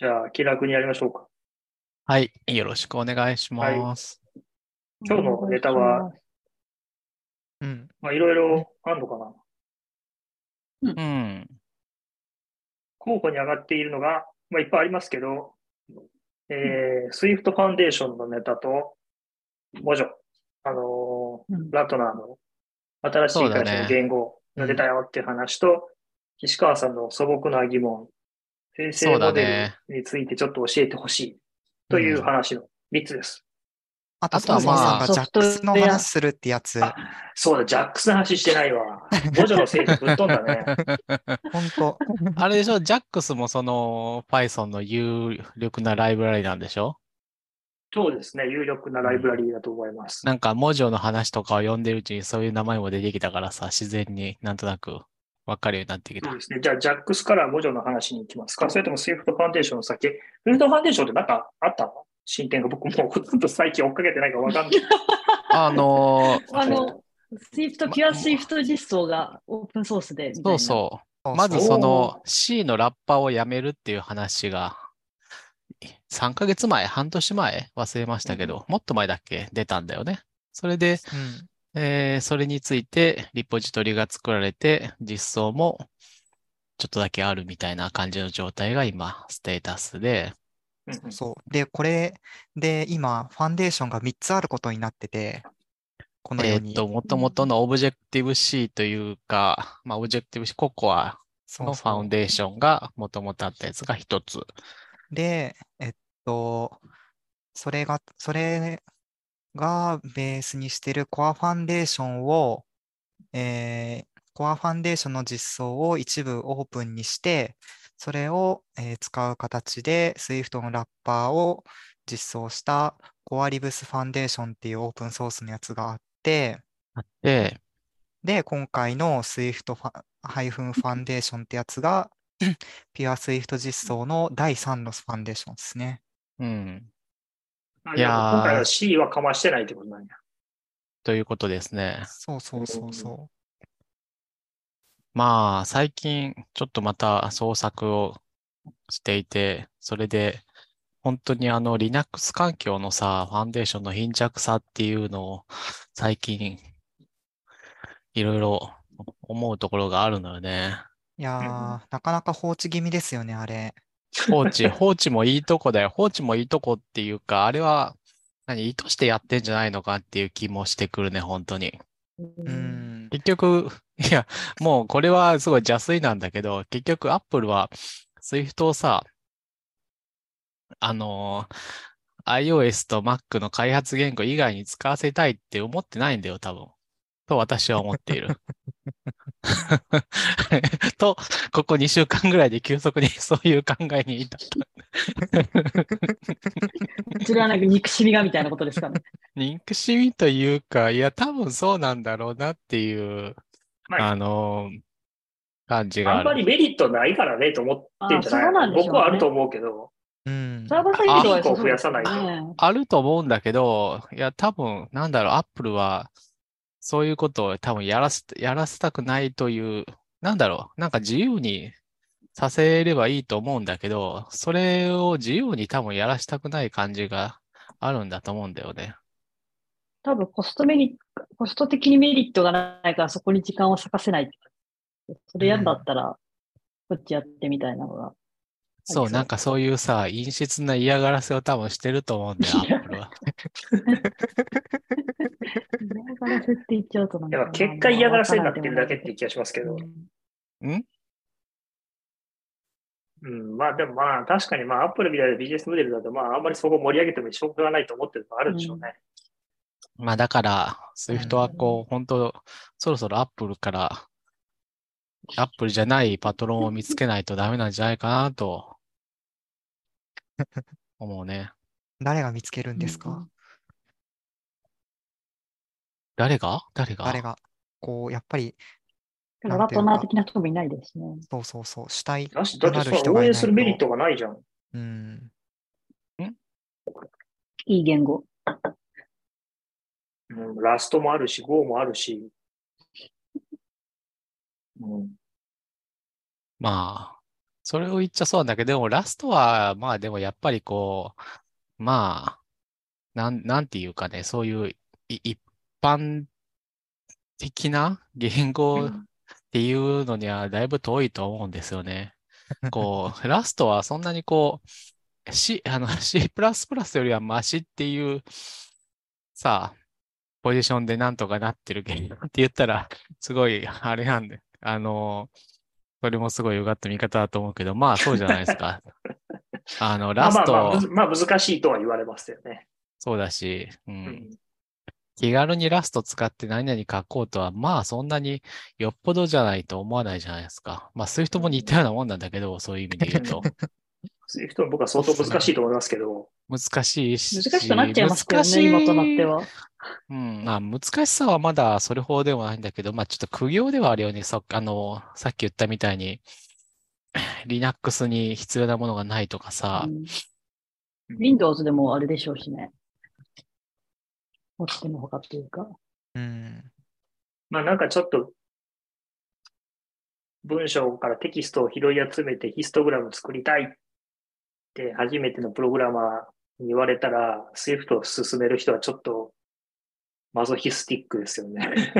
じゃあ、気楽にやりましょうか。はい。よろしくお願いします。今日のネタは、うん。まあ、いろいろあるのかな。うん。候補に上がっているのが、まあ、いっぱいありますけど、えー、Swift ファンデーションのネタと、モジョ、あのーうんラトナーの新しい会社の言語が出たよっていう話と、岸川さんの素朴な疑問、生成そうだモデねルについてちょっと教えてほしいという話の3つです。あと、あとはまあがジャックスの話するってやつ、あそうだ、ジャックスの話してないわ。モジョのせいでぶっ飛んだね。本当あれでしょ ?JAX もその Python の有力なライブラリなんでしょ？そうですね、有力なライブラリーだと思います。なんか文字の話とかを読んでるうちにそういう名前も出てきたからさ、自然になんとなくわかるようになってきたそう。ですね。じゃあ、ジャックスからモジョの話に行きますかそれとも Swift ファンデーションの先 Swift ファンデーションってなんかあったの？進展が僕もうほとんど最近追っかけてないからわかんない。あのーあの、Swift、ピュア Swift 実装がオープンソースでみたいな。そうそう。まずその C のラッパーをやめるっていう話が、3ヶ月前、半年前？忘れましたけど、もっと前だっけ？出たんだよね。それで、うん。えーそれについてリポジトリが作られて、実装もちょっとだけあるみたいな感じの状態が今、ステータスで、そう。で、これで今、 Foundation が3つあることになってて、このように。えーっと、もともとのオブジェクティブ C というか、まあ、オブジェクティブ C、ココアのファウンデーションがもともとあったやつが一つ。で、えっと、それが、それがベースにしてるコアファンデーションを、えーコアファンデーションの実装を一部オープンにして、それを、えー使う形で Swift のラッパーを実装したコアリブスファンデーションっていうオープンソースのやつがあって、で、で、今回の Swift ファハイフンファンデーションってやつが、ピュア Swift 実装の第3のファンデーションですね。うん。あいやー今回は C はかましてないってことなんや。ということですね。そうそうそうそまあ、最近、ちょっとまた創作をしていて、それで、本当にあの、Linux 環境のさ、ファンデーションの貧弱さっていうのを、最近、いろいろ思うところがあるのよね。う。いやー、なかなか放置気味ですよね、あれ。放置、放置もいいとこだよ。放置もいいとこっていうか、あれは、何、意図してやってんじゃないのかっていう気もしてくるね、本当に。ううんん。結局、いや、もうこれはすごい邪推なんだけど、結局 Apple は Swift をさ、あのー iOS と Mac の開発言語以外に使わせたいって思ってないんだよ、多分。と私は思っている。と、ここ2週間ぐらいで急速にそういう考えに至った。それはなんか憎しみがみたいなことですかね。憎しみというか、いや、多分そうなんだろうなっていう、まあ、あのー感じがある。あんまりメリットないからねと思ってんじゃないあそうなね僕はあると思うけど。うん。サーバーサイドは増やさないとねあると思うんだけど、いや、多分、なんだろう、アップルは、そういうことを多分やらせ、やらせたくないという、なんだろう、なんか自由にさせればいいと思うんだけど、それを自由に多分やらせたくない感じがあるんだと思うんだよね。多分コストメリコスト的にメリットがないからそこに時間を割かせない。それやんだったら、こっちやってみたいなのが。そう、なんかそういうさ、陰湿な嫌がらせを多分してると思うんだよ、アいやップルは。嫌がらせって言っちゃうとなんか結果嫌がらせになってるだけっていう気がしますけど。うん？うん、まあでもまあ確かにまあ Apple みたいなビジネスモデルだとまああんまりそこ盛り上げてもしょうがないと思ってるのがあるんでしょうね。まあだから、Swift はこう、本当そろそろアップルから、アップルじゃないパトロンを見つけないとダメなんじゃないかなと、思うね。誰が見つけるんですか？うん誰が？誰が？誰が、こう、やっぱり、ラトナー的な人もいないですね。そうそうそう、主体だし、とだってる人がいないの応援するメリッと。トがないじゃん。うん。いい言語。うん、ラストもあるし、Go もあるし。うん、まあ、それを言っちゃそうなんだけど、でもラストは、まあでもやっぱりこう、まあ、なん、なんていうかね、そういうい一般的な言語っていうのにはだいぶ遠いと思うんですよね。こう、ラストはそんなにこう、C、あの C++ よりはマシっていう、さあ、ポジションでなんとかなってる言語って言ったら、すごい、あれなんで、あの、それもすごい良かった見方だと思うけど、まあそうじゃないですか。あの、まあラスまあまあ、まあ難しいとは言われますよね。そうだし、う。うんん。気軽にラスト使って何々書こうとは、まあそんなによっぽどじゃないと思わないじゃないですか。まあそういう人も似たようなもんなんだけど、そういう意味で言うと。そういう人も僕は相当難しいと思いますけど、難しいし。難しくなっちゃいますけどね、今となっては。うん、まあ難しさはまだそれほどではないんだけど、まあちょっと苦行ではあるよね。そあの、さっき言ったみたいに、Linux に必要なものがないとかさう、ん Windows でもあれでしょうしね。てのほかっていうか。うん。まあなんかちょっと、文章からテキストを拾い集めてヒストグラム作りたいって初めてのプログラマーに言われたら、Swift を進める人はちょっとマゾヒスティックですよね。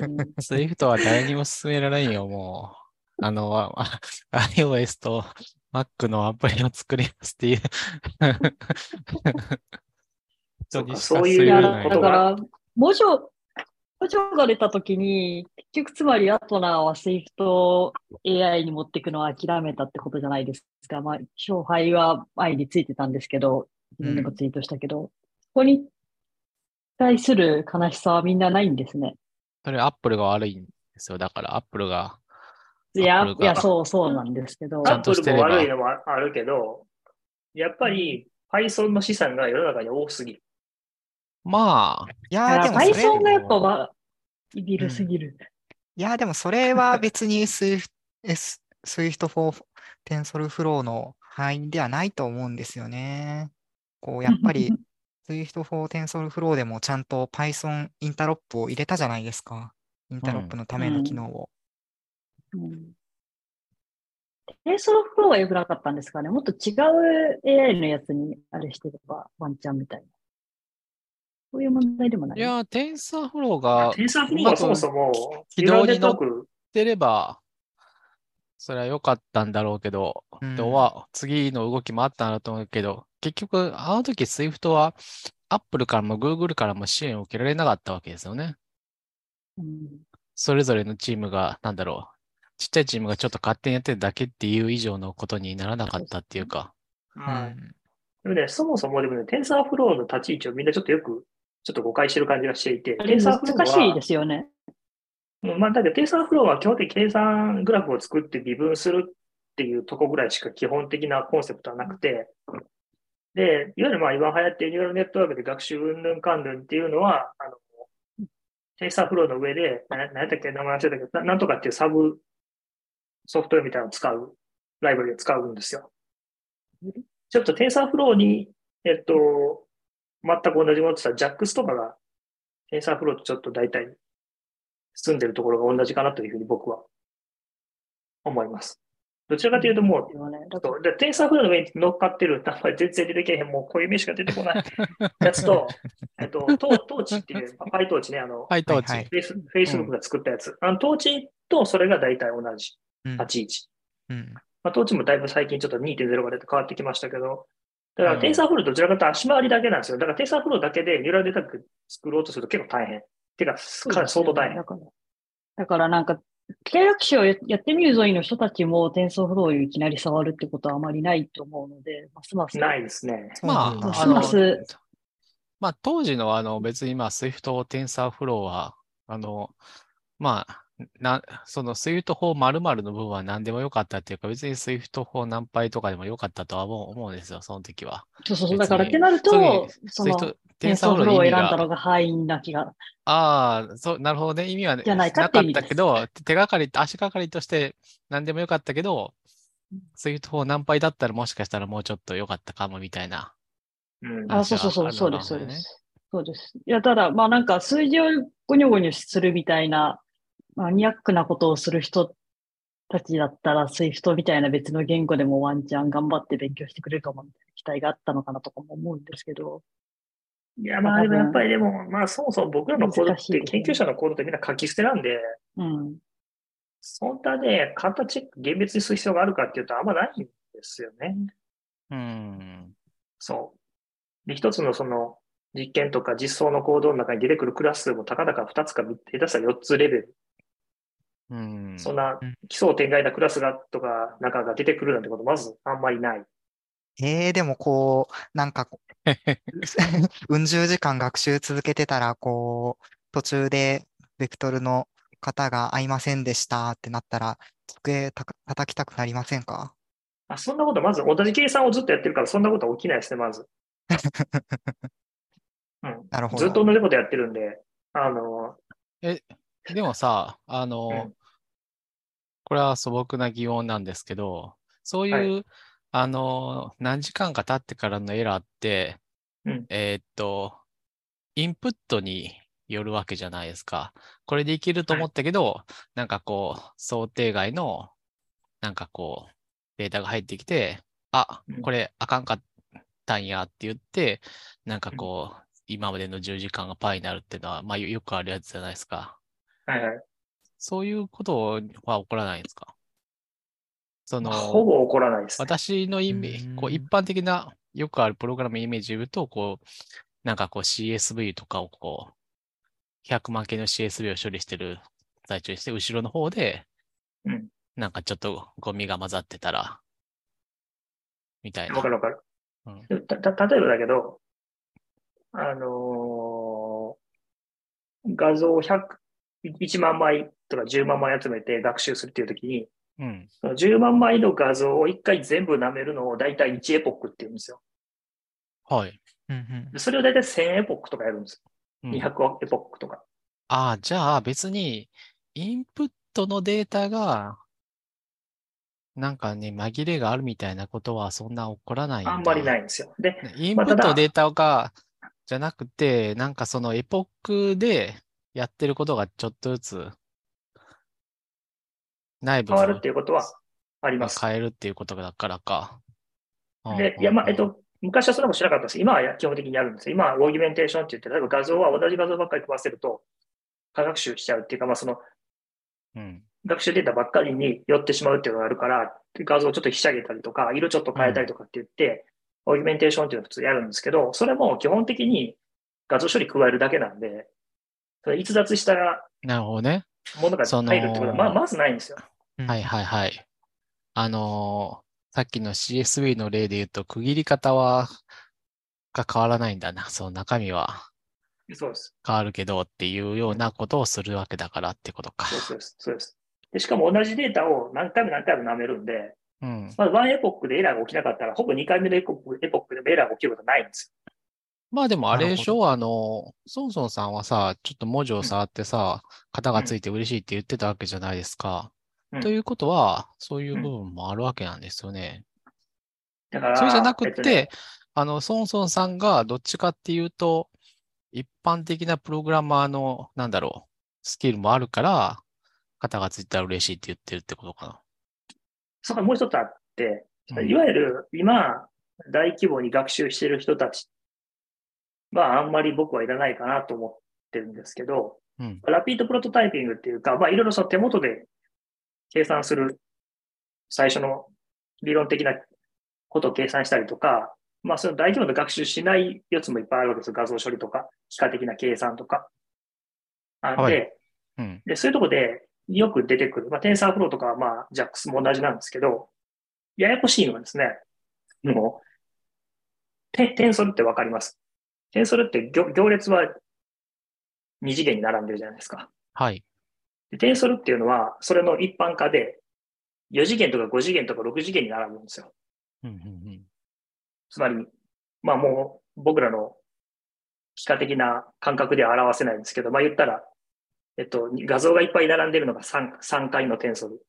うん Swift は誰にも勧められんよ、もう。あの、あ iOS と Mac のアプリを作りますっていう。そう いういや、られないことがだから、文字を、文字が出たときに、結局つまりアトナーは Swift AI に持っていくのは諦めたってことじゃないですか。まあ、勝敗は前についてたんですけど、自分でもツイートしたけど、ここに対する悲しさはみんなないんですね。それ Apple が悪いんですよ。だから Apple が、いや、いや、そう、そうなんですけどアップルも悪いのもあるけど、やっぱり Python の資産が世の中に多すぎる。まあ、いやーでもそれ、Python がやっぱわ、evil すぎる。いやーでもそれは別に Swift、Swift for TensorFlow の範囲ではないと思うんですよね。こう、やっぱり Swift for TensorFlow でもちゃんと Python インタロップを入れたじゃないですか。 interop のための機能を。うん。 TensorFlow は良くなかったんですかね。もっと違う AI のやつにあれしてれば、ワンチャンみたいな。そういう問題でもない。いや、TensorFlow が TensorFlow はそもそも、軌道に乗っニューラルネットワーク出れば、それは良かったんだろうけど、うんでは、次の動きもあったんだと思うけど、結局、あの時 Swift は Apple からも Google からも支援を受けられなかったわけですよね。うんそれぞれのチームが、なんだろう、ちっちゃいチームがちょっと勝手にやってるだけっていう以上のことにならなかったっていうか、はいうんでもね、そもそもでもね、TensorFlow の立ち位置をみんなちょっとよく、ちょっと誤解してる感じがしていて、あれ難 TensorFlow しいはですよね。うんまあ、だけど TensorFlow は基本的に計算グラフを作って微分するっていうとこぐらいしか基本的なコンセプトはなくて、で、いわゆるまあ今流行っているニューラルネットワークで学習うんぬんかんぬんっていうのは、あの、TensorFlow の上で、な何やったっけ、名前忘れたけど、なんとかっていうサブソフトウェアみたいなのを使う、ライブラリを使うんですよ。ちょっと TensorFlow に、えっと、全く同じものって言ったら JAX とかが TensorFlow とちょっと大体住んでるところが同じかなというふうに僕は思います。どちらかというともう、ですよねそう。で、 TensorFlow の上に乗っかってる、名前全然出てけへん、もうこういう名しか出てこない。やつと、えっと、トー Torch っていう、 PyTorch ね、あの、はい、当時。はいフェイス、フェイスブックが作ったやつ。あの、 Torch とそれが大体同じ。うん。立ち位置。うん。まあ、 Torch もだいぶ最近ちょっと2.0が出て変わってきましたけど、だから、うん。 TensorFlow どちらかというと足回りだけなんですよ。だから、 TensorFlow だけでニューラルネットワーク作ろうとすると結構大変。てか、かなり相当大変。だからなんか、機械学習をややってみるぞいの人たちも TensorFlow をいきなり触るってことはあまりないと思うので、ますます。ないですね。まあ、ますます、まあ、当時のあの、別にまあ、Swift、TensorFlow は、あの、まあ、な、その Swift 法〇〇の部分は何でもよかったっていうか、別に Swift 法何倍とかでもよかったとは思う思うんですよ、その時は。そうそうだからってなると、その、Swift、テンソーフローを選んだのが範囲な気が。ああ、そう、なるほどね。意味はねないかなかったけど、手がかり、足がかりとして何でもよかったけど、Swift 法何倍だったらもしかしたらもうちょっと良かったかもみたいな。うん。あ、そうそうそう、あそうです、そうです。そうです。いや、ただ、まあなんか数字をゴニョゴニョするみたいな、マニアックなことをする人ったちだったら Swift みたいな別の言語でもワンチャン頑張って勉強してくれるかもみたいな期待があったのかなとかも思うんですけど。いや、まあでもやっぱりでも、まあそもそも僕らのコードって、研究者のコードってみんな書き捨てなんで、うん。そんなね、簡単チェック厳密にする必要があるかっていうとあんまないんですよね。うん。そう。で、一つのその実験とか実装のコードの中に出てくるクラス数もたかだか2つか下手したら4つレベル。うん。そんなうん基礎天外なクラスがとか中が出てくるなんてことまずあんまりない。えー、でもこう、なんかこう、うん。十時間学習続けてたら、こう、途中でベクトルの型が合いません。でしたってなったら、机たか叩きたくなりません。かあ、そん。なこと、まず同じ計算をずっとやってるから、そん。なことは起きないですね、まず。うん。なるほど。ずっと同じことやってるん。で、あの、でもさ、あの、うんこれは素朴な疑問なんですけど、そういう、はあの、何時間か経ってからのエラーって、うんえーっと、インプットによるわけじゃないですか。これでいけると思ったけど、なんかこう、想定外の、なんかこう、データが入ってきて、あうん、これあかんかったんやって言って、なんかこう、今までの10時間がパーになるっていうのは、まあよよくあるやつじゃないですか。はいはい。そういうことは起こらないんですか？その、ほぼ起こらないです、ね。私のイメージ、こううん一般的なよくあるプログラムイメージで言うと、こう、なんかこう CSV とかをこう、100万件の CSV を処理してる最中にして、後ろの方で、うんなんかちょっとゴミが混ざってたら、みたいな。わかるわかる。うんた、例えばだけど、あのー画像100、1万枚とか10万枚集めて学習するっていうときに、うん。その10万枚の画像を1回全部舐めるのを大体1エポックって言うんですよ。はい。うんうんでそれを大体1000エポックとかやるんですうんよ。200エポックとか。ああ、じゃあ別に、インプットのデータが、なんかね、紛れがあるみたいなことはそんな起こらないんだ。あんまりないんですよ。で、ねインプットデータが、じゃなくて、なんかそのエポックでやってることがちょっとずつ内部変わるっていうことはあります。変えるっていうことだからか。で、いや、まあ、えっと、昔はそんなことしなかったです。今は基本的にやるんですよ。今はオーギュメンテーションって言って、例えば画像は同じ画像ばっかり食わせると、過学習しちゃうっていうか、まあ、そのうん。学習データばっかりに寄ってしまうっていうのがあるから、画像をちょっとひしゃげたりとか、色ちょっと変えたりとかって言って、オーギュメンテーションっていうのを普通やるんですけど、それも基本的に画像処理加えるだけなんで、それ逸脱したなるほどね。ものが入るってことは、まあ、まずないんですよ。うんはいはいはい。あのーさっきの CSV の例で言うと、区切り方は、が変わらないんだな。その中身はそうです。変わるけどっていうようなことをするわけだからってことか。そうです。そうです。でしかも同じデータを何回も何回も舐めるんで、うん。まずワンエポックでエラーが起きなかったら、ほぼ2回目のエポックエポックでもエラーが起きることはないんですまあでもあれでしょあの、ソンソンさんはさ、ちょっと文字を触ってさ、型がついて嬉しいって言ってたわけじゃないですか。うんということは、そういう部分もあるわけなんですよね。よ。だから、それじゃなくて、えっとねあの、ソンソンさんがどっちかっていうと、一般的なプログラマーの、なんだろう、スキルもあるから、型がついたら嬉しいって言ってるってことかそこもう一つあって、いわゆる今、大規模に学習している人たちはあんまり僕はいらないかなと思ってるんですけど、うん。ラピードプロトタイピングっていうか、まあいろいろその手元で計算する最初の理論的なことを計算したりとか、まあその大規模な学習しないやつもいっぱいあるわけですよ。画像処理とか、幾何的な計算とか。あはいで、うん。で、そういうとこでよく出てくる。まあ、テンサーフローとかはまあ、JAX も同じなんですけど、ややこしいのはですね、もう、テテンソルってわかります？テンソルって行行列は二次元に並んでるじゃないですか。はい。でテンソルっていうのは、それの一般化で、4次元とか5次元とか6次元に並ぶんですよ。うんうんうんつまり、まあもう僕らの幾何的な感覚では表せないんですけど、まあ言ったら、えっと、画像がいっぱい並んでるのが 3, 3回のテンソル。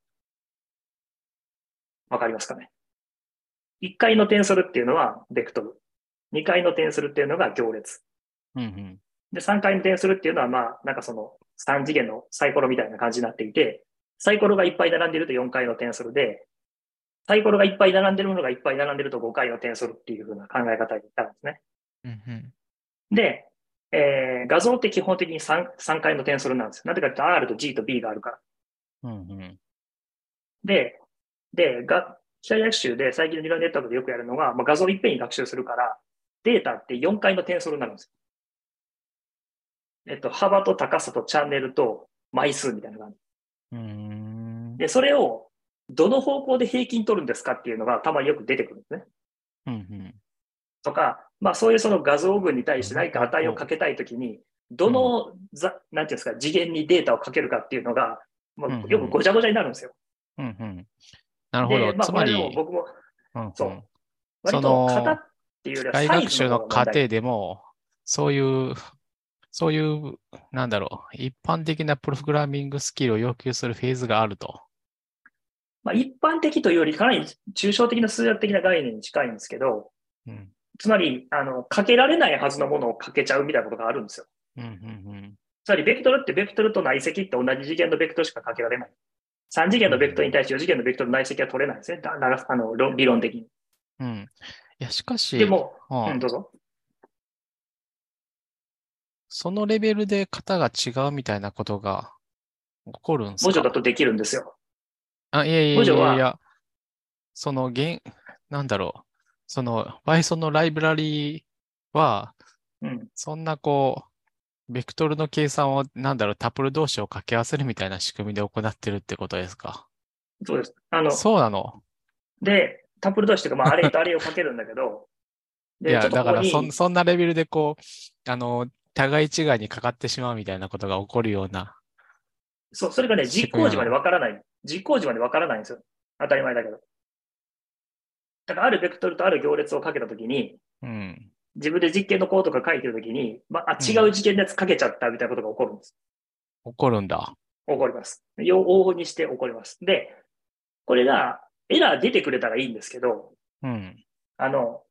わかりますかね ?1 回のテンソルっていうのはベクトル。2回のテンソルっていうのが行列。うんうんで、3回のテンソルっていうのはまあ、なんかその3次元のサイコロみたいな感じになっていて、サイコロがいっぱい並んでると4回のテンソルで、サイコロがいっぱい並んでるものがいっぱい並んでると5回のテンソルっていう風な考え方になるんですね。うんうんで、えー画像って基本的に 3, 3回のテンソルなんですよ。なぜかというと R と G と B があるから。うんうん。で、で、が機械学習で最近のニューラルネットワークでよくやるのが、まあ、画像をいっぺんに学習するから、データって4回のテンソルになるんですよ。えっと、幅と高さとチャンネルと枚数みたいな感じ。うーん。で、それをどの方向で平均取るんですかっていうのがたまによく出てくるんですね。うんうん。とか、まあそういうその画像群に対して何か値をかけたいときに、どの、ざなんていうんですか、次元にデータをかけるかっていうのが、もうんううんよくごちゃごちゃになるんですよ。うんうん。なるほど。で、まあつまり、僕もうんうんそう割とその型っていうよりは機械学習の過程でも、そういう、そういう、なんだろう、一般的なプログラミングスキルを要求するフェーズがあると。まあ、一般的というよりかなり抽象的な数学的な概念に近いんですけど、うん。つまり、あの、かけられないはずのものをかけちゃうみたいなことがあるんですよ。うんうんつまり、ベクトルってベクトルと内積って同じ次元のベクトルしかかけられない。3次元のベクトルに対して4次元のベクトルの内積は取れないんですね。だ長あの論理論的に。うん。や、しかし、でも、うんうん、どうぞ。そのレベルで型が違うみたいなことが起こるんですか？文字だとできるんですよ。あ、いやいやい文字はいやや、その、現、なんだろう。その、Python のライブラリーは、うん。そんなこう、ベクトルの計算を、なんだろう、タプル同士を掛け合わせるみたいな仕組みで行ってるってことですか？そうです。あの、そうなの？で、タップル同士というか、まあ、あれとあれをかけるんだけど、いや、だからそそんなレベルでこう、あの、互い違いにかかってしまうみたいなことが起こるような。そう、それがね、実行時までわからない。実行時までわからないんですよ。当たり前だけど。だから、あるベクトルとある行列をかけたときに、うん。自分で実験のコードとか書いてるときに、まあ、あ違う次元のやつかけちゃったみたいなことが起こるんです。起こるんだ。起こります。よ往々にして起こります。で、これが、エラー出てくれたらいいんですけど、うん。あの、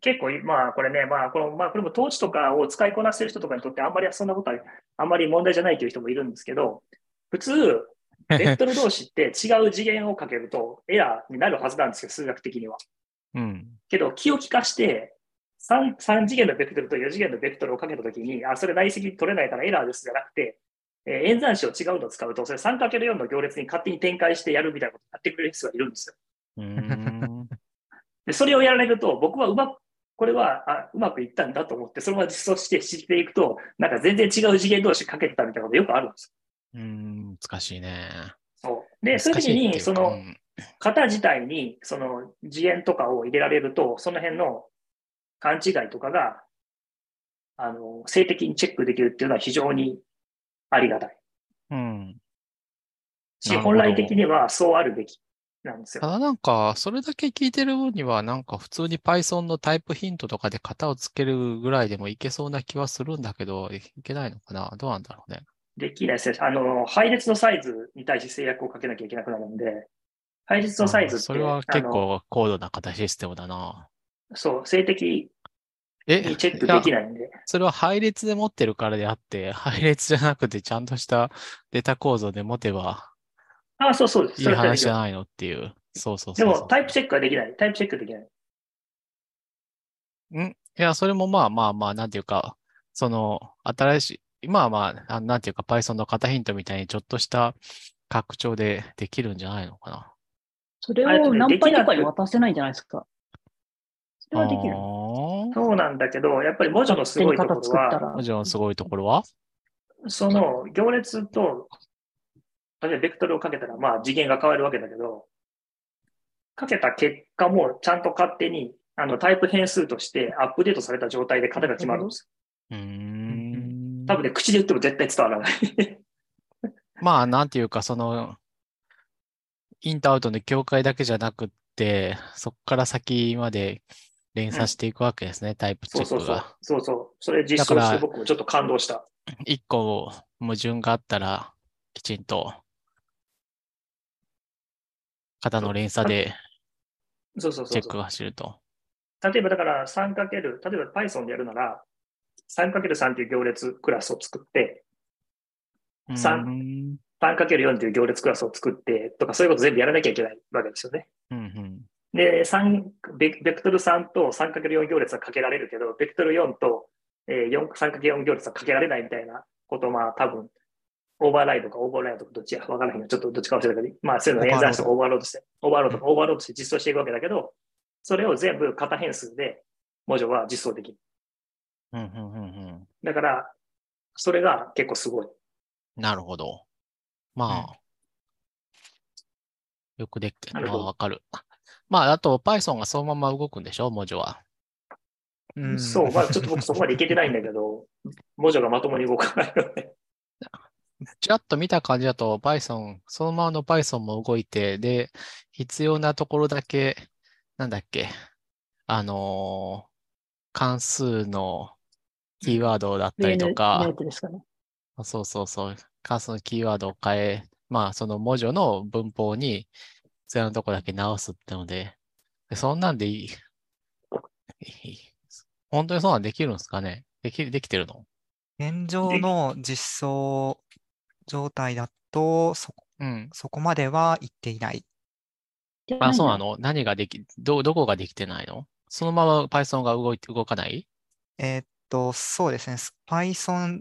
結構い、まあこれね、まあこの、まあこれも統治とかを使いこなしてる人とかにとってあんまりそんなことは、あんまり問題じゃないという人もいるんですけど、普通、ベクトル同士って違う次元をかけるとエラーになるはずなんですよ、数学的には。うん。けど気を利かして3、3次元のベクトルと4次元のベクトルをかけたときに、あ、それ内積取れないからエラーですじゃなくて、えー演算子を違うのを使うと、それ 3×4 の行列に勝手に展開してやるみたいなことをやってくれる人がいるんですよ。で、それをやられると、僕はうまく、これはあうまくいったんだと思って、そのまま実装して知っていくと、なんか全然違う次元同士かけてたみたいなことよくあるんですうーん、難しいね。よ。そう。で、そういう時に、そのうん型自体に、その次元とかを入れられると、その辺の勘違いとかが、あの、性的にチェックできるっていうのは非常にありがたい。うん。し、本来的にはそうあるべきなんですよ。ただなんか、それだけ聞いてる分には、なんか普通に Python のタイプヒントとかで型をつけるぐらいでもいけそうな気はするんだけど、いけないのかな？どうなんだろうね。できないですね。あの、配列のサイズに対して制約をかけなきゃいけなくなるんで、配列のサイズって、あそれは結構高度な型システムだな。そう、性的え、にチェックできないんで。それは配列で持ってるからであって、配列じゃなくてちゃんとしたデータ構造で持てばあ、そうそうです。いい話じゃないのっていう。そうそうでそうそう。も、タイプチェックはできない。タイプチェックできない。ん？いや、それもまあまあまあ、なんていうか、その、新しい、今はまあ、あなんていうか、Python の型ヒントみたいにちょっとした拡張でできるんじゃないのかな。それを何倍とかに渡せないんじゃないですか？それはできる。そうなんだけど、やっぱり文字のすごいところは、らもちろんすごいところは？その行列と、例えばベクトルをかけたら、まあ次元が変わるわけだけど、かけた結果もちゃんと勝手にあのタイプ変数としてアップデートされた状態で型が決まるんですうーん。多分ね、口で言っても絶対伝わらない。まあ、なんていうか、その、インとアウトの境界だけじゃなくって、そこから先まで連鎖していくわけですね、タイプチそうそうそうェックが。。そうそう。それ実装して僕もちょっと感動した。一個矛盾があったら、きちんと、型の連鎖でそうそうそうそうチェック。が走ると。例えばだから 3× 例えば Python でやるなら、3×3 という行列クラスを作って、三うん 3×4 という行列クラスを作ってとか、そういうこと全部やらなきゃいけないわけですよね。うんうん。で、でベベクトル3と 3×4 行列はかけられるけど、ベクトル4と、えー、4 3×4 行列はかけられないみたいなことを、まあ多分、オーバーライドかオーバーライドかどっちやわからへんけど、ちょっとどっちか忘れたけど、まあそういうのを演算してオーバーロードして、オーバーロードオーバーロードして実装していくわけだけど、それを全部型変数で文字は実装できる。うんうんうんうん。だから、それが結構すごい。なるほど。まあ、よくできてる。まあ、わかる。まあ、あと Python がそのまま動くんでしょ？文字は。うんそう、まあちょっと僕そこまでいけてないんだけど、文字がまともに動かないよね。ちらっと見た感じだと Python、そのままの Python も動いて、で、必要なところだけ、なんだっけ、あのー関数のキーワードだったりと例か。そうそうそう。関数のキーワードを変え、まあ、その文字の文法に必要なとこだけ直すってので、でそんなんでいい？本当にそんなんできるんですかね？でき、できてるの？現状の実装状態だと、そ、うん。そこまでは行っていない。あ、そうなの？何ができ、ど、どこができてないの？そのまま Python が動いて、動かない？えーっと、そうですね。ス Python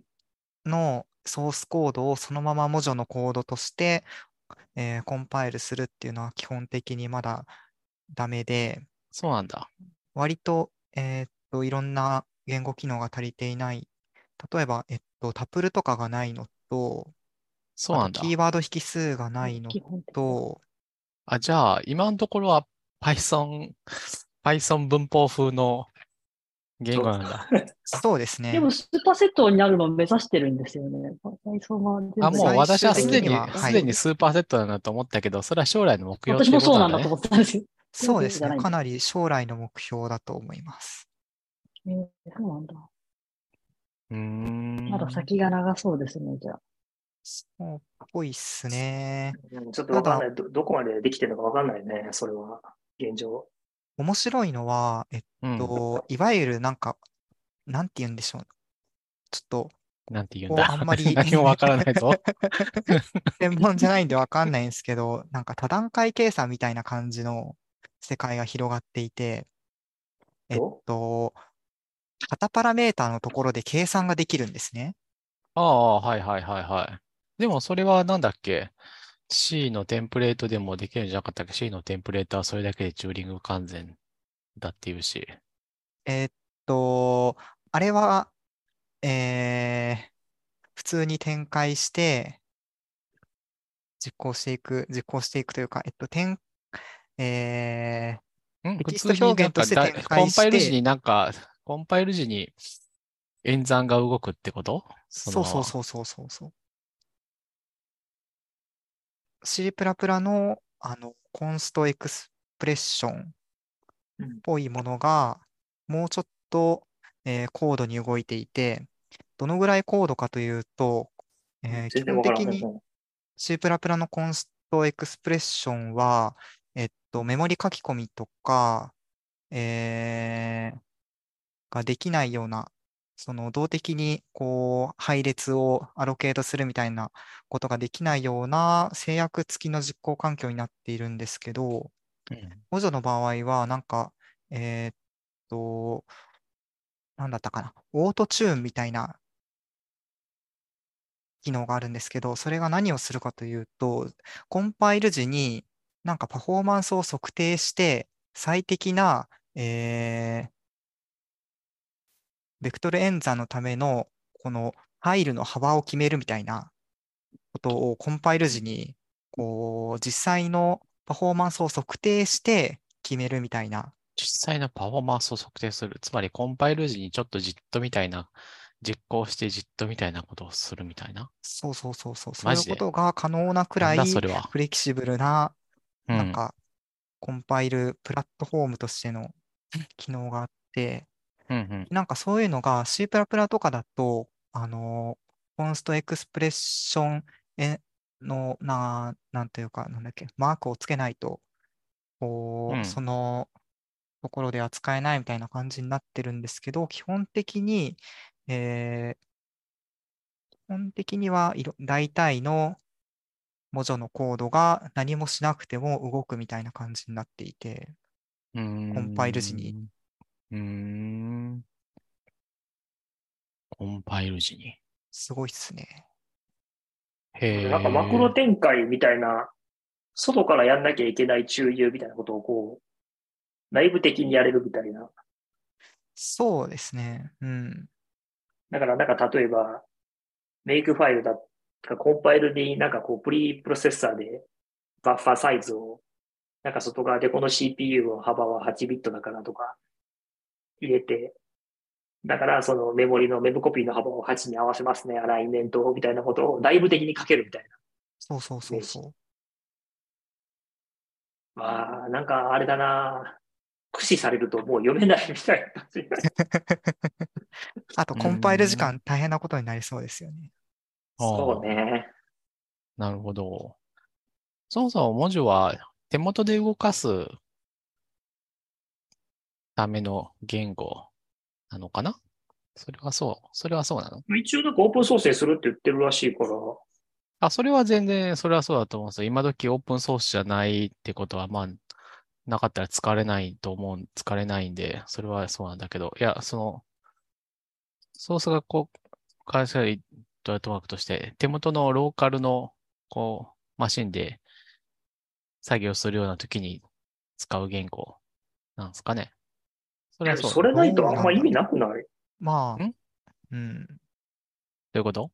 のソースコードをそのまま文字のコードとして、えーコンパイルするっていうのは基本的にまだダメで、そうなんだ。割と、えーっと、いろんな言語機能が足りていない。例えば、えっと、タプルとかがないのと、そうなんだ。キーワード引数がないのと、あ、じゃあ、今のところは Python、Python 文法風の言語なんだ。そうですね。でも、スーパーセットになるのを目指してるんですよね。あ、もう最私は終すでにすでにスーパーセットだなと思ったけど、それは将来の目標私もそうなんだと思ってたんですよ。そうですね。かなり将来の目標だと思います。えーそうなんだ。うーん。まだ先が長そうですね、じゃあ。そうっぽいっすね。うんちょっとわかんないど。どこまでできてるのかわかんないね、それは。現状。面白いのは、えっうん。と、いわゆるなんか、なんて言うんでしょう。ちょっと、なんて言うんだ？あんまり 何もわからないぞ。専門じゃないんでわかんないんですけど、なんか多段階計算みたいな感じの世界が広がっていて、えっどと、型パラメータのところで計算ができるんですね。ああ、はいはいはいはい。でもそれはなんだっけ？?C のテンプレートでもできるんじゃなかったっけ ?C のテンプレートはそれだけでチューリング完全だっていうし。えっと、あれは、えー普通に展開して、実行していく、実行していくというか、えっと、点、えうん、テ普キスト表現として展開コンパイルして時になんか、コンパイル時に演算が動くってこと？ーそうそうそうそうそうそう。C++ の、あの、コンストエクスプレッションっうんぽいものが、もうちょっと、えー高度に動いていて、どのぐらい高度かというと、えー基。本的に C++ のコンストエクスプレッションは、えっと、メモリ書き込みとか、えーができないような、その動的にこう配列をアロケートするみたいなことができないような制約付きの実行環境になっているんですけど、うん補助の場合は、なんか、えーっと、なんだったかな、オートチューンみたいな機能があるんですけど、それが何をするかというと、コンパイル時になんかパフォーマンスを測定して、最適な、えーベクトル演算のためのこのファイルの幅を決めるみたいなことをコンパイル時にこう実際のパフォーマンスを測定して決めるみたいな。実際のパフォーマンスを測定する。つまりコンパイル時にちょっとじっとみたいな、実行してじっとみたいなことをするみたいな。そうそうそうそう。そういうことが可能なくらいだそれは？フレキシブルな、うんなんか、コンパイルプラットフォームとしての機能があって、うんうん。なんかそういうのが C++ とかだと、あの、コンストエクスプレッションへの、な、なんていうか、なんだっけ、マークをつけないと、こうそのところで扱えないみたいな感じになってるんですけど、基本的に、えー基本的にはいろ大体の文字のコードが何もしなくても動くみたいな感じになっていて、コンパイル時に。うーん。コンパイル時に。すごいっすね。へえ。なんかマクロ展開みたいな、外からやんなきゃいけない注入みたいなことをこう、内部的にやれるみたいな。そうですね。うん。だからなんか例えば、メイクファイルだとか、コンパイルになんかこう、プリプロセッサーでバッファーサイズを、なんか外側でこの CPU の幅は8ビットだからとか入れて、だからそのメモリのメモコピーの幅を8に合わせますね、アライメントをみたいなことを内部的に書けるみたいそうそうそうそう。な。まあ、なんかあれだな駆使されるともう読めないみたいな感じ。あと、コンパイル時間大変なことになりそうですよね。そうね。なるほど。そもそも文字は手元で動かすための言語なのかな？それはそう。それはそうなの？一応なんかオープンソースにするって言ってるらしいから、あ、それは全然、それはそうだと思うんですよ。今時オープンソースじゃないってことは、まあ、なかったら使われないと思う、使われないんで、それはそうなんだけど、いや、その、ソースがこう、会社にドラットワークとして、手元のローカルの、こう、マシンで作業するような時に使う言語なんですかね。それはそう。それないとあんま意味なくない？まあん、うん。どういうこと？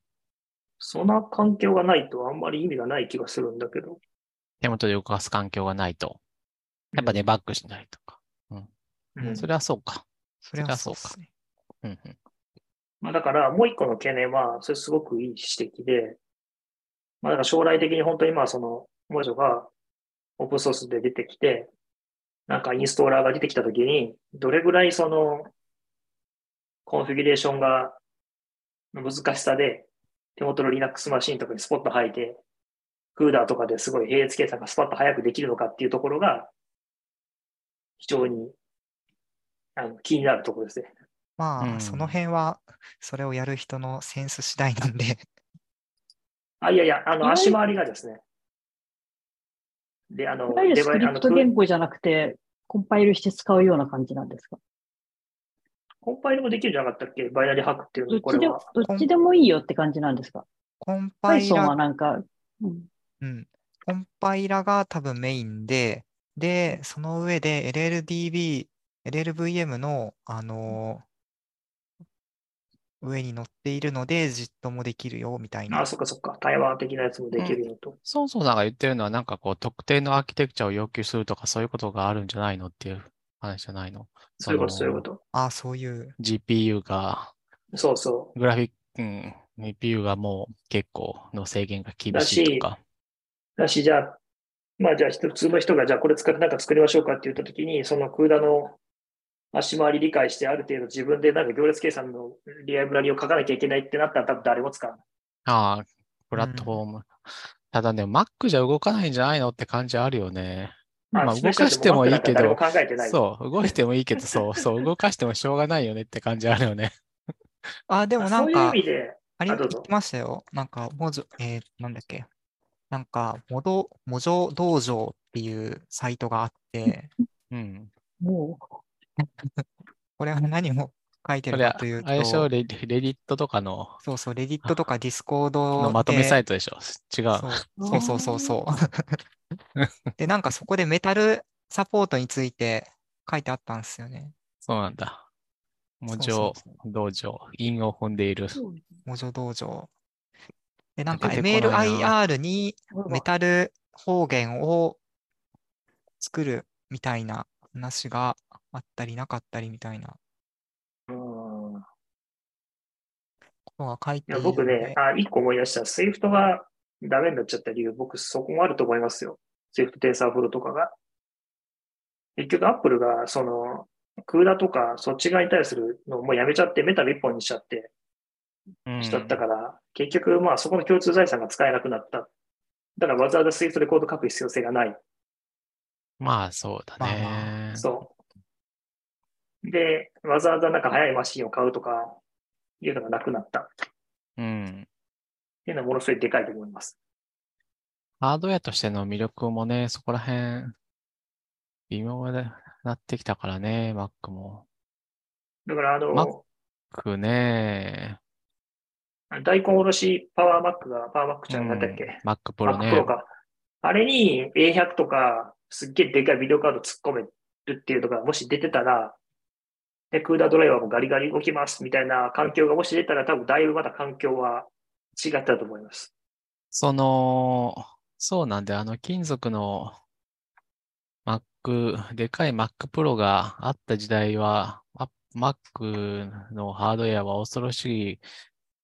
そんな環境がないとあんまり意味がない気がするんだけど。手元で動かす環境がないと。やっぱデバッグしないとか。うんそれはそうか。それはそうかそうですね。うんうん。まあだからもう一個の懸念は、それすごくいい指摘で、まあだから将来的に本当にまあその文字がオープンソースで出てきて、なんかインストーラーが出てきたときに、どれぐらいそのコンフィギュレーションがの難しさで、手元の Linux マシンとかにスポット吐いて、クーダーとかですごい並列計算がスパッと早くできるのかっていうところが、非常にあの気になるところですね。まあ、うんその辺は、それをやる人のセンス次第なんで、あ、いやいや、あの、足回りがですね。で、あの、いわゆるスクリプト言語じゃなくて、コンパイルして使うような感じなんですか？コンパイルもできるんじゃなかったっけ？バイナリーハックっていうの、どっちでこれは。どっちでもいいよって感じなんですか？コンパイ ?Python はラ、なんか、うん、うん、コンパイラが多分メインで、で、その上で LLDB、LLVM の、あの上に乗っているので、JIT もできるよ、みたいなあ、。そっかそっか。対話的なやつもできるよと。そうそうなんか言ってるのは、なんかこう、特定のアーキテクチャを要求するとか、そういうことがあるんじゃないのっていう話じゃないの？そういうこと、そういうこと。あ、そういう、GPU が、そうそグラフィック、うん、GPU がもう結構の制限が厳しいとか。う。だし、じゃあ、まあじゃあ、普通の人が、じゃあこれ使ってなんか作りましょうかって言ったときに、そのクーダの足回り理解して、ある程度自分でなんか行列計算のリアイブラリを書かなきゃいけないってなったら多分誰も使わない。ああ、プラットフォーム。ただね、Mac じゃ動かないんじゃないのって感じあるよね。まあ動かしてもいいけど。そう、動いてもいいけど、そう、そう、動かしてもしょうがないよねって感じあるよね。あ、でもなそういうんか意、味で、あれあどうぞ言ってましたよ。なんか、文字、えーなんだっけ。なんか、モド、モジョ道場っていうサイトがあって、うん。も これは何を書いてるかというと、レディレディットとかのそうそう、レディットとかディスコードのまとめサでイトでしょ？違う。そうそうそうそうそう。で、なんかそこでメタルサポートについて書いてあったんですよね。そうなんだ。文そう字そうそう道場、韻を踏んでいる。う、モジョ道場。で、なんか MLIR にメタル方言を作るみたいな話があったりなかったりみたいなうんことが書いている僕ねあ、一個思い出した。Swift がダメになっちゃった理由、僕そこもあると思いますよ。Swift TensorFlow とかが。結局 Apple がその、クーダとかそっち側に対するのをもうやめちゃって、メタビ一本にしちゃって、うんしちゃったから、結局まあそこの共通財産が使えなくなった。だからわざわざ Swift でコード書く必要性がない。まあ、そうだまあね。そう。で、わざわざなんか速いマシンを買うとか、いうのがなくなった。っうん。ていうのはものすごいでかいと思います。ハードウェアとしての魅力もね、そこら辺、微妙になってきたからね、Mac も。だから、あの、Mac ね、大根おろしパワーマックが、パワーマックじゃなかったっけ、Mac Pro ね Mac Pro。か。あれに A100 とか、すっげえでかいビデオカード突っ込めるっていうのがもし出てたら、で、クーダードライバーもガリガリ動きますみたいな環境がもし出たら、多分だいぶまた環境は違ったと思います。その、そうなんで、あの、金属の Mac、でかい Mac Pro があった時代は、あ Mac のハードウェアは恐ろしい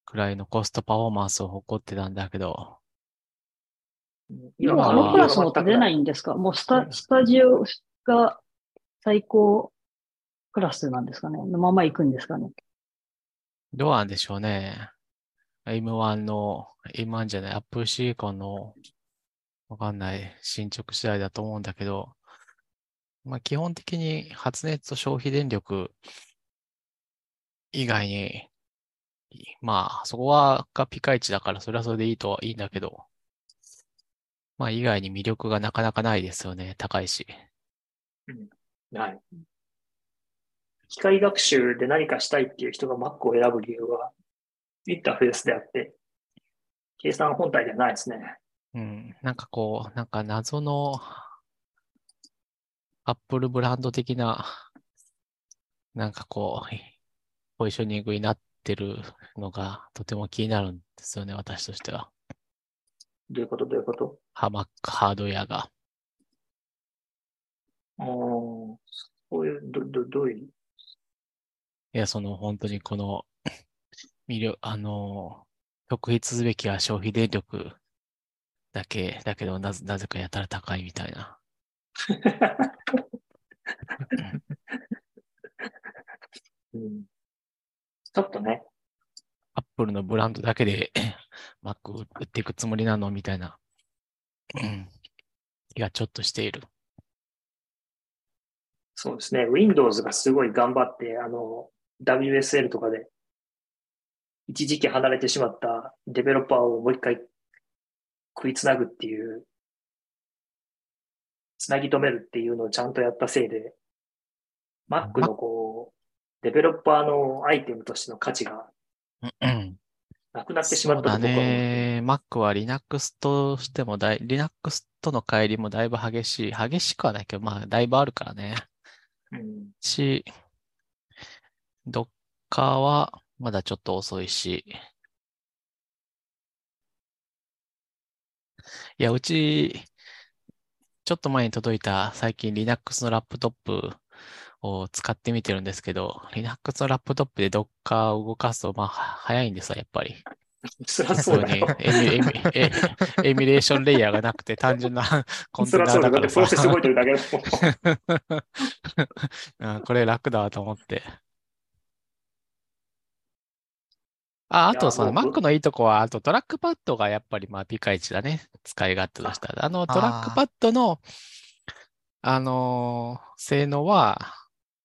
くらいのコストパフォーマンスを誇ってたんだけど、今はあのクラスも出ないい。んですか？もうスタスタジオが最高クラスなんですかねのまま行くんですかねどうなんでしょうね。M1 の、M1 じゃない、Apple Silicon の、わかんない、進捗次第だと思うんだけど、まあ基本的に発熱と消費電力以外に、まあそこはがピカイチだからそれはそれでいいとはいいんだけど、まあ以外に魅力がなかなかないですよね、高いし。はい。機械学習で何かしたいっていう人が Mac を選ぶ理由は、インターフェースであって、計算本体ではないですね。うん、なんかこう、なんか謎のアップルブランド的な、なんかこう、ポジショニングになってるのがとても気になるんですよね、私としては。どういうことどういうこと？ハマックハードウェアが。あーそういう、ど、ど、どういう、いや、その本当にこの、魅力、あの、特筆すべきは消費電力だけ、だけどなぜ、なぜかやたら高いみたいな。うん、ちょっとね、アップルのブランドだけで Mac 売っていくつもりなの？みたいな、うん。気がちょっとしている。そうですね、Windows がすごい頑張って、あの、WSL とかで、一時期離れてしまったデベロッパーをもう一回食いつなぐっていう、つなぎ止めるっていうのをちゃんとやったせいで、Mac のこう、デベロッパーのアイテムとしての価値がうんなくなってしまったとね。Mac は Linux としてもだい、Linux との乖離もだいぶ激しい。激しくはないけど、まあ、だいぶあるからね。し、Docker はまだちょっと遅いし。いや、うち、ちょっと前に届いた最近 Linux のラップトップを使ってみてるんですけど、Linux のラップトップで Docker を動かすと、まあ、早いんですよ、やっぱり。そりそうだよ。エミエミエエミュレーションレイヤーがなくて単純なコンテそりゃそうだよ。だナーだからってプロセス動いてるだけだもん。うんこれ楽だわと思って。あ、あとその Mac のいいとこは、あとトラックパッドがやっぱりまあピカイチだね。使い勝手としたら。あのトラックパッドの、あのー性能は、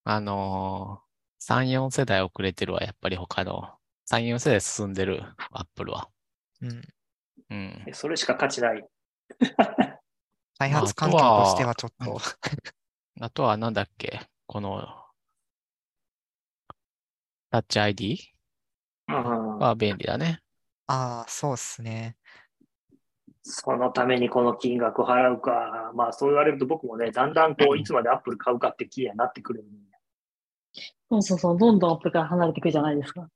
あのー、3、4世代遅れてるわ。やっぱり他の3、4世代進んでる Apple は。うん。うん。それしか価値ない。開まあ発環境あとしてはちょっと、あとはなんだっけ？この、タッチ ID うんは便利だね。ああ、そうっすね。そのためにこの金額払うか。まあそう言われると僕もね、だんだんこう、いつまでアップル買うかって気にはなってくる。そうそうそう、どんどんアップから離れていくじゃないですか。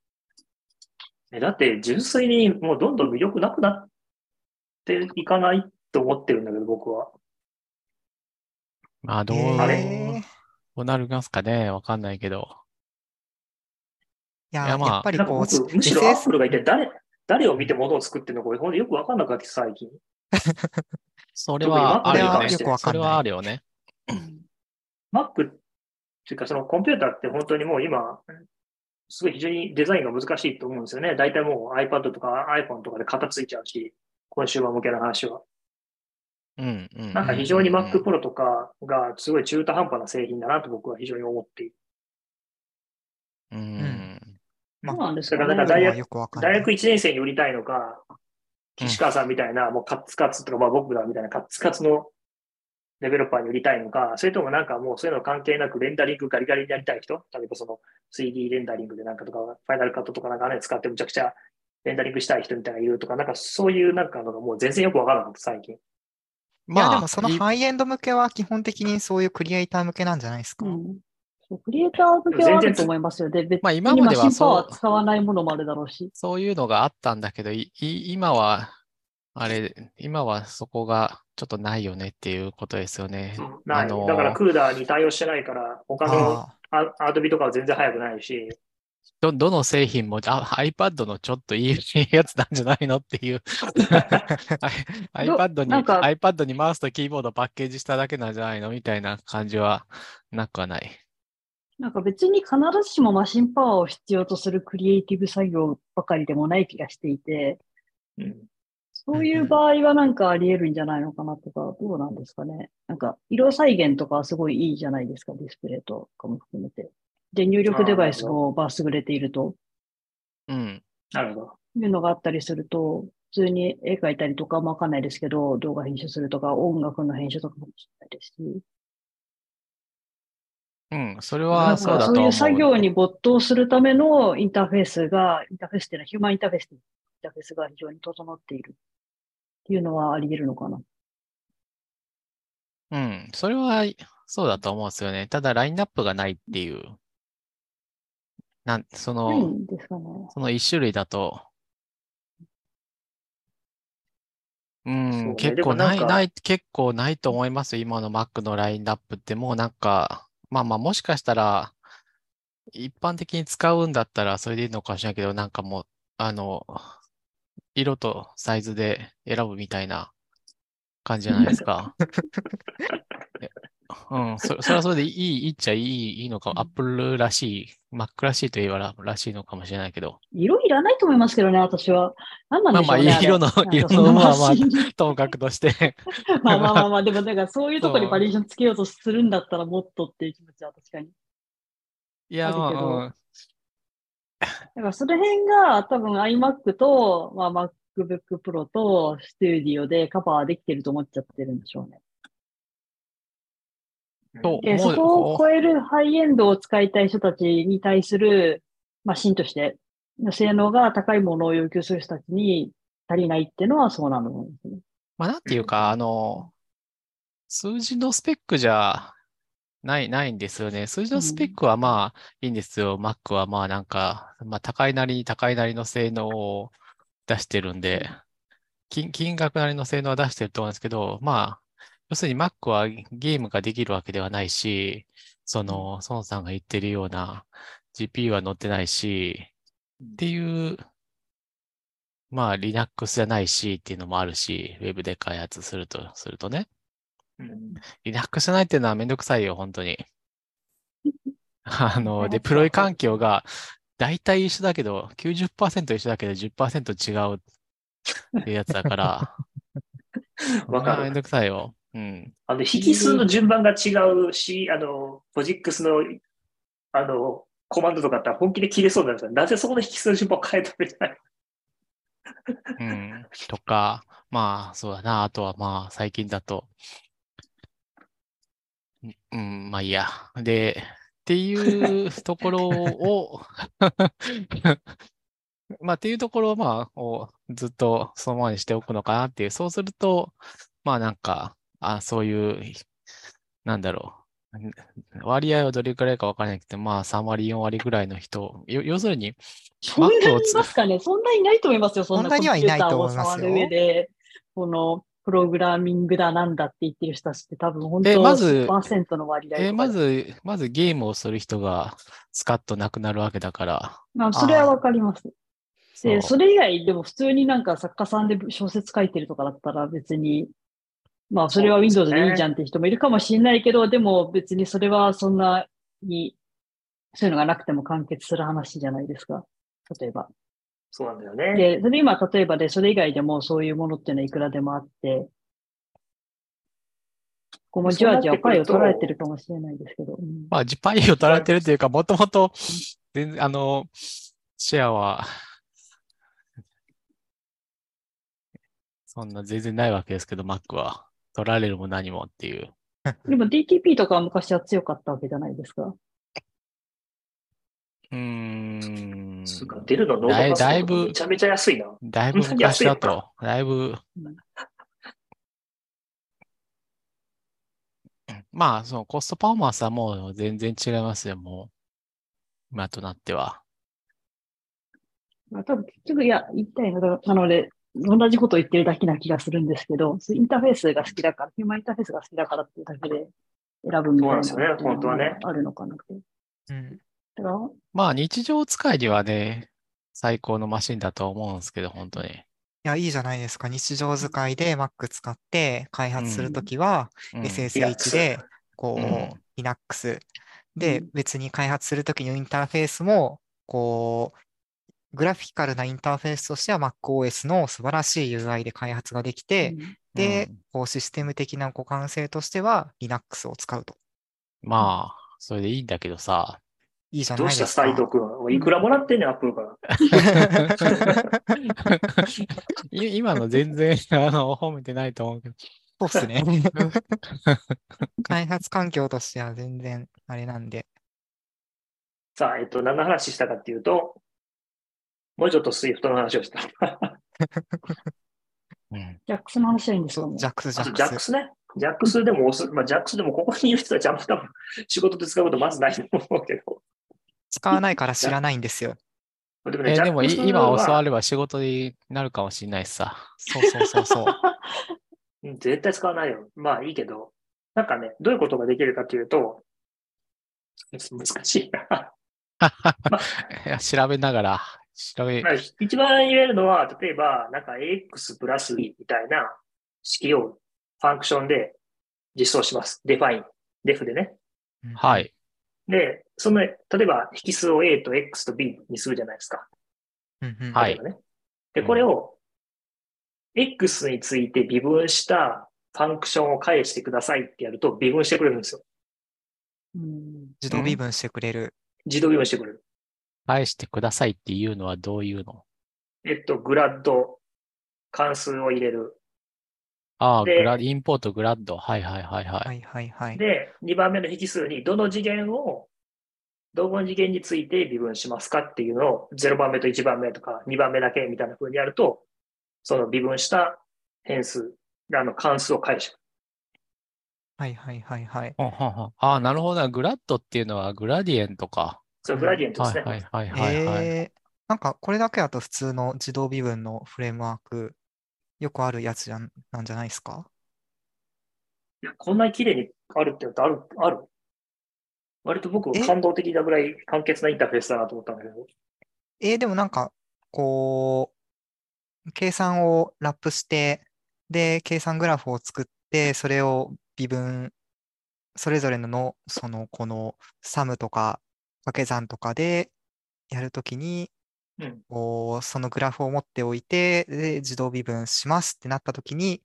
えだって純粋にもうどんどん魅力なくなっていかないと思ってるんだけど、僕は。まあ、どう、えあれ？ーどうなりますかねわかんないけど。いや、いやまあやっぱりこう、僕、むしろアップルが一体誰、誰を見て物を作ってるのか、よくわかんなくなってきて最近。それはあるよね。それはあるよね。Mac っていうか、そのコンピューターって本当にもう今、すごい非常にデザインが難しいと思うんですよね。大体もう iPad とか iPhone とかで型ついちゃうし、コンシューマー向けの話は。うん、うん。なんか非常にうん Mac Pro とかがすごい中途半端な製品だなと僕は非常に思っている。うん。まあそうなんですだかね。からなんか大学大学1年生に売りたいのか、岸川さんみたいな、もうカッツカツとか、まあ僕らみたいなカッツカツのデベロッパーに売りたいのか、それともなんかもうそういうの関係なくレンダリングガリガリにやりたい人、例えばその 3D レンダリングでなんかとか、ファイナルカットとかなんかね、使ってむちゃくちゃレンダリングしたい人みたいなのがいるとか、なんかそういうなんかのがもう全然よくわからな最近。いや、まあ、でもそのいハイエンド向けは基本的にそういうクリエイター向けなんじゃないですか？うん。クリエイター向けはあると思いますよ。で、別まあに今まではそうー使わないものもあるだろうし。そういうのがあったんだけど、いい今は、あれ、今はそこがちょっとないよねっていうことですよね。ない。あのーだからクーダーに対応してないから、他のあアアドビとかは全然速くないし、ど、どの製品も、あ、iPad のちょっといいやつなんじゃないのっていう。IPad に、iPad にマウスとキーボードパッケージしただけなんじゃないのみたいな感じはなくはない。なんか別に必ずしもマシンパワーを必要とするクリエイティブ作業ばかりでもない気がしていて、うん、そういう場合はなんかあり得るんじゃないのかなとか、どうなんですかね。なんか色再現とかはすごいいいじゃないですか、ディスプレイとかも含めて。で、入力デバイスもバー優れているとうん。なるほど。いうのがあったりすると、普通に絵描いたりとかもわかんないですけど、動画編集するとか、音楽の編集とかもしれないですし。うん。それなはそういうそうだと思う。作業に没頭するためのインターフェースが、インターフェースっていうのはヒューマンインターフェースインターフェースが非常に整っているいうのはあり得るのかな？うん。それはそうだと思うんですよね。ただラインナップがないっていう。なん、その、ないんですかね。その一種類だと、う、んね結構ない、ない、結構ないと思いますよ。今の Mac のラインナップってもうなんか、まあまあもしかしたら、一般的に使うんだったらそれでいいのかもしれないけど、なんかもう、あの、色とサイズで選ぶみたいな感じじゃないですか。えうん、そ、それはそれでいい、いいっちゃいい、いいのか、Apple らしい、Mac らしいといえばららしいのかもしれないけど。色いらないと思いますけどね、私は。何なんでしょうね。まあまあれ色の色のまあまあともかくとして。まあまあまあまあ、でもなんかそういうところにバリエーションつけようとするんだったらもっとっていう気持ちは確かに。いや、まあ、だからその辺が多分 iMac と、まあ、MacBook Pro と Studio でカバーできてると思っちゃってるんでしょうね。うんとで、思うそこを超えるハイエンドを使いたい人たちに対するマシンとして、性能が高いものを要求する人たちに足りないっていうのはそうなのですね。まあなんていうか、あの、数字のスペックじゃない、ないんですよね。数字のスペックはまあいいんですよ。Mac はまあなんか、まあ高いなりに高いなりの性能を出してるんで、金、金額なりの性能は出してると思うんですけど、まあ、要するに Mac はゲームができるわけではないし、その、孫さんが言ってるような GPU は載ってないし、っていう、まあ Linux じゃないしっていうのもあるし、Web で開発すると、するとね。うん、Linux じゃないっていうのはめんどくさいよ、本当に。あの、ねデプロイ環境が大体一緒だけど、90%一緒だけど10%違うっていうやつだから、わかるめんどくさいよ。うん。あの、引数の順番が違うし、あの、ポジックスの、あの、コマンドとかあったら本気で切れそうなんですよ。なぜそこの引数の順番を変えたみたいな。うん。とか、まあ、そうだな。あとはまあ、最近だと、うんうん、まあいいや。で、っていうところを、まあっていうところを、まあ、をずっとそのままにしておくのかなっていう。そうすると、まあなんか、あ、そういう、なんだろう。割合はどれくらいかわからないけど、まあ3割、4割ぐらいの人、よ要するに、そんなにいつますかね？そんなにいないと思いますよ。そんなそんなにはいないと思いますよこのプログラミングだなんだって言ってる人たちって多分本当えまず10%の割合とかえーまず、まずゲームをする人がスカッとなくなるわけだから。まあ、それはわかります。で、それ以外でも普通になんか作家さんで小説書いてるとかだったら別に、まあそれは Windows ねでいいじゃんって人もいるかもしれないけど、でも別にそれはそんなに、そういうのがなくても完結する話じゃないですか。例えば。そうなんだよね。で、それ今例えばで、それ以外でもそういうものっていうのはいくらでもあって、こうもじわじわパイを取られてるかもしれないですけど。うんまあ、ジパイを取られてるというか、もともと、全然、あの、シェアは、そんな全然ないわけですけど、Mac は。取られるも何もっていう。でも DTP とかは昔は強かったわけじゃないですか。うーん。つうか出るのノーだいトパソコンだいぶめちゃめちゃ安いな。だいぶ 昔だと、だいぶ、まあ、そのコストパフォーマンスはもう全然違いますよ、もう。今となっては。まあ、多分結局、いや、言いたいのが、なので、同じことを言ってるだけな気がするんですけど、インターフェースが好きだから、ヒューマンインターフェースが好きだからっていうだけで選ぶみたいなそうなんですよね本当はねあるのかなって。うん。まあ、日常使いにはね、最高のマシンだと思うんですけど、本当に。いや、いいじゃないですか。日常使いで Mac 使って開発するときは、うん SSH で、こう Linux でうん、別に開発するときのインターフェースも、こう、グラフィカルなインターフェースとしては MacOS の素晴らしい UI で開発ができて、うんでうん、こうシステム的な互換性としては Linux を使うと。まあ、それでいいんだけどさ。いいじゃどうしたないですか。斉藤君。いくらもらってんねん、アップルから。い今の全然、あの、褒めてないと思うけど。そうっすね。開発環境としては全然あれなんで。さあ、えっと、何の話したかっていうと、もうちょっと Swift の話をした。うん。ジャックスの話はいいんですそう、かね。ジャックス、ジャックス。ジャックスね。ジャックスでもまあ、ジャックスでもここにいる人たちあんま多分仕事で使うことまずないと思うけど。使わないから知らないんですよ。でもね、えーでも今教わはれば仕事になるかもしれないしさ。そうそうそうそう。うん絶対使わないよ。まあいいけど、なんかね、どういうことができるかというと、難しい な。いや調べながら、調べ、まあ一番言えるのは、例えば、なんか AX プラスみたいな式をファンクションで実装します。define、def でね。うんは。い。で、その、例えば引数を A と X と B にするじゃないですか。うんうんはい。で、これを X について微分したファンクションを返してくださいってやると微分してくれるんですよ。うん自動微分してくれる。自動微分してくれる。返してくださいっていうのはどういうの？えっと、グラッド、関数を入れる。ああ、でグラ、インポートグラッド。はいはいはいは。はいいはいはい。で、2番目の引数にどの次元を、どの次元について微分しますかっていうのを0番目と1番目とか2番目だけみたいな風にやると、その微分した変数、あの関数を返してくはいはいはいはい。ああ、なるほどな。グラッドっていうのはグラディエントか。それグラディエントですね。はいはいはいはいはい。えー、なんかこれだけだと普通の自動微分のフレームワーク、よくあるやつじゃんなんじゃないですか？いやこんなに綺麗にあるってことあるある割と僕え？感動的なぐらい簡潔なインターフェースだなと思ったんだけど。えー、でもなんか、こう、計算をラップして、で、計算グラフを作って、それを微分、それぞれのの、その、この、サムとか、掛け算とかでやるときに、うん。こうそのグラフを持っておいて、で、自動微分しますってなったときに、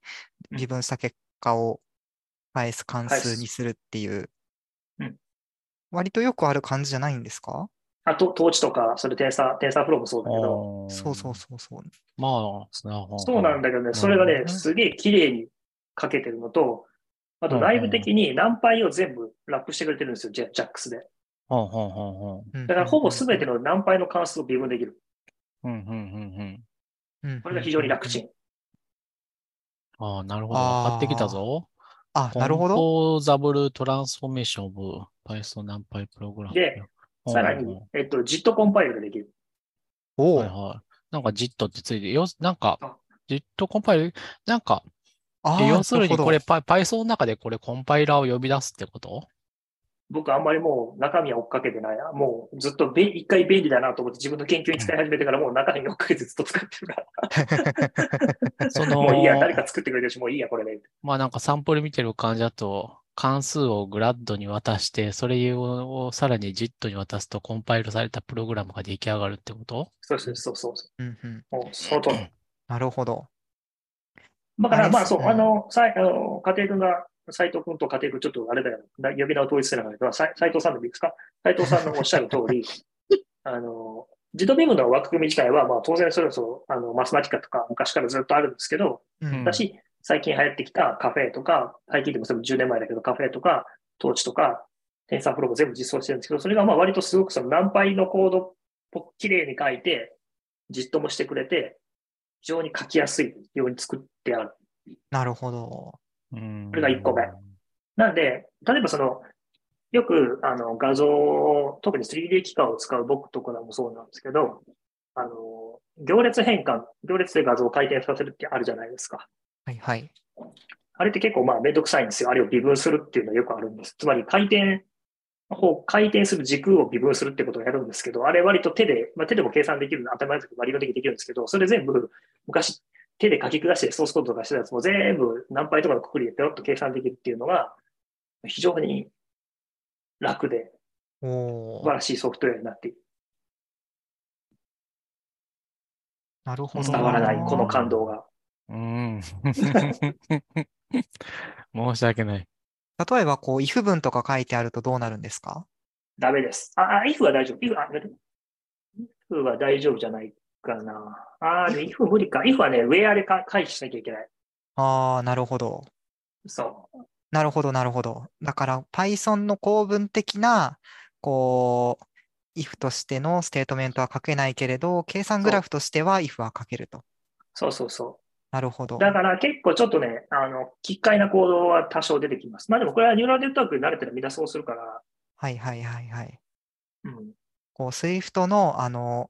うん微分した結果を返す関数にするっていううん、割とよくある感じじゃないんですか？あと、統治とか、それテンサー、テンサーフローもそうだけど、そうそうそうそう。まあ、そうなんだけどね、それがね、すげえ綺麗に書けてるのと、あとうん内部的に何倍を全部ラップしてくれてるんですよ、ジャジャックスで。ほんほんほんほん。うんだからほぼ全ての何倍の関数を微分できる。うんうんうんうん。うんこれが非常に楽うんちん。ああ、なるほど。あー分かってきたぞ。あ、なるほど。コンポーザブルトランスフォーメーションオブ Python ナンパイプログラム。でさらに、えっと、JIT コンパイルができる。おおはい。はい。なんか JIT ってついて、よ、なんかあ、JIT コンパイル、なんか、要するにこれ、パ Python の中でこれコンパイラーを呼び出すってこと？僕あんまりもう中身は追っかけてない。もうずっとべ一回便利だなと思って自分の研究に使い始めてからもう中身追っかけてずっと使ってるから。その、もういいや、誰か作ってくれてるし、もういいや、これで。まあなんかサンプル見てる感じだと、関数をグラッドに渡して、それをさらに JIT に渡すとコンパイルされたプログラムが出来上がるってこと？そうそうそうそう。うんうんもうその通り。なるほど。だから、まあそう、あの、さいあの家庭君が、斉藤君と家庭君、ちょっとあれだよ、な呼び名を統一してなかったけど、さ斉藤さんでもいいですか？斉藤さんのおっしゃる通り、あの、自動ビームの枠組み自体は、まあ当然それこそ、あの、マスマティカとか昔からずっとあるんですけど、うんだし、最近流行ってきたカフェとか、最近でもそれも10年前だけど、カフェとか、トーチとか、テンサーフローも全部実装してるんですけど、それがまあ割とすごくその何倍のコードを綺麗に書いて、実装もしてくれて、非常に書きやすいように作ってある。なるほど。うんこれが一個目なんで、例えばその、よくあの画像を、特に 3D 機械を使う僕とかもそうなんですけど、あの、行列変換、行列で画像を回転させるってあるじゃないですか。はいはい。あれって結構まあめんどくさいんですよ。あれを微分するっていうのはよくあるんです。つまり回転、回転する軸を微分するってことをやるんですけど、あれ割と手で、まあ、手でも計算できるの当たり前ですけど、割り的にできるんですけど、それ全部昔手で書き下してソースコードとかしてたやつも全部何倍とかのくくりでペロッと計算できるっていうのが非常に楽で素晴らしいソフトウェアになっている。なるほど。伝わらない、この感動が。うん。申し訳ない。例えば、こう、if 文とか書いてあるとどうなるんですか？ダメです。あ、あ if は大丈夫。if, あ、if は大丈夫じゃないかな。あ、で if 無理か。if はね、where でか回避しなきゃいけない。ああ、なるほど。そう。なるほど、なるほど。だから、Python の構文的な、こう、if としてのステートメントは書けないけれど、計算グラフとしては if は書けると。そうそうそなるほどう。。だから結構ちょっとね、あの、奇怪な行動は多少出てきます。まあでもこれはニューラルネットワークに慣れてるみんなそうするから、はいはいはいはい。うん。こう、Swift の、あの、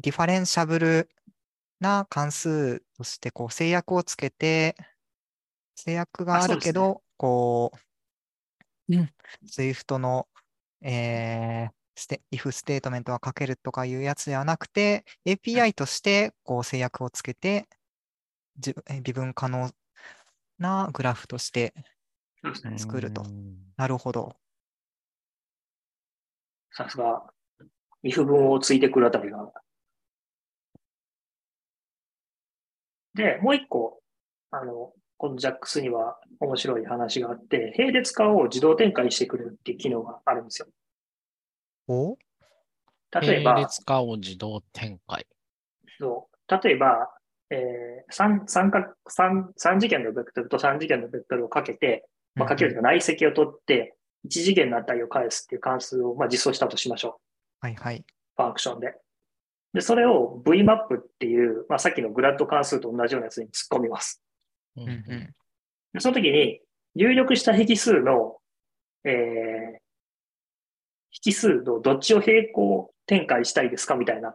differentiable な関数として、こう、制約をつけて、制約があるけど、こう、Swift の、えーステ if ステートメントは書けるとかいうやつではなくて、API として、こう、制約をつけて、微分可能なグラフとして。作るとうんなるほど。さすが、if 文をついてくるあたりが。で、もう一個、あの、この JAX には面白い話があって、並列化を自動展開してくれるっていう機能があるんですよ。お？例えば、並列化を自動展開。そう例えば、えー、三三角三三次元のベクトルと3次元のベクトルをかけて、まあ、かけるというか内積を取って、1次元の値を返すっていう関数を、まあ、実装したとしましょはいはい。う。ファンクションで。で、それを VMAP っていう、まあ、さっきのグラッド関数と同じようなやつに突っ込みます。ううんうん。でその時に、入力した引数の、えー、引数のどっちを平行展開したいですかみたいな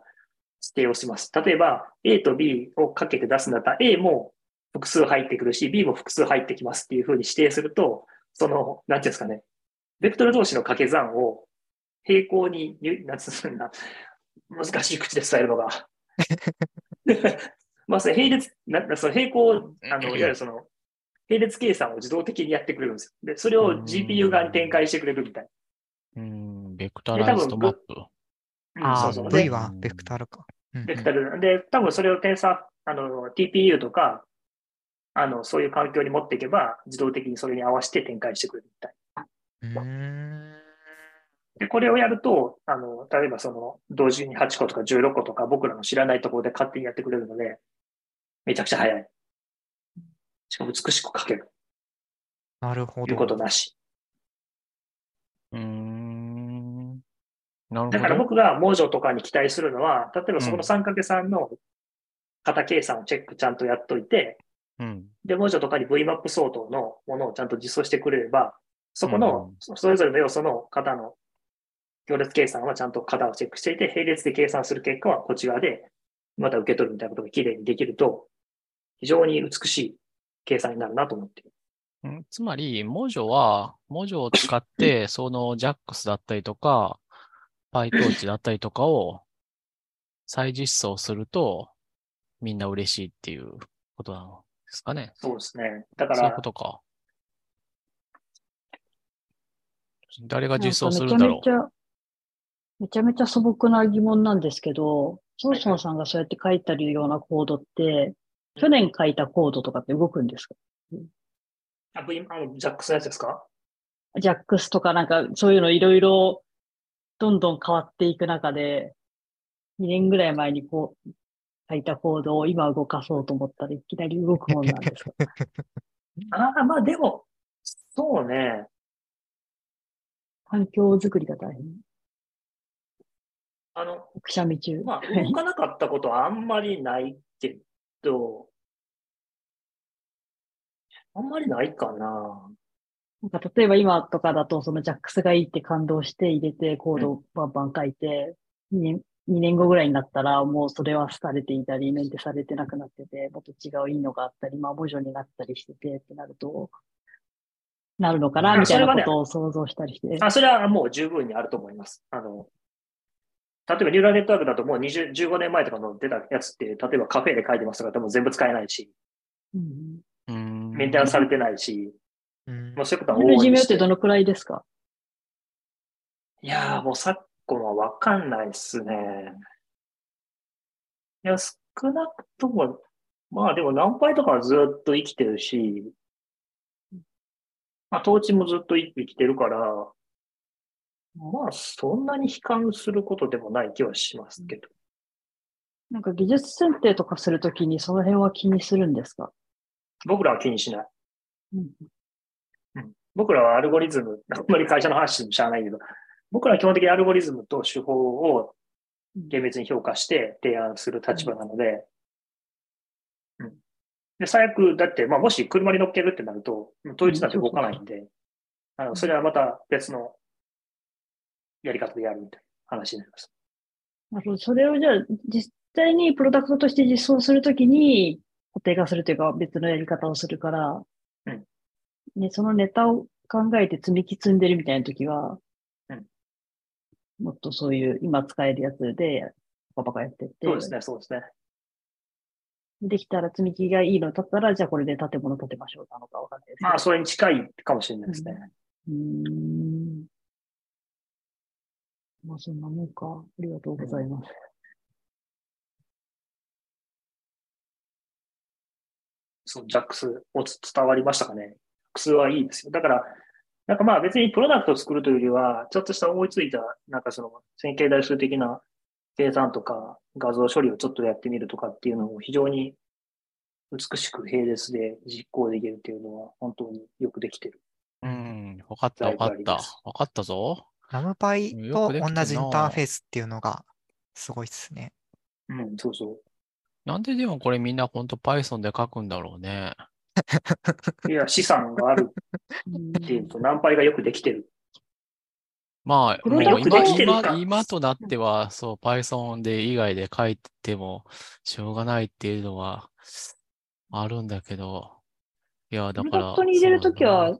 指定をします。例えば、A と B をかけて出すんだったら、A も複数入ってくるし、B も複数入ってきますっていうふうに指定すると、その、なんていうんですかね、ベクトル同士の掛け算を平行に、なんつうんだ、難しい口で伝えるのが。まあ、それ並列、なその平行、あの、いわゆるその、並列計算を自動的にやってくれるんですよ。で、それを GPU 側に展開してくれるみたいうん、ベクタライズドマップ。な。ああ、そうそう。V で、はベクタルか。うんうんベクタル。で、多分それをテンサー、あの、TPU とか、あの、そういう環境に持っていけば、自動的にそれに合わせて展開してくれるみたい。うーん。で、これをやると、あの、例えばその、同時に8個とか16個とか僕らの知らないところで勝手にやってくれるので、めちゃくちゃ早い。しかも美しく書ける。なるほというこど。となし。うーん。なるほど。だから僕がモジョとかに期待するのは、例えばそこの 3×3 の型計算をチェックちゃんとやっといて、うん。で、モジョとかに VMAP 相当のものをちゃんと実装してくれれば、そこの、それぞれの要素の型の行列計算はちゃんと型をチェックしていて、並列で計算する結果はこっち側で、また受け取るみたいなことが綺麗にできると、非常に美しい計算になるなと思っている。うんつまり、モジョは、モジョを使って、その JAX だったりとか、PyTorch だったりとかを再実装すると、みんな嬉しいっていうことなのですかね。そうですね。だかそういうらこ、とか。誰が実装するんだろめちゃめちゃ、めちゃ素朴な疑問なんですけど、ソーソンさんがそうやって書いてるようなコードって、去年書いたコードとかって動くんですか？あ、V、あの、ジャックスのやつですか？ジャックスとかなんかそういうのいろいろどんどん変わっていく中で、2年ぐらい前にこう、書いたコードを今動かそうと思ったらいきなり動くもんなんですか？ああ、まあでも、そうね。環境づくりが大変。あの、くしゃみ中。まあ、動かなかったことはあんまりないけど、あんまりないかな。なんか例えば今とかだと、そのジャックスがいいって感動して入れて、コードをバンバン書いて、2年、2年後ぐらいになったら、もうそれは廃れていたり、メンテされてなくなってて、もっと違ういいのがあったり、まあ、文字になったりしててってなると、なるのかな、あみたいなことを想像したりして。あ、それはもう十分にあると思います。あの、例えばニューラルネットワークだともう20 15年前とかの出たやつって、例えばカフェで書いてますとか多分全部使えないし、うんうん。メンテナンスされてないし、うんもうそういうことはうん。寿ってどのくらいですか？いやーもう昨今はわかんないっすね。いや、少なくとも、まあでも何倍とかはずっと生きてるし、まあ、統治もずっと生きてるから、まあ、そんなに悲観することでもない気はしますけど。なんか技術選定とかするときにその辺は気にするんですか？僕らは気にしない。うん僕らはアルゴリズム、あんまり会社の話してもしゃあないけど、僕らは基本的にアルゴリズムと手法を厳密に評価して提案する立場なので、うん。で、最悪、だって、まあ、もし車に乗っけるってなると、統一なんて動かないんで、あの、それはまた別のやり方でやるみたいな話になります。なるほど。それをじゃあ、実際にプロダクトとして実装するときに固定化するというか別のやり方をするから、うんね、そのネタを考えて積み木積んでるみたいなときは、うんもっとそういう今使えるやつでパパパやってって、そうですね、そうですね。できたら積み木がいいのだったら、じゃあこれで建物建てましょうなのかわかんないです。まあ、それに近いかもしれないですね。うーん。まあそんなもんか。ありがとうございます。そう、ジャックスをつ伝わりましたかね。ジャックスはいいですよ。だから、なんかまあ別にプロダクトを作るというよりは、ちょっとした思いついた、なんかその線形代数的な計算とか画像処理をちょっとやってみるとかっていうのを非常に美しく並列で実行できるっていうのは本当によくできてる。うん。わかった、わかった。わかったぞ。ラムパイよと同じインターフェースっていうのがすごいですね。うん、そうそう。なんででもこれみんな本当 Python で書くんだろうね。いや、資産があるっていうと、ナンパイがよくできてる。まあ、今今今となっては、そう、Python で以外で書いてもしょうがないっていうのはあるんだけど、いや、だから。プロダクトに入れるときは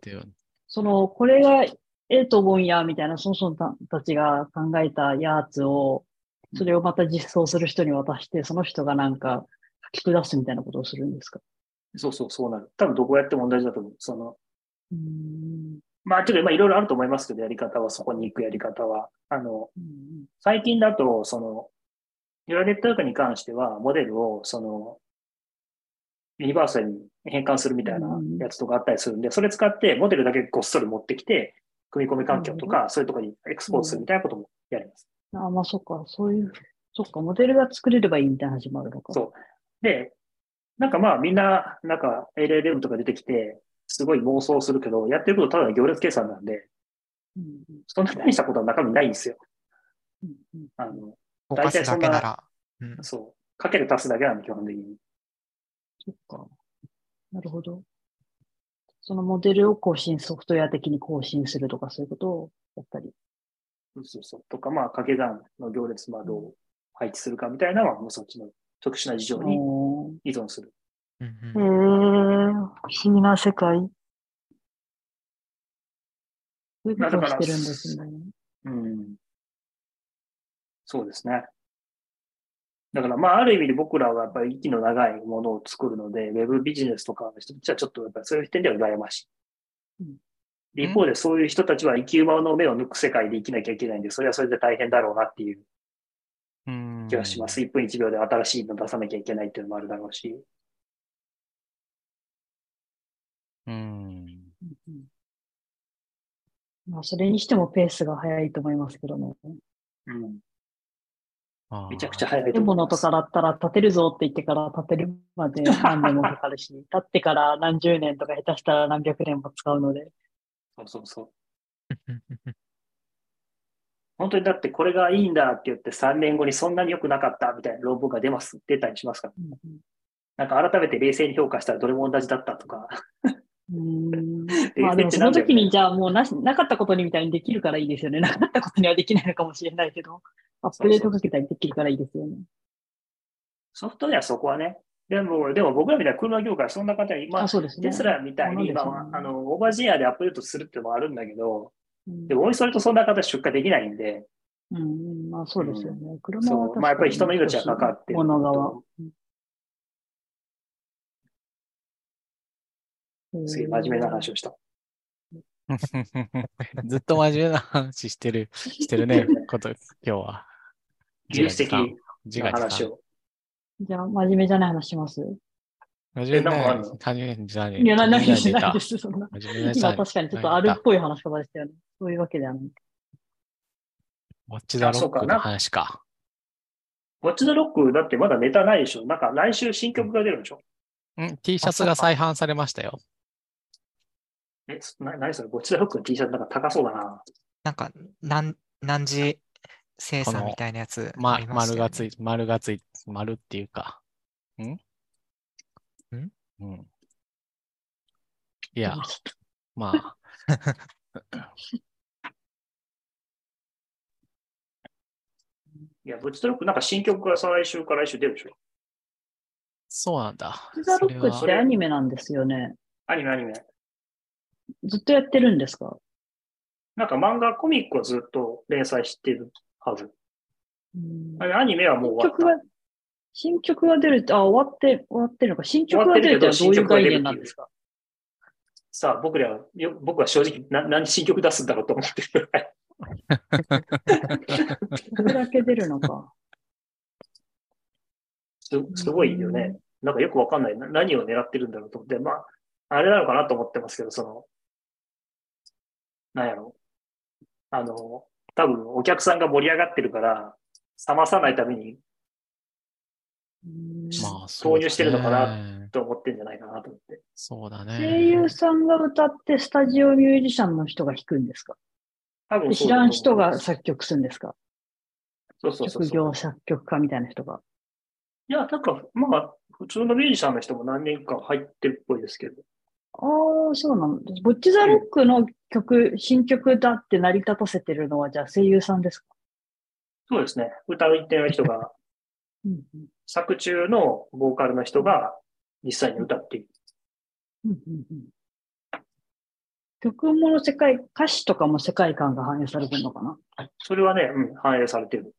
その、これがええと思うんや、みたいな、その人たちが考えたやつを、それをまた実装する人に渡して、その人がなんか書き下すみたいなことをするんですか？そうそう、そうなる。多分どこやっても同じだと思う。その、うーんまあ、ちょっとまあいろいろあると思いますけど、やり方は、そこに行くやり方は。あの、うん最近だと、その、ニューラルネットワークに関しては、モデルを、その、ユニバーサルに変換するみたいなやつとかあったりするんで、それ使ってモデルだけごっそり持ってきて、組み込み環境とか、そういうところにエクスポーズするみたいなこともやります。あ、まあそっか、そういう、そっか、モデルが作れればいいみたいな話もあるのか。そうで、なんかまあみんな、なんか LLM とか出てきて、すごい妄想するけど、やってることただの行列計算なんで、うんそんな大したことは中身ないんですよ。うんうんあの、動かすだけなら。うんそう。かける足すだけなんで、基本的に。そっか。なるほど。そのモデルを更新、ソフトウェア的に更新するとかそういうことをやったり。そうそうそう。とか、まあ、掛け算の行列まあどう配置するかみたいなのは、もうそっちの特殊な事情に依存する。うんへえうん不思議な世界。そういうことをしてるんですね。うん。そうですね。だから、まあ、ある意味で僕らはやっぱり息の長いものを作るので、ウェブビジネスとかの人たちはちょっとやっぱりそういう点では羨ましい。うんで一方でそういう人たちは生き馬の目を抜く世界で生きなきゃいけないんで、それはそれで大変だろうなっていううん気がします。1分1秒で新しいの出さなきゃいけないっていうのもあるだろうし。うん。まあ、それにしてもペースが速いと思いますけどね。うん。めちゃくちゃ早いと建。物とかだったら建てるぞって言ってから建てるまで 何年もかかるし、建ってから何十年とか下手したら何百年も使うので。そうそうそう。本当にだってこれがいいんだって言って3年後にそんなに良くなかったみたいな論文が出ます、出たりしますから。なんか改めて冷静に評価したらどれも同じだったとか。まあでもその時にじゃあもうなし、なかったことにみたいにできるからいいですよね。なかったことにはできないのかもしれないけど、アップデートかけたりできるからいいですよね。ソフトウェアそこはね。でも、でも僕らみたいな車業界はそんな方に、まあね。テスラみたいに今は、そうなんですよねあの、オーバージアでアップデートするっていうのもあるんだけど、うんでも、おいそれとそんな方出荷できないんで、うん、まあそうですよね。車はそう、まあやっぱり人の命がかかってる物側。すげえ真面目な話をした。ずっと真面目な話してる、してるね、こと、今日は。技術的自話を。じゃあ、真面目じゃない話します？真面目えなんかあんの？な、真面目じゃねえ。いや、な何しないです、そんな。確かにちょっとあるっぽい話し方でしたよね。そういうわけではない。ウォッチザロあそうかなックの話か。ウォッチザロックだってまだネタないでしょなんか来週新曲が出るんでしょん ?T シャツが再販されましたよ。え、そな何それ？ウォッチザロックの T シャツなんか高そうだな。なんか、なん何時生産みたいなやつまね丸がつい、丸がつい、丸っていうか。ん？ん？うん。いや、まあ、いや、ウォッチザロックなんか新曲が再来週から来週出るでしょそうなんだ。ザロックってアニメなんですよね。アニメアニメ。ずっとやってるんですか？なんか漫画、コミックはずっと連載してるはず。アニメはもう終わった。新曲が、出るって、あ、終わって、終わってるのか。新曲が出るってどういう概念なんですか？さあ、僕らは、よ僕は正直な、何新曲出すんだろうと思ってるぐらい。これだけ出るのか。すすごいよね。なんかよくわかんない。な何を狙ってるんだろうと思って、まあ、あれなのかなと思ってますけど、その、なんやろ。あの、多分お客さんが盛り上がってるから、冷まさないためにうんまあ、そう投入してるのかなねと思ってんじゃないかなと思って。そうだね。声優さんが歌ってスタジオミュージシャンの人が弾くんですか？多分で知そうだと思うらん人が作曲するんですか？そうそうそう職。業作曲家みたいな人が。いや、なんか、まあ、普通のミュージシャンの人も何年か入ってるっぽいですけど。ああ、そうなの。ボッチザロックの曲、新曲だって成り立たせてるのは、じゃあ声優さんですか？そうですね。歌うってる人が、うんうん作中のボーカルの人が実際に歌っている。うんうんうん曲もの世界、歌詞とかも世界観が反映されてるのかな？それはね、うん、反映されてる。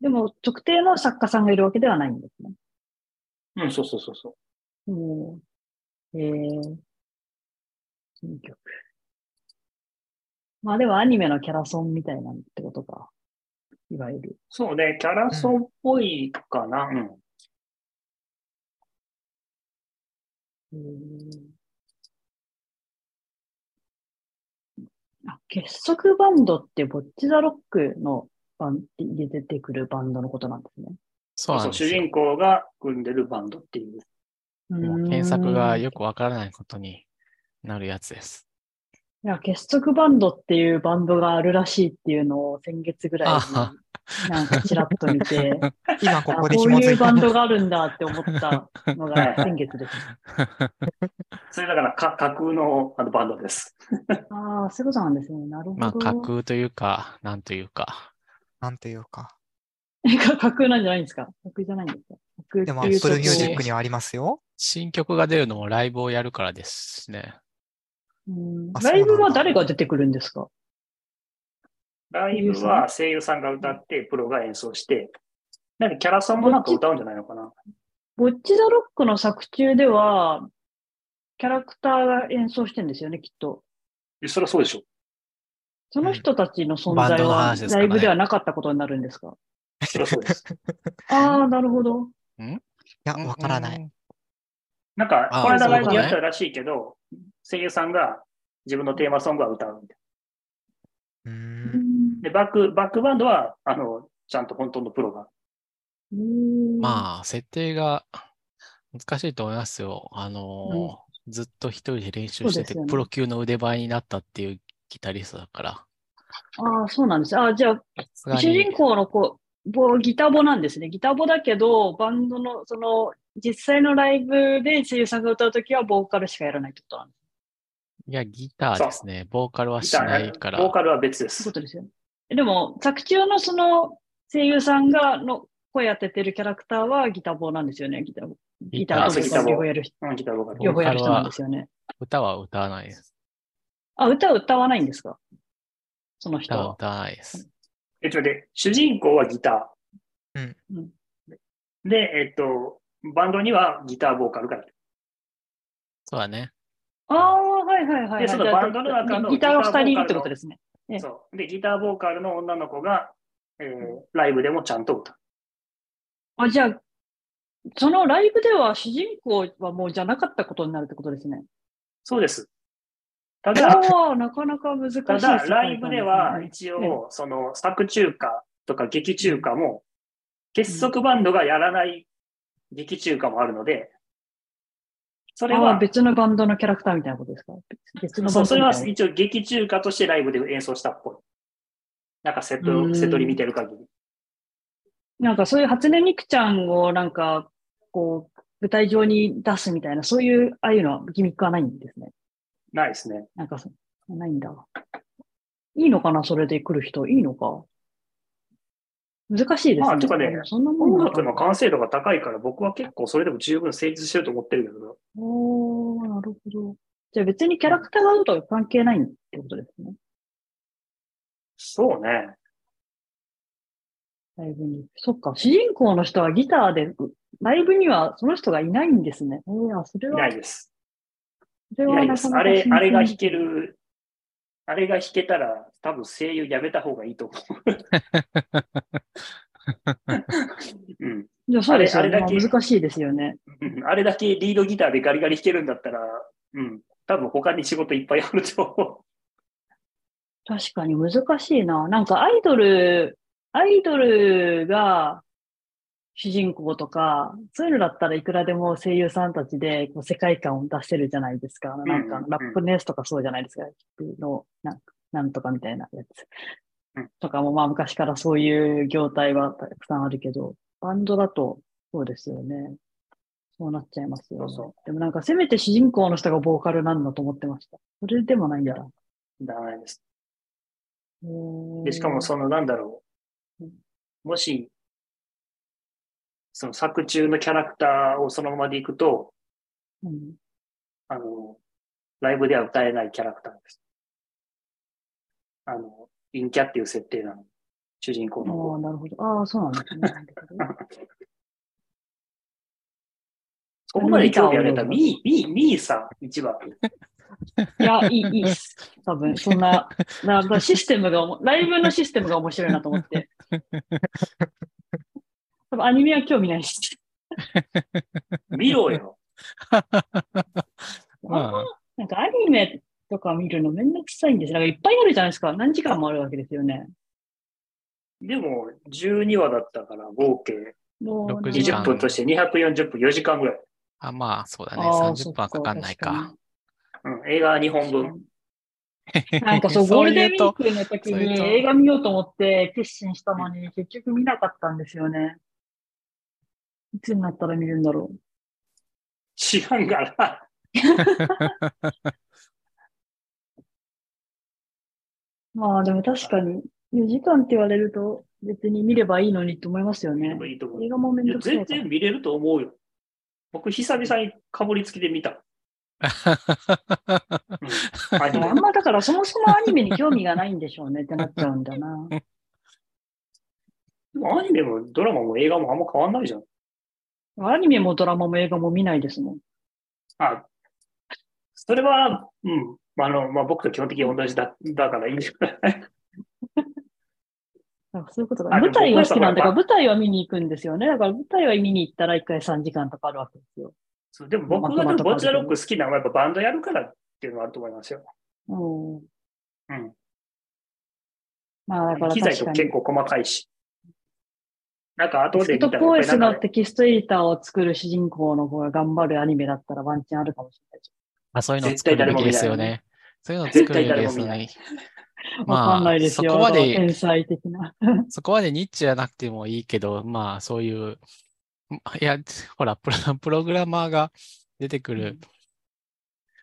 でも、特定の作家さんがいるわけではないんですね。うん、そうそうそうそう。えー、新曲。まあでもアニメのキャラソンみたいなんってことか。いわゆる。そうね、キャラソンっぽいかな。うん。うーんあ結束バンドってボッチザロックのバンで出てくるバンドのことなんですね。そうなんですよ。主人公が組んでるバンドっていう。もう検索がよくわからないことになるやつです。いや、結束バンドっていうバンドがあるらしいっていうのを先月ぐらいあになんかちらっと見て、今こあこでこういう。バンドがあるんだって思ったのが先月です。それだからか架空のあのバンドです。ああ、そういうことなんですね。なるほど。まあ、架空というか、なんというか。なんというか。えか架空なんじゃないんですか？架空じゃないんですか？架空でもっていうと Apple Music にはありますよ。新曲が出るのもライブをやるからですね。うんあライブは誰が出てくるんですか？ライブは声優さん？が歌って、プロが演奏して、なんかキャラソンもなんか歌うんじゃないのかな？ボッチザロックの作中では、キャラクターが演奏してんですよね、きっと。えそりゃそうでしょ。その人たちの存在はライブではなかったことになるんですか？そりゃそうです。ああ、なるほど。いや、わからない。。なんか、あこの間ライブやったらしいけど、声優さんが自分のテーマソングは歌うみたいうー。うんんで、バック、バックバンドは、あの、ちゃんと本当のプロが。まあ、設定が難しいと思いますよ。あのーずっと一人で練習してて、ねプロ級の腕前になったっていうギタリストだから。ああ、そうなんです。ああ、じゃあ、主人に、公の子、ボギターボなんですね。ギターボだけど、バンドの、その、実際のライブで声優さんが歌うときはボーカルしかやらないってことなんです。いや、ギターですね。ボーカルはしギターないから。ボーカルは別ですそういうこ。とですよね。でも、作中のその声優さんがの声当ててるキャラクターはギターボなんですよね。ギターボ。ギターとボーカル両方やるギターボーカル。両方やる人なんですよね。歌は歌わないです。あ、歌は歌わないんですか？その人は。歌わないです。えっとで、主人公はギター。うんうんで、えっと、バンドにはギターボーカルがいる。そうだね。ああ、はいはいはい。でそのバンドの中のギターがギターボーカルの二人いるってことですね。ええそう。で、ギターボーカルの女の子が、えーライブでもちゃんと歌う。あ、じゃあ、そのライブでは主人公はもうじゃなかったことになるってことですね。そうです。ただ、なかなか難しいただ、ライブでは一応、その、作中歌とか劇中歌も、結束バンドがやらない劇中歌もあるので、それは、別のバンドのキャラクターみたいなことですか？別のバそう、それは。一応劇中歌としてライブで演奏したっぽい。なんかセッうんト、セットリ見てる限り。なんかそういう初音ミクちゃんをなんか、こう、舞台上に出すみたいな、そういう、ああいうのはギミックはないんですね。ないですね。なんかそ、ないんだ。いいのかな？それで来る人。いいのか？難しいですね。まあてかねそんなもん音楽の完成度が高いから僕は結構それでも十分成立してると思ってるけど、おー、なるほど。じゃあ別にキャラクターが合うとは関係ないってことですね。そうね。ライブに。そっか、主人公の人はギターで、ライブにはその人がいないんですね。えー、あ、それいは、ないです。それ。はあれ、あれが弾ける、あれが弾けたら多分声優やめた方がいいと思う。うん。じゃあそうですよね。難しいですよね。うんあれだけリードギターでガリガリ弾けるんだったら、うん。多分他に仕事いっぱいあると思確かに難しいな。なんかアイドル、アイドルが主人公とか、そういうのだったらいくらでも声優さんたちでこう世界観を出せるじゃないですか。なんかうんラップのやつとかそうじゃないですか。のなんなんとかみたいなやつうん。とかもまあ昔からそういう業態はたくさんあるけど、バンドだとそうですよね。そうなっちゃいますよ、ね。そうそでもなんかせめて主人公の人がボーカルなんだと思ってました。それでもないんだ。う。ダメです。で、しかもそのなんだろううん。もし、その作中のキャラクターをそのままでいくと、うんあの、ライブでは歌えないキャラクターです。あの、陰キャっていう設定なの。主人公あの子あ、。なるほど。ああ、そうなんですね。そこまで興味あるんだミー、ミー、ミーさん、一番。いや、いい、いいっす。多分、そんな、なんかシステムがライブのシステムが面白いなと思って。多分、アニメは興味ないし。見ろよ。まあ、なんかアニメとか見るのめんどくさいんですよ。なんかいっぱいあるじゃないですか。何時間もあるわけですよね。でも、12話だったから、合計もう6時間20分として240分、4時間ぐらい。あまあ、そうだね。あー30分はかかんないか。うん、映画2本分。なんかそう、ゴールデンウィーク。クの時に映画見ようと思って決心したのに、結局見なかったんですよね。いつになったら見るんだろう。知らんがな。まあでも確かに、4時間って言われると別に見ればいいのにって思いますよね。いい映画もめんどくさいから。然見れると思うよ。僕、久々にかぶりつきで見た。うんアニメあんまだからそもそもアニメに興味がないんでしょうねってなっちゃうんだな。でもアニメもドラマも映画もあんま変わんないじゃん。アニメもドラマも映画も見ないですもん。あ、それは、うん。あの、まあ、僕と基本的に同じだ、だからいいんじゃないなんかそういうことが。あでも舞台が好きなんだから、僕舞台は見に行くんですよね。だから舞台は見に行ったら1回3時間とかあるわけですよ。そうでも僕がボッチャロック好きなのはやっぱバンドやるからっていうのはあると思いますよ。うん。うん。まあだから機材と結構細かいし。なんか後で見たらトポーエスのテキストエディターを作る主人公の子が頑張るアニメだったらワンチャンあるかもしれない。あそういうの作るべきですよね。そういうのを作るべきですよね。わかんないですよ。そこまで天才的な。そこまでニッチじゃなくてもいいけど、まあそういう、いや、ほら、プロプログラマーが出てくる、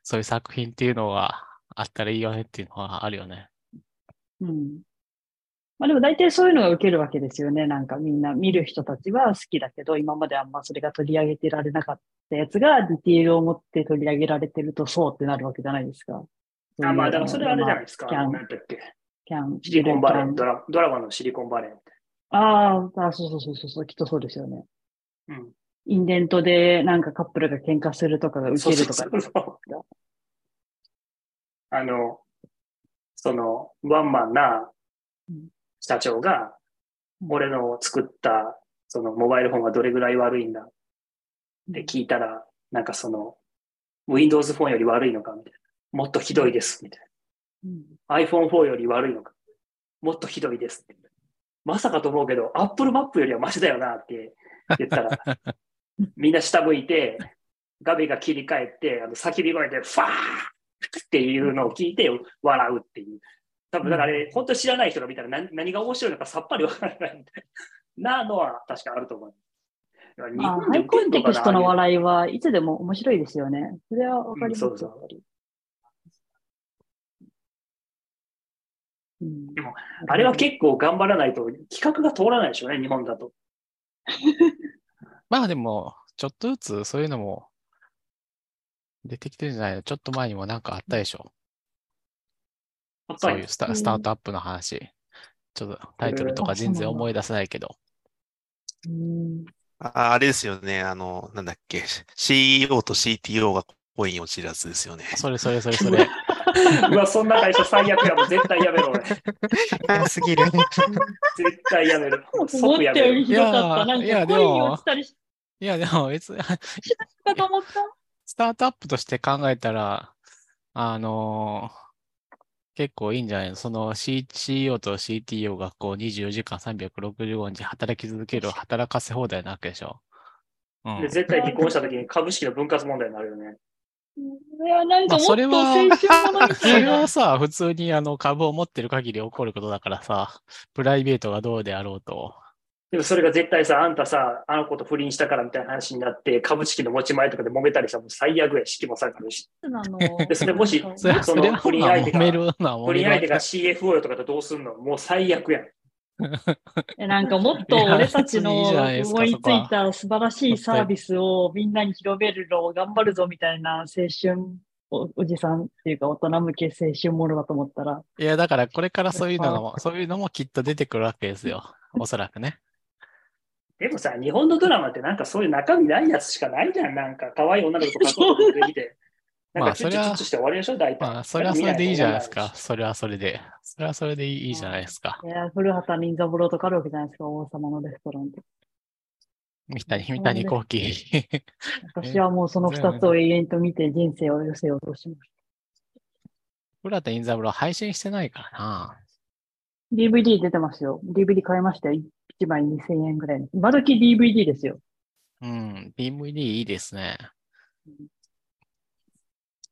そういう作品っていうのはあったらいいよねっていうのはあるよね。うん。まあでも大体そういうのが受けるわけですよね。なんかみんな見る人たちは好きだけど、今まであんまそれが取り上げてられなかったやつがディティールを持って取り上げられてるとそうってなるわけじゃないですか。あ、まあ、だからそれあれじゃないですか。キャンなんだっけ？キャン、シリコンバレンドラドラマのシリコンバレーって。あーあ、そうそうそうそう、きっとそうですよね。うん。インデントでなんかカップルが喧嘩するとかが受けるとか。そうそうそうあの、その、ワンマンなうん社長が、うん俺の作った、そのモバイルフォンがどれぐらい悪いんだ？って聞いたら、なんかその、Windows フォンより悪いのか？みたいな。もっとひどいです、みたいうんな。iPhone4 より悪いのか？もっとひどいですって。まさかと思うけど、Apple マップよりはマシだよな？って言ったら、みんな下向いて、画面が切り替えて、あの叫び声で、ファーっていうのを聞いて笑うっていう。多分だからあれ、本当に知らない人が見たら何何が面白いのかさっぱりわからないみたいなのは確かあると思う。日まあ、本でハイコンテクストのい。笑いはいつでも面白いですよね。それはわかりますうんそうそうやっぱりうんでもあれは結構頑張らないと企画が通らないでしょうね、日本だと。まあでも、ちょっとずつそういうのも出てきてるんじゃないの？ちょっと前にもなんかあったでしょそういうスタスタートアップの話。ちょっとタイトルとか全然思い出せないけど。うんああれですよね。あの、なんだっけ。CEO と CTO が恋に落ちるやつですよね。それそれそれそれ。うわ、そんな会社最悪やもん。絶対やめろ、俺。早すぎる。絶対やめる。思っ即たやめる。よりひどかった。なんいやか恋でもに落ちたりしいやでも別に、たかと思った？スタートアップとして考えたら、あのー結構いいんじゃないの？その C- CEO と CTO がこう24時間365日働き続ける働かせ放題なわけでしょ？うんで。絶対離婚した時に株式の分割問題になるよね。いや、なんかもっとまあ そ。れはさ、普通にあの株を持ってる限り起こることだからさ、プライベートがどうであろうと。でもそれが絶対さ、あんたさ、あの子と不倫したからみたいな話になって、株式の持ち前とかで揉めたりしたらもう最悪や、式も下がるし。でそれもし その不倫相手が不倫相手が CFO よとかとどうすんの？もう最悪やん。えなんかもっと俺たちの思いついた素晴らしいサービスをみんなに広めるのを頑張るぞみたいな青春おおじさんっていうか大人向け青春ものだと思ったら、いや、だからこれからそういうのがも、そういうのもきっと出てくるわけですよ。おそらくね。でもさ、日本のドラマってなんかそういう中身ないやつしかないじゃん。なんか可愛い女の子とか そういうの出てきて。なんかチュッチュチュッチュして終わりでしょ、大体。まあ、それはそれでいいじゃないですか。それはそれで。それはそれでいいじゃないですか。いや古畑任三郎とかあるわけじゃないですか、王様のレストランで。三谷、三谷幸喜。私はもうその二つを永遠と見て人生を寄せようとしまし浦田任三郎配信してないからな。た。DVD 出てますよ。DVD 買いましたよ。1枚2000円ぐらいの。今時 DVD ですよ。うん、DVD いいですね。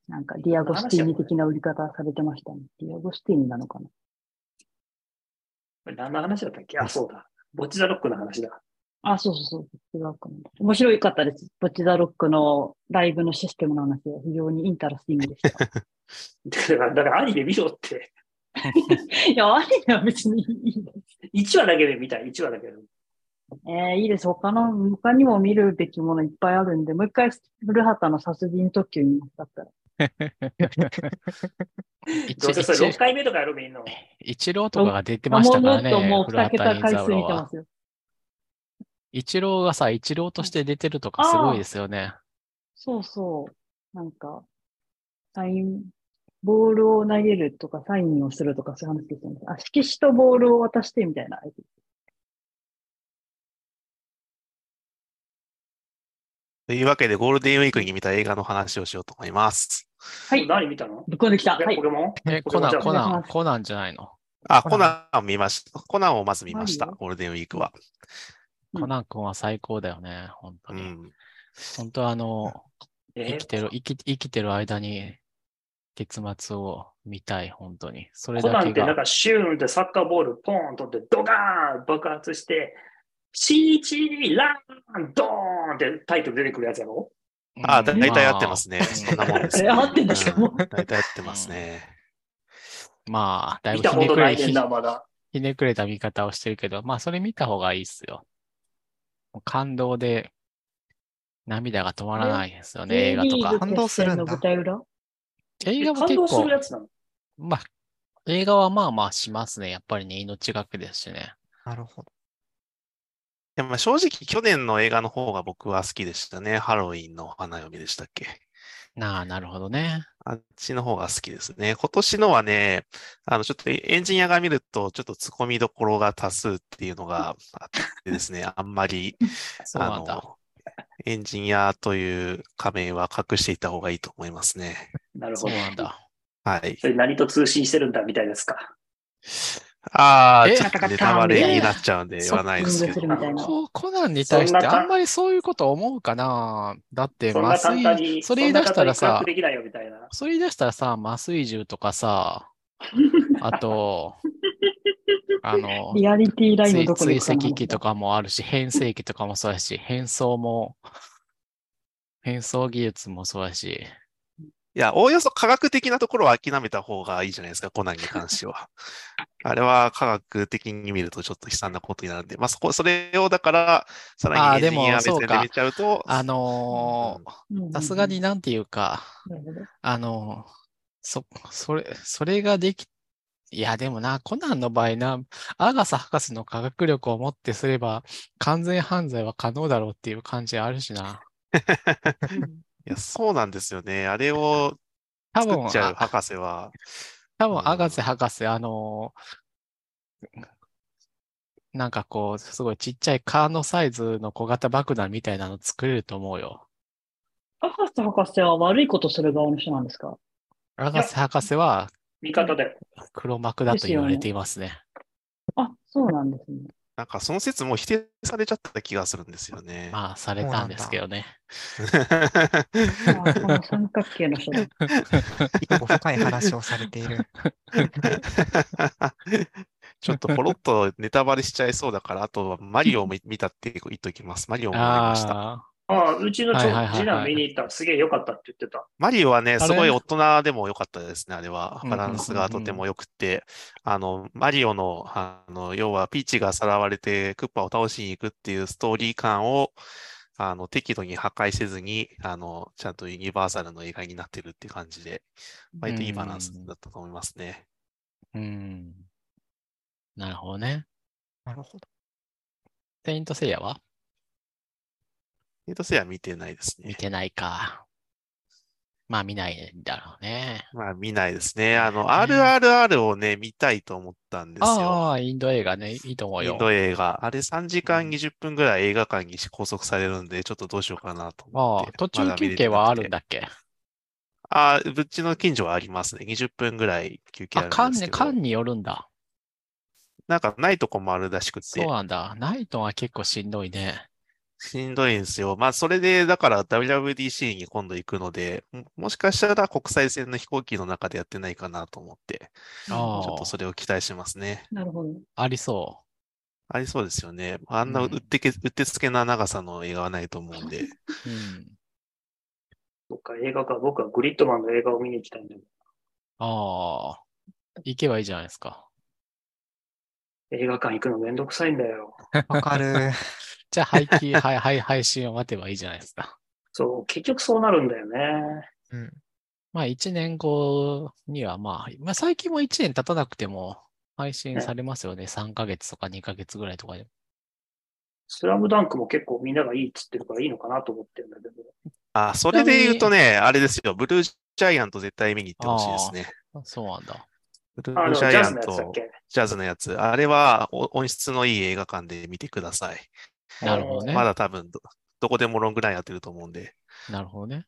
なんか、ディアゴスティーニ的な売り方されてましたね。ディアゴスティーニなのかなこれ何の話だったっけ？あ、そうだ。ボッチザロックの話だ。あ、そうそうそう。ボッチザロックの面白かったです。ボッチザロックのライブのシステムの話は非常にインタラスティングでした。だから、だからアニメ見ろって。いや、アニメは別にいいです。1話だけで見たい、1話だけで。えー、いいです。他の、他にも見るべきものいっぱいあるんで、もう一回、古畑の殺人特急にだったら。一どうせそれ6一回目とかやろ、みんな。一郎とかが出てましたからね。もうもっともう2古畑桁回数見てま。すよ。一郎がさ、一郎として出てるとかすごいですよね。そうそう。なんか、サイン、ボールを投げるとか、サインをするとか、そういう話ですよね。あ、色紙とボールを渡してみたいな。というわけで、ゴールデンウィークに見た映画の話をしようと思います。はい。何見たの？ぶっ込んできた。はいポ。ケモン？え、コナン、コナン、コナンじゃないの？あ、コナンコナンを見ました。コナンをまず見ました、ゴールデンウィークは。うんコナン君は最高だよね、本当に。うん。本当あの、え？生きてる、生き、生きてる間に結末を見たい、本当に。それだけコナンってなんが。かシューンってサッカーボールポーン取ってドカーン爆発して、CG ランドーンってタイトル出てくるやつやろ？あ、うんだ大体合ってますね。まあそんなもんです、合ってんですか大体合ってますね。まあ、だい見たこぶひねくれ、ひとないねんな、まだ。ひねくれた見方をしてるけど、まあ、それ見た方がいいっすよ。感動で涙が止まらないですよね、映画とか。感動するんだ決戦の舞台裏？映画も結感動する構、やつなの？まあ、映画はまあまあしますね。やっぱりね、命がけですしね。なるほど。でもまあ正直去年の映画の方が僕は好きでしたね。ハロウィンの花嫁でしたっけ？なあ、なるほどね。あっちの方が好きですね。今年のはね、あの、ちょっとエンジニアが見ると、ちょっと突っ込みどころが多数っていうのがあってですね、あんまり、あそうなんだ。の、エンジニアという仮面は隠していた方がいいと思いますね。そうなるほど。なんだ。はい。それ何と通信してるんだみたいですか？ああ、えちょっとネタバレになっちゃうんで言わないですけどココナンに対してあんまりそういうこと思うかなだって麻酔、それ言い出したらさ。それ言い出したらさ、麻酔銃とかさ、あと、あの、リアリティラインのこに追跡機とかもあるし、変声機とかもそうだし、変装も、変装技術もそうだし、いや、おおよそ科学的なところは諦めた方がいいじゃないですか、コナンに関しては。あれは科学的に見るとちょっと悲惨なことになるんで、まあそこ、それをだから、さあらにエーでもンジニアで見ちゃうと、あのーさすがになんていうか、あの、そ、それ、それができ、いや、でもな、コナンの場合な、アガサ博士の科学力をもってすれば、完全犯罪は可能だろうっていう感じあるしな。いや、そうなんですよね。あれを多分作っちゃうあ博士は、多分、うんアガセ博士、あのーなんかこう、すごいちっちゃいカーのサイズの小型爆弾みたいなの作れると思うよ。博士博士は悪いことする側の人なんですか？アガセ博士は味方だよ。黒幕だと言われていますね。あ、そうなんですね。なんかその説も否定されちゃった気がするんですよね。まあ、されたんですけどね。あこの三角形の人だ。結構深い話をされている。ちょっとポロッとネタバレしちゃいそうだから、あとはマリオを見見たって言っときます。マリオも見ました。あああ、うちのちょはいはい次男見に行ったらすげえ良かったって言ってた。マリオはね、れ？すごい大人でも良かったですね、あれは。うんバランスがとても良くて。あの、マリオの、あの、要はピーチがさらわれてクッパを倒しに行くっていうストーリー感を、あの、適度に破壊せずに、あの、ちゃんとユニバーサルの映画になってるっていう感じで、割といいバランスだったと思いますね。ーうん。なるほどね。なるほど。セイントセイヤは？エイトセイヤ見てないですね。見てないか。まあ見ないんだろうね。まあ見ないですね。あの、ね RRR をね、見たいと思ったんですよ。ああ、インド映画ね。いいと思うよ。インド映画。あれ3時間20分ぐらい映画館に拘束されるんで、ちょっとどうしようかなと思って。ああ、途中休憩はあるんだっけ？ああ、うちの近所はありますね。20分ぐらい休憩ああ、るんですけど。間によるんだ。なんかないとこもあるらしくそうて、なんだ。ナイトは結構しんどいね。しんどいんですよ。まあ、それで、だから WWDC に今度行くので、ももしかしたら国際線の飛行機の中でやってないかなと思って、ああちょっとそれを期待してますね。なるほど。ありそありそうですよね。あんなうんうってけ、うってつけな長さの映画はないと思うんで。う。うん。そっか、映画か。僕はグリッドマンの映画を見に行きたいんだけど。ああ、行けばいいじゃないですか。映画館行くのめんどくさいんだよ。わかる。じゃあ配信、はい、はい、配信を待てばいいじゃないですか。そう、結局そうなるんだよね。うん。まあ一年後にはまあ、まあ最近も一年経たなくても配信されますよね。3ヶ月とか2ヶ月ぐらいとかで。スラムダンクも結構みんながいいっつってるからいいのかなと思ってるんだけど。あ、それで言うとね、あれですよ。ブルージャイアント絶対見に行ってほしいですね。あそうなんだ。ブルージャイアント、け？ジャズのやつ。あれはお音質のいい映画館で見てください。なるほどね。まだ多分ど、どこでもロングランやってると思うんで。なるほどね。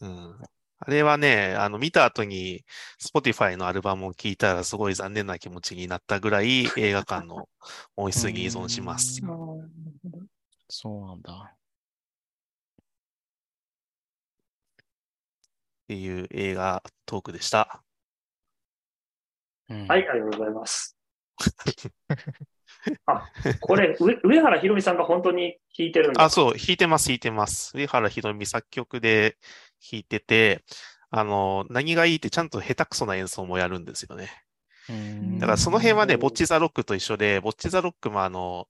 うん。あれはね、あの、見た後に、Spotify のアルバムを聴いたらすごい残念な気持ちになったぐらい 映画館の音質に依存しますう。あーなるほどそうなんだ。っていう映画トークでした。うんはい、ありがとうございます。あ、これ、上上原ひろみさんが本当に弾いてるんだ。あ、そう、弾いてます、弾いてます。上原ひろみ作曲で弾いてて、あの、何がいいってちゃんと下手くそな演奏もやるんですよね。うんだからその辺はね、うんボッチザロックと一緒で、ボッチザロックもあの、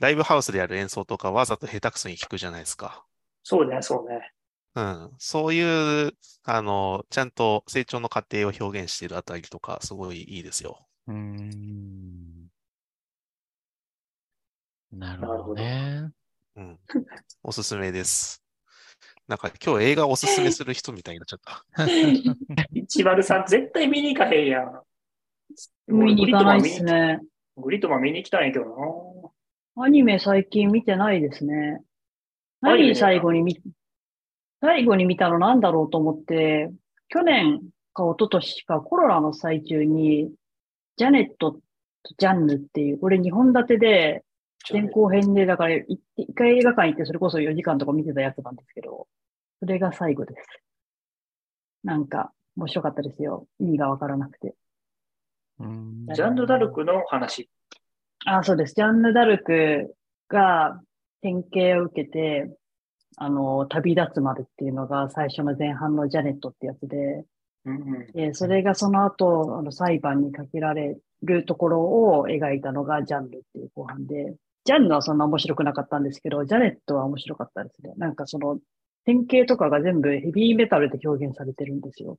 ライブハウスでやる演奏とかわざと下手くそに弾くじゃないですか。そうね、そうね。うん。そういう、あの、ちゃんと成長の過程を表現しているあたりとか、すごいいいですよ。うーん。なるほどね。うん。おすすめです。なんか今日映画おすすめする人みたいになっちゃった。一丸さん、絶対見に行かへんやん。見に行かないですね。グリッドマン見に行きたいんやけどな。アニメ最近見てないですね。何最後に見、最後に見たのなんだろうと思って、去年か一昨年かコロナの最中に、ジャネットとジャンヌっていう、これ2本立てで、前後編で、だから一回映画館行ってそれこそ4時間とか見てたやつなんですけど、それが最後です。なんか、面白かったですよ。意味がわからなくて。うんジャンヌ・ダルクの話。あ、そうです。ジャンヌ・ダルクが典型を受けて、あの、旅立つまでっていうのが最初の前半のジャネットってやつで、うんうんでそれがその後、あの、裁判にかけられるところを描いたのがジャンヌっていう後半で、ジャンヌはそんな面白くなかったんですけど、ジャネットは面白かったですね。なんかその、典型とかが全部ヘビーメタルで表現されてるんですよ。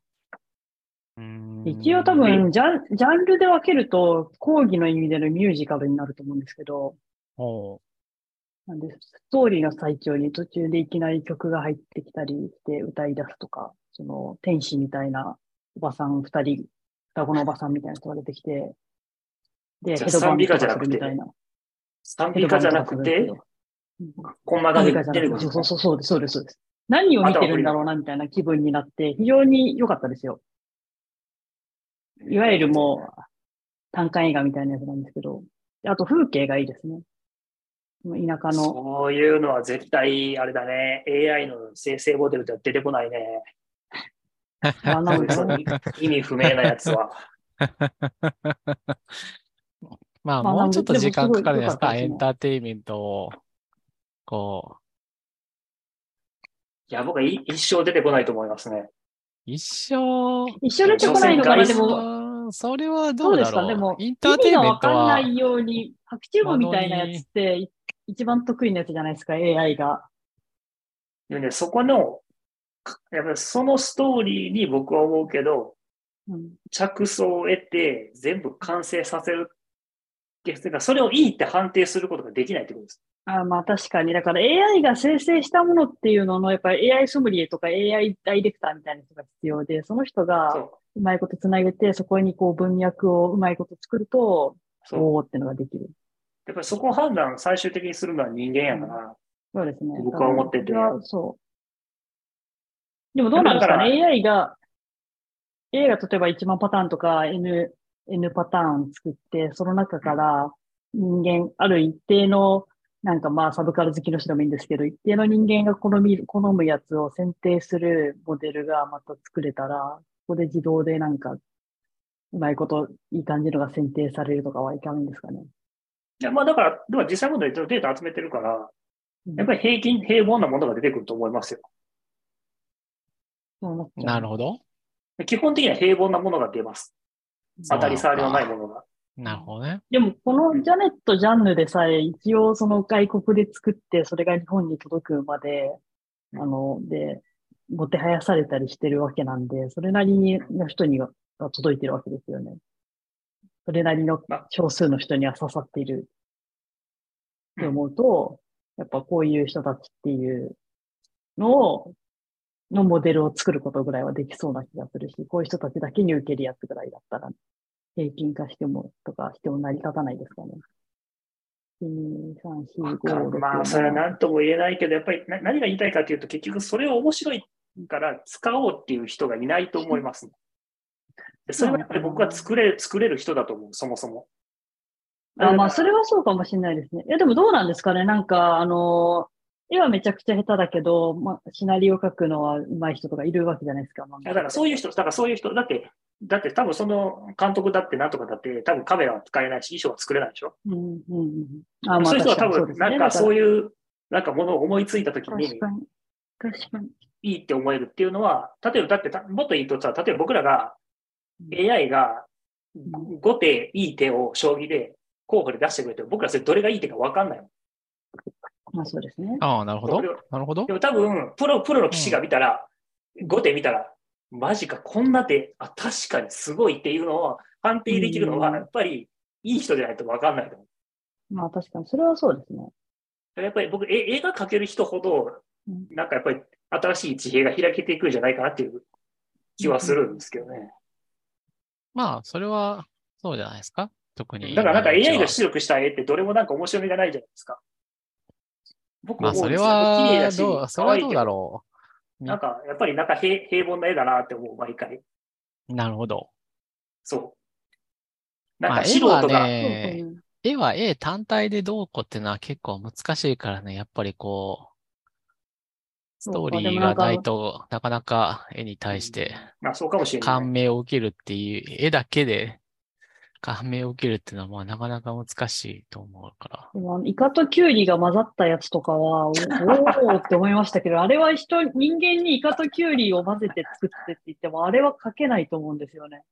うん一応多分、ジャン、ジャンルで分けると、講義の意味でのミュージカルになると思うんですけど、なんで、ストーリーの最中に途中でいきなり曲が入ってきたりして歌い出すとか、その天使みたいなおばさん二人、双子のおばさんみたいな人が出てきて、で、ヘドバン賛美歌じゃとなくてかするみたいな。賛美歌じゃなくて、こんな賛美感じで歌じゃなくて、るそうそうそうです、そうです、そうです。何を見てるんだろうな、みたいな気分になって、非常に良かったですよ。いわゆるもう、単館映画みたいなやつなんですけど、であと風景がいいですね。田舎の、そういうのは絶対、あれだね、AI の生成モデルでは出てこないね。あ意味不明なやつは。まあ、まあもうちょっと時間かかるんでもすごいですか、エンターテインメントを、こいや、僕はい一生出てこないと思いますね。う、一生、一緒出てこないのかな、でも、も、それはどそうですか、うだろう。でも、イン意ターテイン味がメントはわかんな、いように、白チューブみたいなやつって、い一番得意なやつじゃないですか、AI が。でね、そこの、やっぱりそのストーリーに僕は思うけど、うん、着想を得て全部完成させるっていうか、それをいいって判定することができないってことです。あまあ確かに。だから AI が生成したものっていうのの、やっぱり AI ソムリエとか AI ダイレクターみたいな人が必要で、その人そがう。うまいことつなげて、そこにこう文脈をうまいこと作ると、そう。ってのができる。やっぱりそこを判断最終的にするのは人間やから、そうですね。僕は思っててそう。でもどうなんですかね ?AI が、AI が例えば1万パターンとか N、N パターン作って、その中から人間、ある一定の、なんかまあサブカル好きの人でもいいんですけど、一定の人間が好みる、好むやつを選定するモデルがまた作れたら、ここで自動でなんか、うまいこと、いい感じのが選定されるとかはいかないんですかね。いやまあだから、でも実際のデータ集めてるから、うんやっぱり平均、平凡なものが出てくると思いますよ。なるほど。基本的には平凡なものが出ます。当たり障りのないものが。なるほどね。でも、このジャネット・ジャンヌでさえ、一応その外国で作って、それが日本に届くまで、あの、で、もてはやされたりしてるわけなんで、それなりにの人には届いてるわけですよね。それなりの少数の人には刺さっているって思うと、やっぱこういう人たちっていうのを、のモデルを作ることぐらいはできそうな気がするし、こういう人たちだけに受けるやつぐらいだったら、平均化しても、とかしても成り立たないですかね。1、2、3、4、5、6、まあ、それは何とも言えないけど、やっぱりな何が言いたいかというと、結局それを面白いから使おうっていう人がいないと思います。でそれはやっぱり僕は作れる、作れる人だと思う、そもそも。あまあ、それはそうかもしれないですね。いや、でもどうなんですかね。なんか、あの、絵はめちゃくちゃ下手だけど、まあ、シナリオ書くのは上手い人とかいるわけじゃないですか。だからそういう人、だからそういう人、だって、だって多分その監督だってなんとかだって、多分カメラは使えないし、衣装は作れないでしょ？うんうんうん。あまあ、そういう人は多分。なんかそうう。いう、なんかものを思いついたときに確、かに。いいって思えるっていうのは、例えばだってた、もっと言うとさ、例えば僕らがうん AI がん5手いい手を将棋で候補で出してくれても、僕らそれどれがいい手か分かんないもん。まあそうですね。ああ、なるほど。なるほどで。も多分、プロ、プロの棋士が見たら、5手見たら、マジか、こんな手、あ、確かにすごいっていうのを判定できるのは、うんやっぱりいい人じゃないと分かんないと思まあ確かに。それはそうですね。う。やっぱり僕、え映画描ける人ほどうん、なんかやっぱり新しい地平が開けていくんじゃないかなっていう気はするんですけどね。まあ、それは、そうじゃないですか。特に。だからなんか AI はが出力した絵ってどれもなんか面白みがないじゃないですか。僕まあ、それ思うんですよ。綺麗だは、し、どう、それはどうだろなんかやっぱりなんか平平凡な絵だなって思う、毎回。う。なるほど。そう。なんまあ、か素絵は人が、ね、そうそう絵は絵単体でどうこうっていうのは結構難しいからね、やっぱりこう、ストーリーがないとなかなか絵に対して。感銘を受けるっていう、絵だけで感銘を受けるっていうのはまあなかなか難しいと思うから。でもあのイカとキュウリが混ざったやつとかは、おおーって思いましたけど、あれは人、人間にイカとキュウリを混ぜて作ってって言っても、あれは書けないと思うんですよね。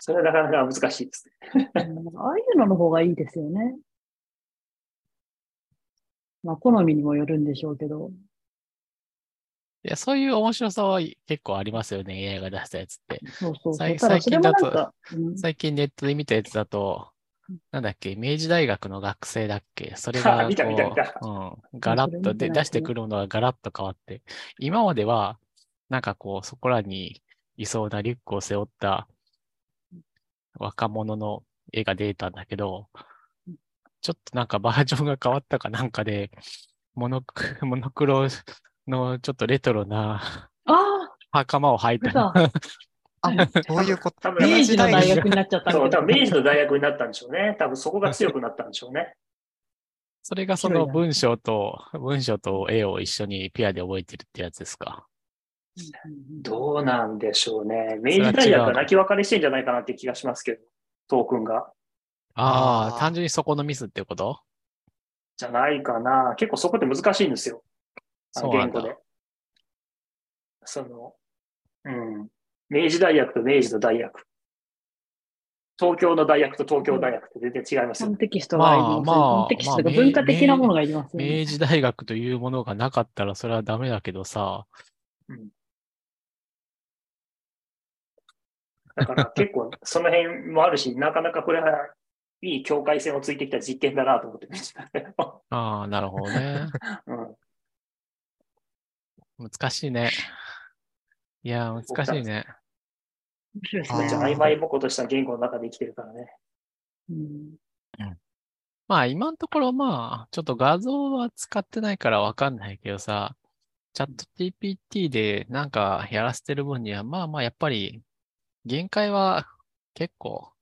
それはなかなか難しいですね。うんああいうのの方がいいですよね。まあ、好みにもよるんでしょうけど。いや、そういう面白さは結構ありますよね、AI が出したやつって。そうそう。最ただそれもなんか、うん。最近ネットで見たやつだとうん、なんだっけ、明治大学の学生だっけ？それがこ見た見た見た。う、うん、ガラッとで出してくるものがガラッと変わって、今までは、なんかこう、そこらにいそうなリュックを背負った若者の絵が出たんだけど、ちょっとなんかバージョンが変わったかなんかで、モノクモノクロのちょっとレトロなあ袴を履いた。あ、そういうこと。多分あ、明明治の大学学になっちゃったんそう、だ多分明治の大学になったんでしょうね。多分そこが強くなったんでしょうね。それがその文章と、文章と絵を一緒にペアで覚えてるってやつですか。どうなんでしょうね。明治大学が泣き別れしてんじゃないかなって気がしますけど、トークンが。ああ、単純にそこのミスってこと？じゃないかな。結構そこって難しいんですよ。そう言語で。その、うん。明治大学と明治の大学。東京の大学と東京大学って全然違いますよコン。テキストがいりますね。まあまあコンテキストがまあ文化的なものがいりますよね。明治大学というものがなかったらそれはダメだけどさ。だから結構その辺もあるし、なかなかこれはいい境界線をついてきた実験だなと思って見てたけど。ああ、なるほどね。うん。難しいね。いや、難しいね。面白いですあーねじゃあ曖昧ぼことした言語の中で生きてるからね。うんまあ今のところまあ、ちょっと画像は使ってないからわかんないけどさ、チャット GPT でなんかやらせてる分には、まあまあやっぱり限界は結構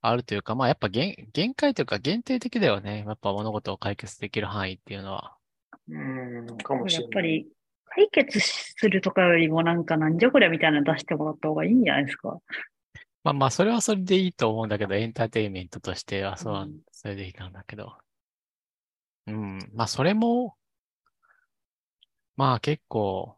あるというか、まあやっぱ限限界というか限定的だよね。やっぱ物事を解決できる範囲っていうのは。うん、かもしやれない。っぱり、解決するとかよりもなんかなんじゃこりゃみたいなの出してもらった方がいいんじゃないですか？まあまあそれはそれでいいと思うんだけど、エンターテインメントとしてはそうそれでいいなんだけど。うん。まあそれも、まあ結構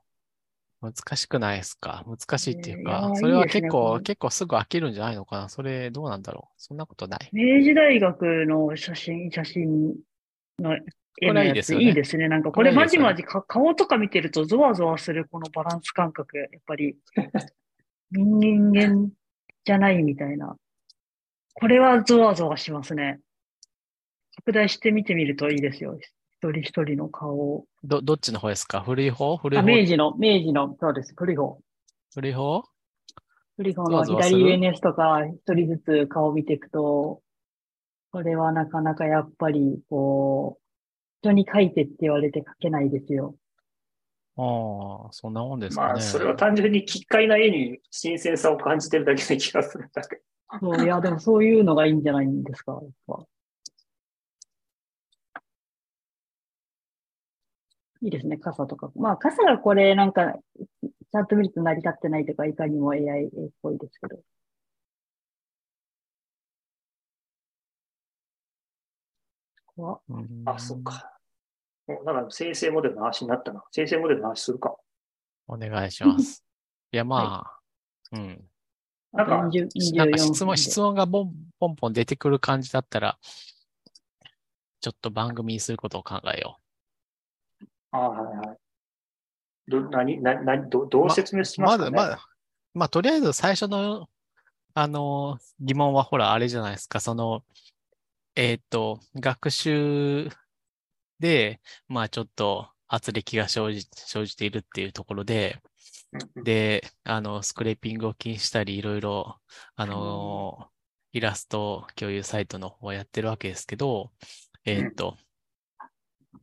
難しくないですか？難しいっていういかや、それはいいですね結構、これ結構すぐ飽きるんじゃないのかな？それどうなんだろう？そんなことない。明治大学の写真、写真の絵のやつですよねいいですね。なんかこれまじまじか顔とか見てるとゾワゾワするこのバランス感覚、やっぱり 人間じゃないみたいな。これはゾワゾワしますね。拡大して見てみるといいですよ。一人一人の顔を。ど、どっちの方ですか？古い方？古いあ、方明治の、明治の、そうです。古い方。古い方？古い方の左上のやつとか、一人ずつ顔を見ていくと、これはなかなかやっぱり、こう、人に書いてって言われて書けないですよ。ああ、そんなもんですかね。まあ、それは単純に奇怪な絵に新鮮さを感じてるだけの気がするんだけそういや、でもそういうのがいいんじゃないんですか、やっぱ。いいですね、傘とか。まあ、傘がこれなんか、ちゃんと見ると成り立ってないとか、いかにも AI っぽいですけど。あ、そっ。か。もうなんか生成モデルの話になったな。生成モデルの話するか。お願いします。いや、まあ、うん。なんかあと20なんか24質問、質問がボンポンポン出てくる感じだったら、ちょっと番組にすることを考えよあはいはい。ど、何、な、な、ど、どう説明しう。ますかね？まだ、まだ、まあ、とりあえず最初の、あの、疑問は、ほら、あれじゃないですか、その、えっと、学習で、まあ、ちょっと圧力が生じ、生じているっていうところで、で、あの、スクレーピングを禁止したり、いろいろ、あの、イラスト共有サイトの方はやってるわけですけど、えーっと、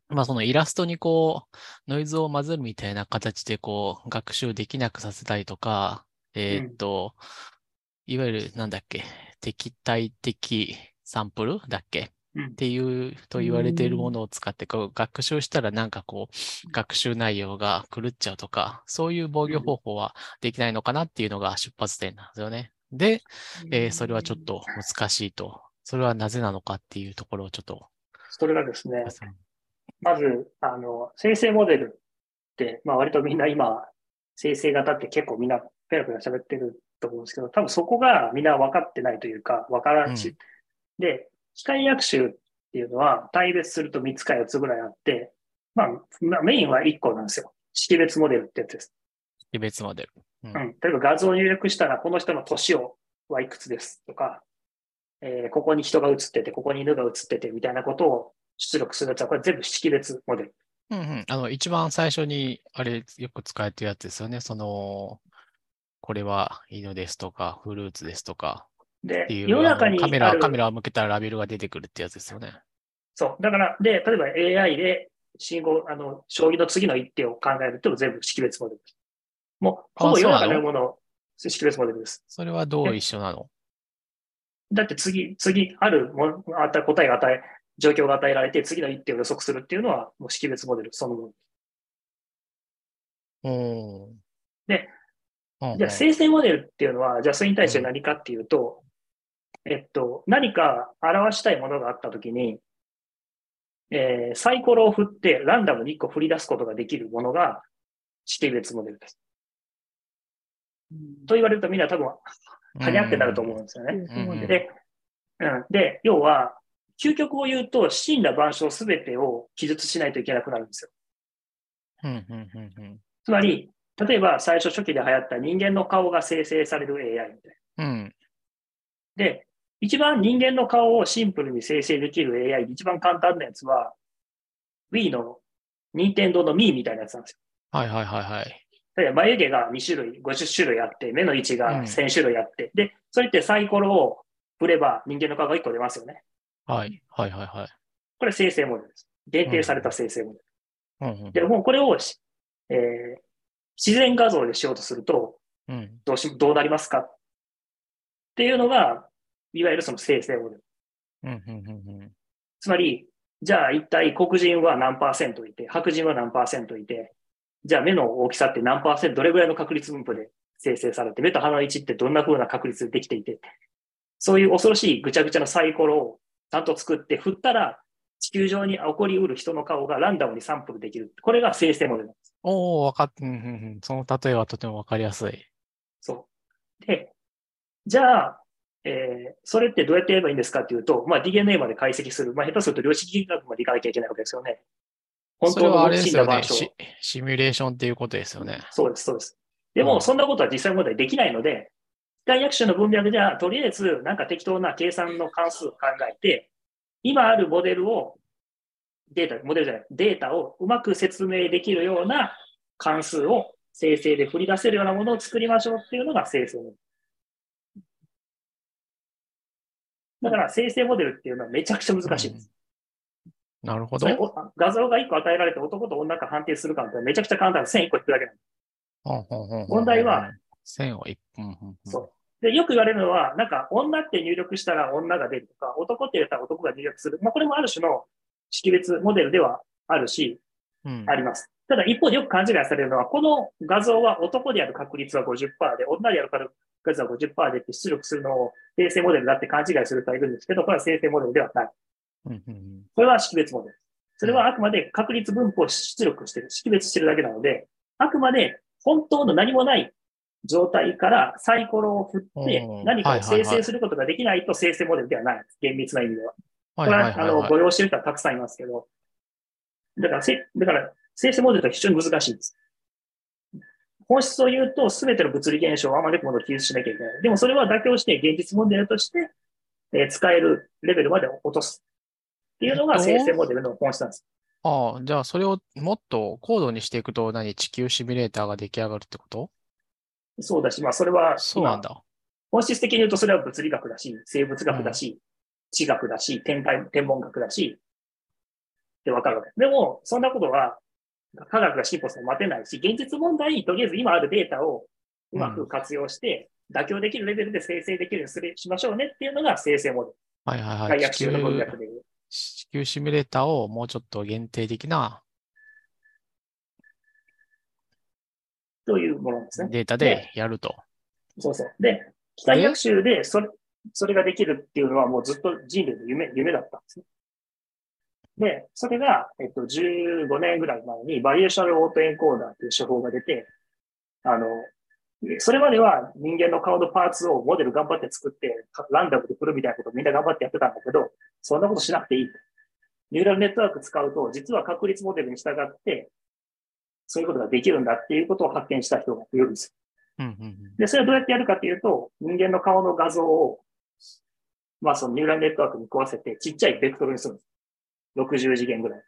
まあそのイラストにこう、ノイズを混ぜるみたいな形でこう、学習できなくさせたりとか、えーっと、いわゆるなんだっけ、敵対的サンプル？だっけ？うん。っていうと言われているものを使ってこう学習したらなんかこう学習内容が狂っちゃうとかそういう防御方法はできないのかなっていうのが出発点なんですよね。で、えーそれはちょっと難しいと。それはなぜなのかっていうところをちょっと。それがですね、まず、あの、生成モデルって、まあ割とみんな今、生成型って結構みんなペラペラ喋ってると思うんですけど、多分そこがみんな分かってないというか、分からんし、うんで、機械学習っていうのは対別すると3つか4つぐらいあって、まあ、まあ、メインは1個なんですよ。識別モデルってやつです。識別モデル。ううん。例えば画像を入力したら、この人の年をはいくつですとか、えーここに人が映ってて、ここに犬が映っててみたいなことを出力するやつは、これ全部識別モデル。うんうん。あの、一番最初に、あれ、よく使えてるやつですよね。その、これは犬ですとか、フルーツですとかで世の中にカメラ、カメラを向けたらラベルが出てくるってやつですよね。そう。だから、で、例えば AI で信号、あの、将棋の次の一手を考えると全部識別モデルです。もう、ほぼ世の中にあるものを識別モデルです。それはどう一緒なの？だって次、次、あるもの、あった答えが与え、状況が与えられて、次の一手を予測するっていうのは、もう識別モデルそのもの。うん。でじゃあ、生成モデルっていうのは、じゃあ、それに対して何かっていうと、えっと、何か表したいものがあったときに、えーサイコロを振ってランダムに1個振り出すことができるものが識別モデルです。と言われるとみんな多分、はにゃってなると思うんですよね。で、うん、で、要は、究極を言うと、死んだ万象すべてを記述しないといけなくなるんですよ。うんうんうんうんつまり、例えば最初初期で流行った人間の顔が生成される AI みたいな。うん。で、一番人間の顔をシンプルに生成できる AI で一番簡単なやつは、Wii の任天堂の Mii みたいなやつなんですよ。はいはいはいはい。例えば眉毛が2種類、50種類あって、目の位置うんが1000種類あって、で、それってサイコロを振れば人間の顔が1個出ますよね。はいはいはいはい。これ生成モデルです。限定された生成モデル。うんうんで、もうこれをし、えー自然画像でしようとすると、うんどうし、どうなりますか？っていうのが、いわゆるその生成モデル。うんうんうんうんつまり、じゃあ一体黒人は何パーセントいて、白人は何パーセントいて、じゃあ目の大きさって何パーセント、どれぐらいの確率分布で生成されて、目と鼻の位置ってどんな風な確率でできていて、そういう恐ろしいぐちゃぐちゃなサイコロをちゃんと作って振ったら、地球上に起こりうる人の顔がランダムにサンプルできる。これが生成モデルなんです。おお、わかっ、うんうんうん。その例えはとてもわかりやすい。そう。で、じゃあ、えーそれってどうやってやればいいんですかっていうと、まあ、DNA まで解析する。まあ、下手すると量子力学までいかなきゃいけないわけですよね。本当の。死んだ場所。シシミュレーションっていうことですよね。そうです、そうです。でも、うんそんなことは実際問題できないので、機械学習の文脈では、とりあえず、なんか適当な計算の関数を考えて、今あるモデルを、データ、モデルじゃない、データをうまく説明できるような関数を生成で振り出せるようなものを作りましょうっていうのが生成モデル。だから生成モデルっていうのはめちゃくちゃ難しいです。なるほど。画像が1個与えられて男と女か判定するかってめちゃくちゃ簡単で線1個引くだけなんです。問題は、線を一本。うんうんうんそうで、よく言われるのは、なんか、女って入力したら女が出るとか、男って入れたら男が入力する。まあ、これもある種の識別モデルではあるし、うんあります。ただ、一方でよく勘違いされるのは、この画像は男である確率は50%で、女である確率は50%でって出力するのを生成モデルだって勘違いする人がいるんですけど、これは生成モデルではない。これは識別モデル。それはあくまで確率分布を出力してる、識別してるだけなので、あくまで本当の何もない状態からサイコロを振って何かを生成することができないと生成モデルではない。厳密な意味では。はいこれは、あの、ご用してる人はたくさんいますけど、だから、せ、だから、生成モデルとは非常に難しいです。本質を言うと、すべての物理現象をあまねくものを記述しなきゃいけない。でもそれは妥協して現実モデルとして、えー使えるレベルまで落とす。っていうのが生成モデルの本質なんです。ああ、じゃあそれをもっと高度にしていくと何地球シミュレーターが出来上がるってこと？そうだし、まあそれは、まあそうなんだ。本質的に言うとそれは物理学だし、生物学だし、地学だし、天体、天文学だし、ってわかるわけ。でも、そんなことは科学が進歩するの待てないし、現実問題、とりあえず今あるデータをうまく活用して、妥協できるレベルで生成できるようにするしましょうねっていうのが生成モデル。はいはいはい。地集の文球脈で。地球シミュレーターをもうちょっと限定的なというものですね。データでやると。そうそう。で、機械学習でそれ、それができるっていうのはもうずっと人類の夢、夢だったんですね。で、それが、えっと、15年ぐらい前にバリエーショナルオートエンコーダーという手法が出て、あの、それまでは人間の顔のパーツをモデル頑張って作って、ランダムで振るみたいなことをみんな頑張ってやってたんだけど、そんなことしなくていい。ニューラルネットワーク使うと、実は確率モデルに従って、そういうことができるんだっていうことを発見した人がいるんです。うんうんうんで、それはどうやってやるかっていうと、人間の顔の画像を、まあそのニューラルネットワークに食わせて、ちっちゃいベクトルにするんです。60次元ぐらい。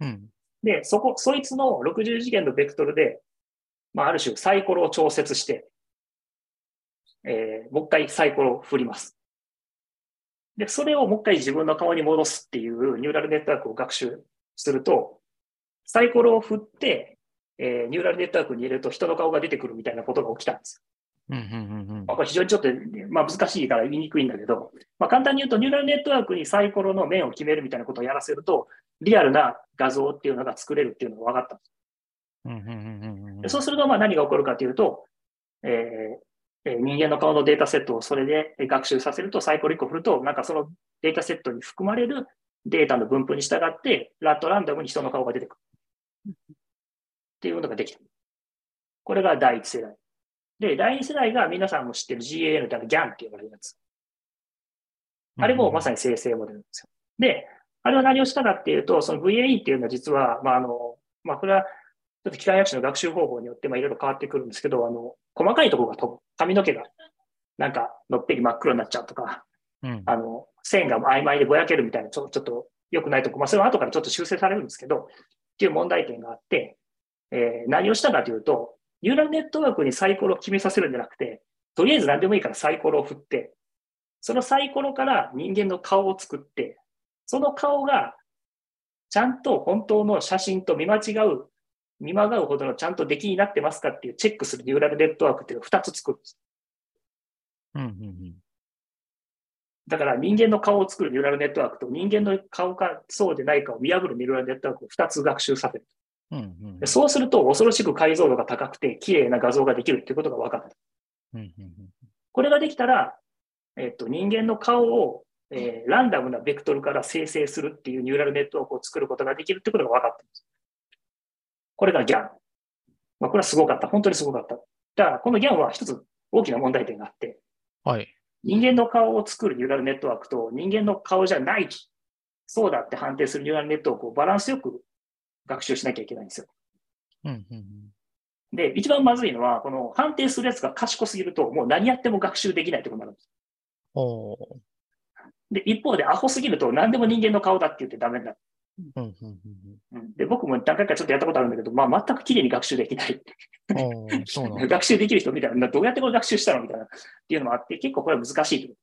うん。で、そこ、そいつの60次元のベクトルで、まあある種サイコロを調節して、えーもう一回サイコロを振ります。で、それをもう一回自分の顔に戻すっていうニューラルネットワークを学習すると、サイコロを振って、えーニューラルネットワークに入れると人の顔が出てくるみたいなことが起きたんです。うんうんうんうんまあ、これ非常にちょっと、まあ、難しいから言いにくいんだけど、まあ、簡単に言うと、ニューラルネットワークにサイコロの面を決めるみたいなことをやらせると、リアルな画像っていうのが作れるっていうのが分かったんです。うんうんうんうんうんでそうすると、まあ何が起こるかというと、えーえー人間の顔のデータセットをそれで学習させると、サイコロ1個振ると、なんかそのデータセットに含まれるデータの分布に従って、ラットランダムに人の顔が出てくる。っていうのができた。これが第一世代。で、第二世代が皆さんも知ってる GAN ってあの GAN って呼ばれるやつ。あれもまさに生成モデルなんですよ。で、あれは何をしたかっていうと、その VAE っていうのは実は、まあ、あの、まあ、これは、ちょっと機械学習の学習方法によって、まあ、いろいろ変わってくるんですけど、あの、細かいところが飛ぶ。髪の毛が、なんか、のっぺり真っ黒になっちゃうとか、うんあの、線が曖昧でぼやけるみたいな、ちょちょっと良くないとこ、まあ、それは後からちょっと修正されるんですけど、っていう問題点があって、えー何をしたかというと、ニューラルネットワークにサイコロを決めさせるんじゃなくて、とりあえず何でもいいからサイコロを振って、そのサイコロから人間の顔を作って、その顔がちゃんと本当の写真と見間違う、見まがうほどのちゃんと出来になってますかっていうチェックするニューラルネットワークっていうのを2つ作るんです。うんうんうんだから人間の顔を作るニューラルネットワークと人間の顔かそうでないかを見破るニューラルネットワークを2つ学習させる。うんうんでそうすると恐ろしく解像度が高くて綺麗な画像ができるっていうことが分かった。うんうんこれができたら、えっと、人間の顔を、えーランダムなベクトルから生成するっていうニューラルネットワークを作ることができるってことが分かったんです。これが GAN。まあ、これはすごかった。本当にすごかった。だから、この GAN は一つ大きな問題点があって、はい。人間の顔を作るニューラルネットワークと人間の顔じゃない、そうだって判定するニューラルネットワークをバランスよく学習しなきゃいけないんですよ。うんうんで、一番まずいのは、この判定するやつが賢すぎると、もう何やっても学習できないってことになるんです。おーで、一方でアホすぎると何でも人間の顔だって言ってダメになる。うんうんうんうんで、僕も何回かちょっとやったことあるんだけど、まあ全く綺麗に学習できない。学習できる人みたいな、どうやってこれ学習したのみたいな、っていうのもあって、結構これは難しいと。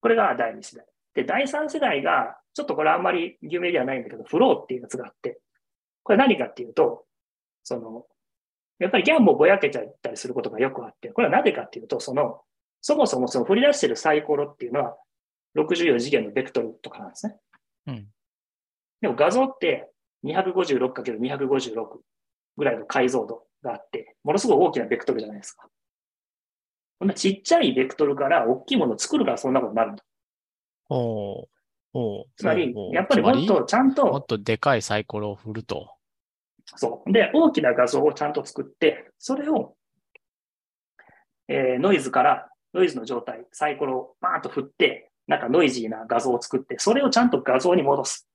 これが第2世代。で、第3世代が、ちょっとこれあんまり有名ではないんだけど、フローっていうやつがあって、これ何かっていうと、その、やっぱり GAN もぼやけちゃったりすることがよくあって、これはなぜかっていうと、その、そもそもその振り出してるサイコロっていうのは64次元のベクトルとかなんですね。うん。でも画像って 256×256 ぐらいの解像度があって、ものすごい大きなベクトルじゃないですか。こんなちっちゃいベクトルから大きいものを作るからそんなことになるんだ。ほう。ほう。つまりやっぱりもっとちゃんりもっと、とでかいサイコロを振ると。そう。で、大きな画像をちゃんと作って、それを、えーノイズから、ノイズの状態、サイコロをバーンと振って、なんかノイジーな画像を作って、それをちゃんと画像に戻す。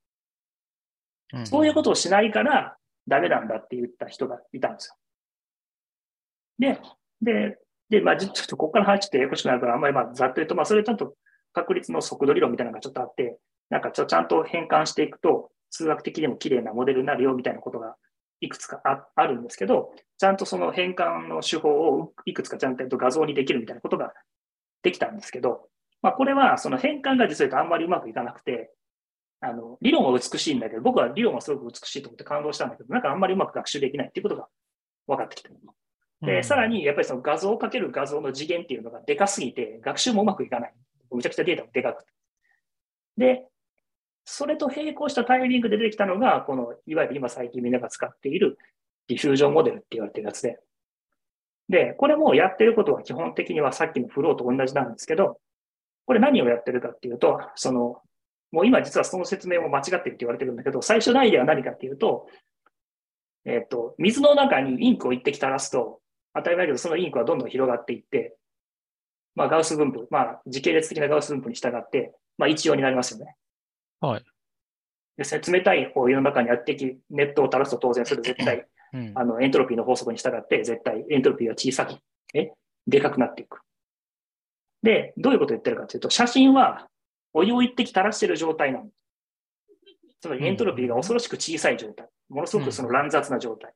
んそういうことをしないからダメなんだって言った人がいたんですよ。で、で、で、まあ、ちょっとここから話してややこしくなるから、あんまりまあざっと言うと、まあ、それちゃんと確率の速度理論みたいなのがちょっとあって、なんかちょちゃんと変換していくと、数学的にも綺麗なモデルになるよみたいなことがいくつかああるんですけど、ちゃんとその変換の手法をいくつかちゃんと画像にできるみたいなことができたんですけど、まあ、これはその変換が実はあんまりうまくいかなくて、あの、理論は美しいんだけど、僕は理論はすごく美しいと思って感動したんだけど、なんかあんまりうまく学習できないっていうことが分かってきた。で、さらに、やっぱりその画像をかける画像の次元っていうのがでかすぎて、学習もうまくいかない。むちゃくちゃデータもでかくて。で、それと並行したタイミングで出てきたのが、この、いわゆる今最近みんなが使っているディフュージョンモデルって言われてるやつで。で、これもやってることは基本的にはさっきのフローと同じなんですけど、これ何をやってるかっていうと、その、もう今実はその説明も間違ってるって言われてるんだけど、最初のアイデアは何かっていうと、えっ、と、水の中にインクを一滴垂らすと、当たり前だけど、そのインクはどんどん広がっていって、まあ、ガウス分布、まあ、時系列的なガウス分布に従って、まあ、一様になりますよね。はい。で冷たいお湯の中にあってき、熱湯を垂らすと当然それ絶対、うん。あの、エントロピーの法則に従って、絶対エントロピーが小さく、え、でかくなっていく。で、どういうことを言ってるかというと、写真はお湯を一滴垂らしている状態なの。つまりエントロピーが恐ろしく小さい状態。ものすごくその乱雑な状態。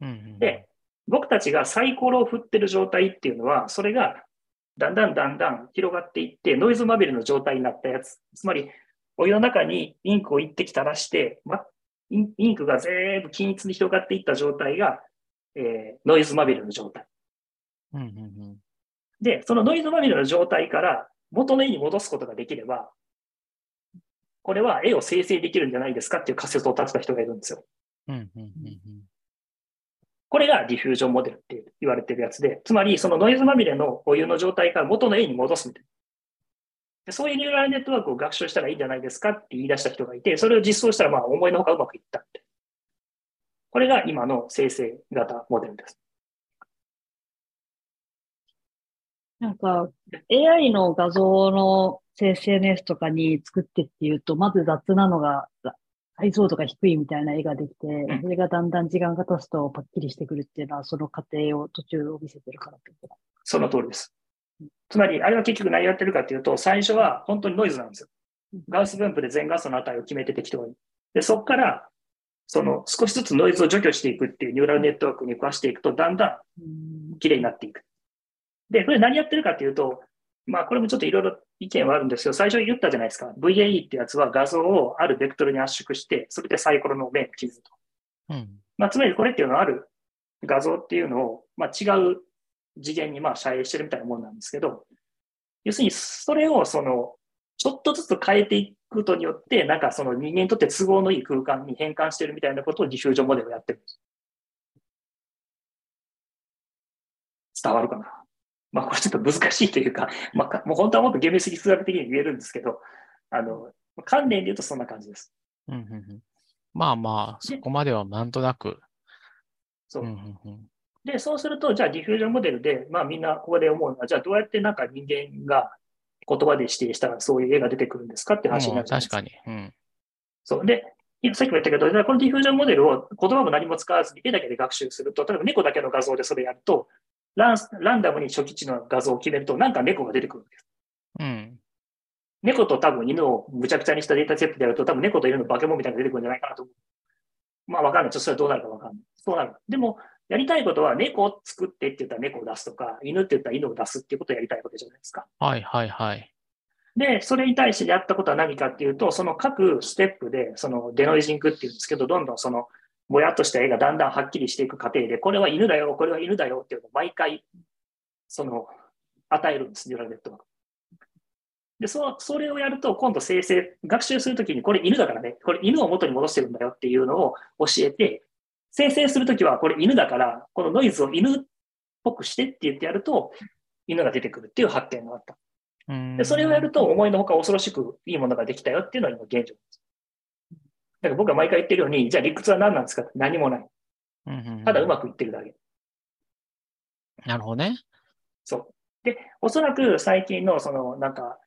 うんうんで、僕たちがサイコロを振ってる状態っていうのは、それがだんだんだんだん広がっていって、ノイズまみれの状態になったやつ。つまり、お湯の中にインクを一滴垂らして、ま、インクが全部均一に広がっていった状態が、えーノイズまみれの状態。うんうんうんで、そのノイズまみれの状態から元の絵に戻すことができれば、これは絵を生成できるんじゃないですかっていう仮説を立てた人がいるんですよ。うんうんうんこれがディフュージョンモデルって言われてるやつで、つまりそのノイズまみれのお湯の状態から元の絵に戻すみたいな。でそういうニューラルネットワークを学習したらいいんじゃないですかって言い出した人がいて、それを実装したらまあ思いのほかうまくいったって。これが今の生成型モデルです。なんか、AI の画像の生成のやつとかに作ってっていうと、まず雑なのが、解像度が低いみたいな絵ができてん、それがだんだん時間が経つとパッキリしてくるっていうのは、その過程を途中を見せてるからってことその通りです。つまり、あれは結局何やってるかっていうと、最初は本当にノイズなんですよ。ガウス分布で全画素の値を決めて適当に。で、そこから、その少しずつノイズを除去していくっていうニューラルネットワークに浮かしていくと、だんだん綺麗になっていく。で、これ何やってるかっていうと、まあこれもちょっといろいろ意見はあるんですけど、最初に言ったじゃないですか。VAE ってやつは画像をあるベクトルに圧縮して、それでサイコロの面を刻むと。うんまあつまりこれっていうのはある画像っていうのを、まあ違う次元にまあ遮影してるみたいなもんなんですけど、要するにそれをその、ちょっとずつ変えていくことによって、なんかその人間にとって都合のいい空間に変換してるみたいなことをディフュージョンモデルをやってるんです。伝わるかな？まあこれちょっと難しいというか、まあかもう本当はもっと厳密に数学的に言えるんですけど、あの、関連で言うとそんな感じです。うんうんうんまあまあ、そこまではなんとなく。そううんうんうんで、そうすると、じゃあディフュージョンモデルで、まあみんなここで思うのは、じゃあどうやってなんか人間が言葉で指定したらそういう絵が出てくるんですかって話になるじゃないです確かに。うん。そう。で、さっきも言ったけど、このディフュージョンモデルを言葉も何も使わずに絵だけで学習すると、例えば猫だけの画像でそれやると、ランランダムに初期値の画像を決めると、なんか猫が出てくるんです。うん。猫と多分犬をむちゃくちゃにしたデータセットでやると、多分猫と犬の化け物みたいなのが出てくるんじゃないかなと思う。まあわかんない。ちょっとそれはどうなるかわかんない。そうなる。でも、やりたいことは猫を作ってって言ったら猫を出すとか、犬って言ったら犬を出すっていうことをやりたいわけじゃないですか。はいはいはい。で、それに対してやったことは何かっていうと、その各ステップで、そのデノイジングっていうんですけど、どんどんそのぼやっとした絵がだんだんはっきりしていく過程で、これは犬だよ、これは犬だよっていうのを毎回、その、与えるんです、ニューラルネットワーク。で、そそれをやると、今度生成、学習するときに、これ犬だからね、これ犬を元に戻してるんだよっていうのを教えて、生成するときは、これ犬だから、このノイズを犬っぽくしてって言ってやると、犬が出てくるっていう発見があった。うんで、それをやると、思いのほか恐ろしくいいものができたよっていうのが今現状です。だから僕は毎回言ってるように、じゃあ理屈は何なんですか何もない。ただうまくいってるだけ。なるほどね。そう。で、おそらく最近のそのなんか、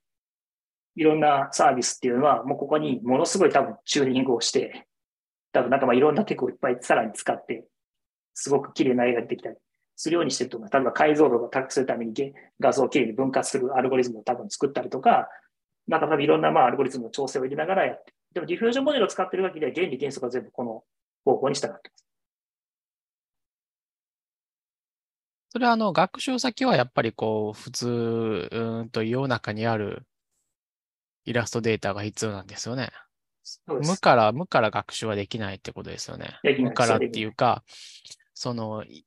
いろんなサービスっていうのは、もうここにものすごい多分チューニングをして、多分なんかまあいろんなテクをいっぱいさらに使って、すごく綺麗な絵が出てきたりするようにしてると思う。例えば解像度が高くするために画像を綺麗に分割するアルゴリズムを多分作ったりとか、なんか多分いろんなまあアルゴリズムの調整を入れながらやって。でもディフュージョンモデルを使ってるわけでは原理原則は全部この方向に従ってます。それはあの学習先はやっぱりこう普通うんと世の中にあるイラストデータが必要なんですよね。無から無から学習はできないってことですよね。無からっていうか、そのい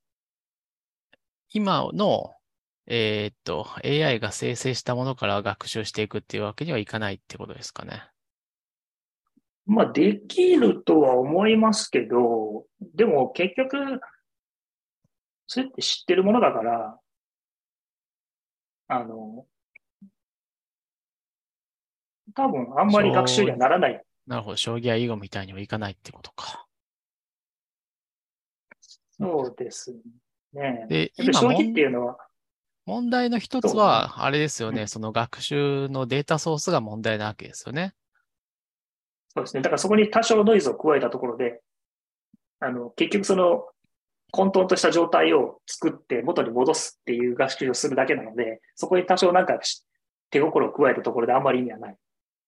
今のえーっと AI が生成したものから学習していくっていうわけにはいかないってことですかね。まあ、できるとは思いますけど、でも結局、それって知ってるものだから、あの、多分あんまり学習にはならない。なるほど。将棋や囲碁みたいにはいかないってことか。そうですね。で、やっぱり将棋っていうのは、問題の一つは、あれですよね、うんその学習のデータソースが問題なわけですよね。そうですね。だからそこに多少ノイズを加えたところで、あの、結局その混沌とした状態を作って元に戻すっていう学習をするだけなので、そこに多少なんかし手心を加えたところであんまり意味はない。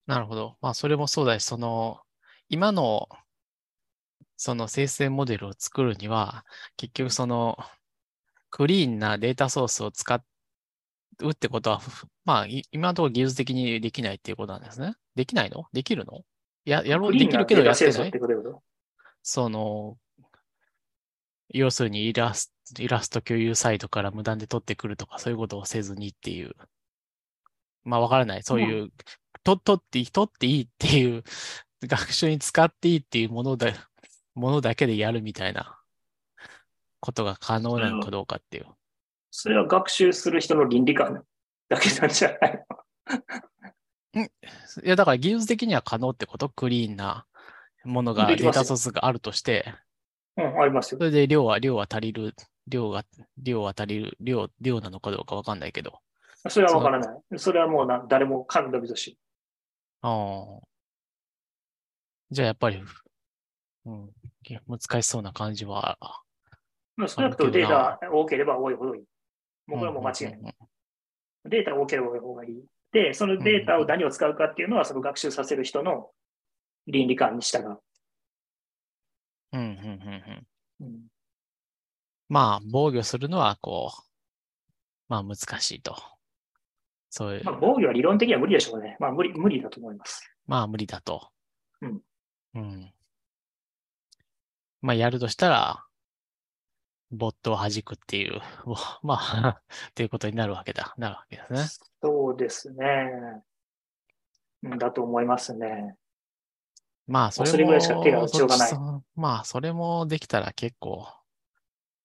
なるほど。まあ、それもそうだし、その、今の、その生成モデルを作るには、結局その、クリーンなデータソースを使うってことは、ふまあ、い今のところ技術的にできないっていうことなんですね。できないの？できるの？や、やろう、できるけどやってない？その、要するにイラスイラスト共有サイトから無断で取ってくるとか、そういうことをせずにっていう。まあ、わからない。そういう、と、取っていい、取っていいっていう、学習に使っていいっていうものだ、ものだけでやるみたいなことが可能なのかどうかっていう。それは学習する人の倫理観だけなんじゃない いや、だから技術的には可能ってこと？クリーンなものが、データソースがあるとして、うん、ありますよそ。れで量は、量は足りる、量が、量は足りる、量、量なのかどうかわかんないけど。それはわからない。それはもうな誰も神のみぞ知る。ああ。じゃあやっぱり、うん、難しそうな感じは。まあ少なくともデータが多ければ多いほどいい。もうこれはもう間違いない。うんうんデータが多ければ多い方がいい。で、そのデータを何を使うかっていうのは、その学習させる人の倫理観に従う。うんうんうんうんうんまあ、防御するのは、こう、まあ難しいと。そういう、まあ、防御は理論的には無理でしょうね。まあ、無理、無理だと思います。まあ無理だと。うん。うん。まあやるとしたら、ボットを弾くっていう、まあ、っていうことになるわけだ。なるわけですね。そうですね。うんだと思いますね。まあ、それも、それぐらいしか手が打ちようがないまあ、それもできたら結構、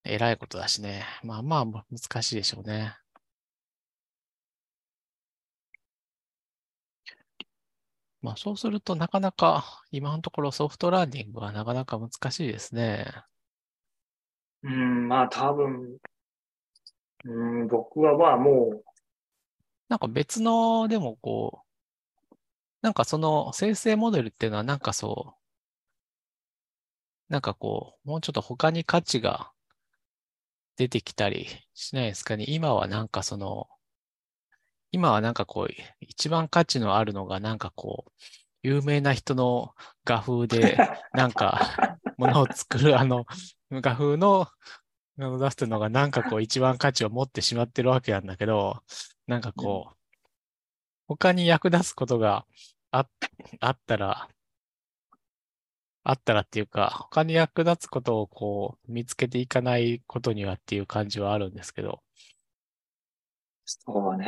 偉いことだしね。まあまあ、難しいでしょうね。まあ、そうするとなかなか、今のところソフトラーニングはなかなか難しいですね。うん、まあ、多分、うん、僕はまあもなんか別の、でもこう、なんかその生成モデルっていうのはなんかそう、なんかこう、もうちょっと他に価値が出てきたりしないですかね。今はなんかその、今はなんかこう、一番価値のあるのがなんかこう、有名な人の画風で、なんか、ものを作る、あの、画風の、あの出してるのがなんかこう一番価値を持ってしまってるわけなんだけど、なんかこう、他に役立つことがああったら、あったらっていうか、他に役立つことをこう見つけていかないことにはっていう感じはあるんですけど、そうね。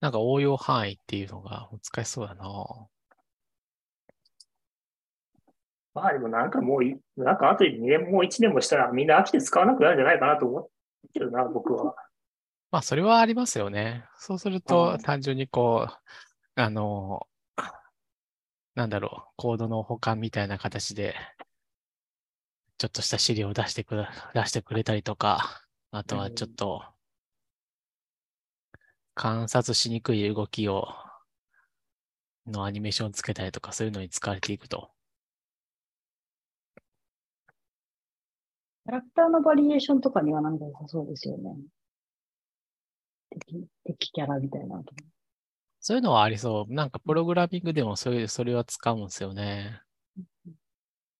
なんか応用範囲っていうのが難しそうだな。まあでもなんかもうい、なんかあと2年も1年もしたらみんな飽きて使わなくなるんじゃないかなと思ってるな、僕は。まあ、それはありますよね。そうするうと、ん単純にこう、あの、なんだろう、コードの保管みたいな形で、ちょっとした資料を出してくれ、出してくれたりとか、あとはちょっと、観察しにくい動きを、のアニメーションをつけたりとか、そういうのに使われていくと。キャラクターのバリエーションとかにはなんか良さそうですよね。敵、敵キャラみたいな。そういうのはありそう。なんかプログラミングでもそういう、それは使うんですよね。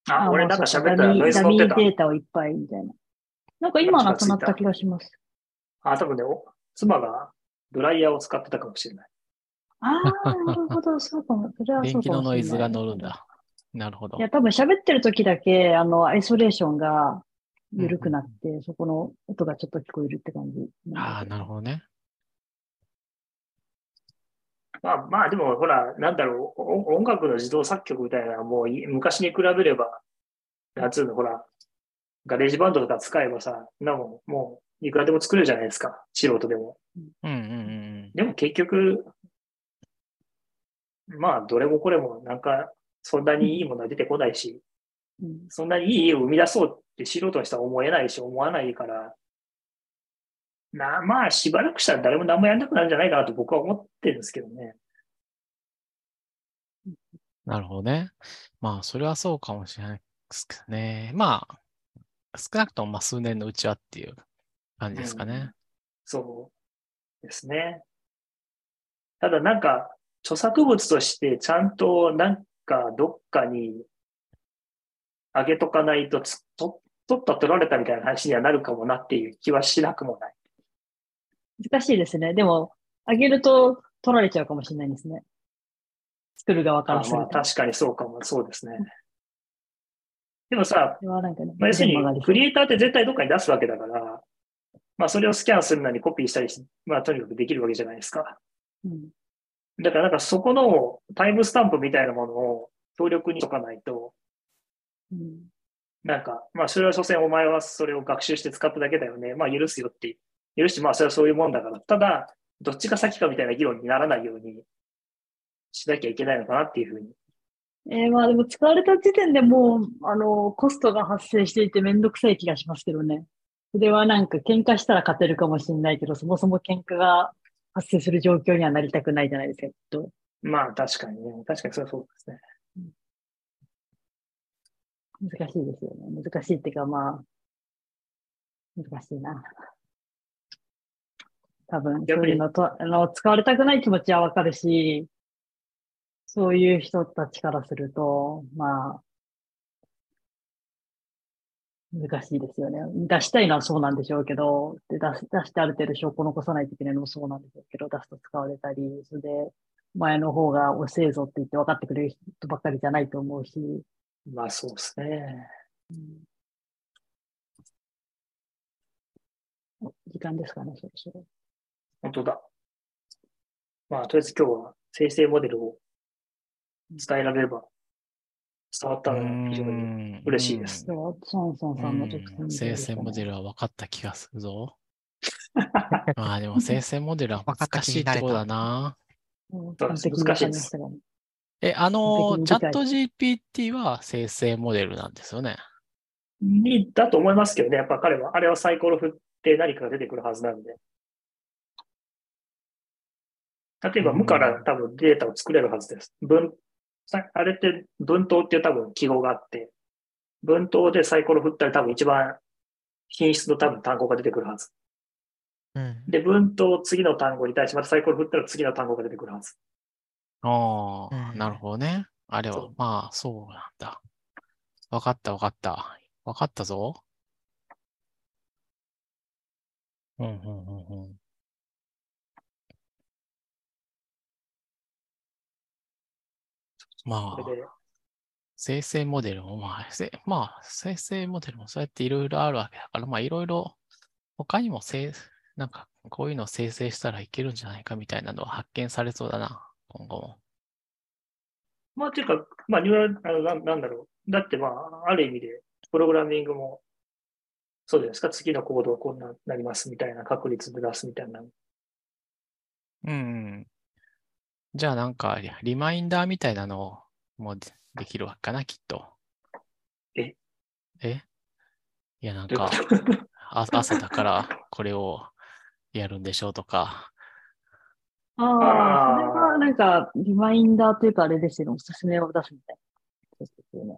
あ、俺なんか喋ったらノイズダミー乗ってた。データをいっぱいみたいな。なんか今なくなった気がします。あ、多分ね、お妻がドライヤーを使ってたかもしれない。ああ、なるほど、そうかも。それはそうかもしれない。電気のノイズが乗るんだ。なるほどい。や、多分喋ってる時だけ、あの、アイソレーションが緩くなって、そこの音がちょっと聞こえるって感じ。ああ、なるほどね。まあまあでもほら、なんだろう、お音楽の自動作曲みたいなのはもうい昔に比べれば、なんつうの、ほら、 GarageBand とか使えばさ、なもういくらでも作れるじゃないですか、素人でも。うんうんうん。でも結局、まあどれもこれもなんかそんなにいいものは出てこないし、うんそんなにいいへを生み出そうって素人の人は思えないし、思わないから、なまあしばらくしたら誰も何もやんなくなるんじゃないかなと僕は思ってるんですけどね。なるほどね。まあ、それはそうかもしれないですけどね。まあ、少なくともまあ数年のうちはっていう感じですかね。そうですね。ただなんか、著作物としてちゃんとなんかどっかに上げとかないとつと、取った取られたみたいな話にはなるかもなっていう気はしなくもない。難しいですね。でも、上げると取られちゃうかもしれないんですね。作る側からするあまと。あ確かにそうかも、そうですね。でもさ、要するに、クリエイターって絶対どっかに出すわけだから、まあ、それをスキャンするのにコピーしたりし、まあ、とにかくできるわけじゃないですか。うんだから、なんかそこのタイムスタンプみたいなものを強力にしとかないと、うんなんか、まあ、それは所詮お前はそれを学習して使っただけだよね。まあ、許すよって、許して、まあ、それはそういうもんだから。ただ、どっちが先かみたいな議論にならないようにしなきゃいけないのかなっていうふうに。えーまあでも使われた時点でもう、あの、コストが発生していてめんどくさい気がしますけどね。それはなんか喧嘩したら勝てるかもしれないけど、そもそも喧嘩が発生する状況にはなりたくないじゃないですか、きっと。まあ、確かにね。確かにそれはそうですね。難しいですよね。難しいっていうかまあ、難しいな。多分、そういうのと、あの、使われたくない気持ちはわかるし、そういう人たちからすると、まあ、難しいですよね。出したいのはそうなんでしょうけど、で出し出してある程度証拠残さないといけないのもそうなんでしょうけど、出すと使われたり、それで前の方が遅えぞって言って分かってくれる人ばっかりじゃないと思うし、まあ、そうですね。お時間ですかね、そろそろ。本当だ。まあ、とりあえず今日は生成モデルを伝えられれば伝わったのが非常に嬉しいです。では、ソンソンさんの特うん生成モデル。ルは分かった気がするぞ。まあでも生成モデルは分かった難しいってことだな。難しいしたがねえ、あの、完チャット GPT は生成モデルなんですよね？にだと思いますけどね、やっぱ彼は、あれはサイコロ振って何かが出てくるはずなんで。例えば、無から多分データを作れるはずです。あれって文頭っていう多分記号があって、文頭でサイコロ振ったら多分一番品質の多分単語が出てくるはず。うん。で、文頭次の単語に対してまたサイコロ振ったら次の単語が出てくるはず。ああ、うんなるほどね。あれはまあ、そうなんだ。わかった、わかった。わかったぞ。うん、うん、うん、うん。まあ生成モデルも、まあ、せまあ、生成モデルもそうやっていろいろあるわけだから、まあ、いろいろ、他にもせい、なんか、こういうのを生成したらいけるんじゃないかみたいなのは発見されそうだな、今後も。まあ、ていうか、まあ、ニューラル、あのなんなんだろう。だって、まあ、ある意味で、プログラミングも、そうじゃないですか。次のコードはこんななりますみたいな確率で出すみたいな。うん。じゃあなんか、リリマインダーみたいなのもでできるわけかな、きっと。え？え？いや、なんか、朝だからこれをやるんでしょうとか。ああそれはなんか、リマインダーというかあれですよね、おすすめを出すみたいな。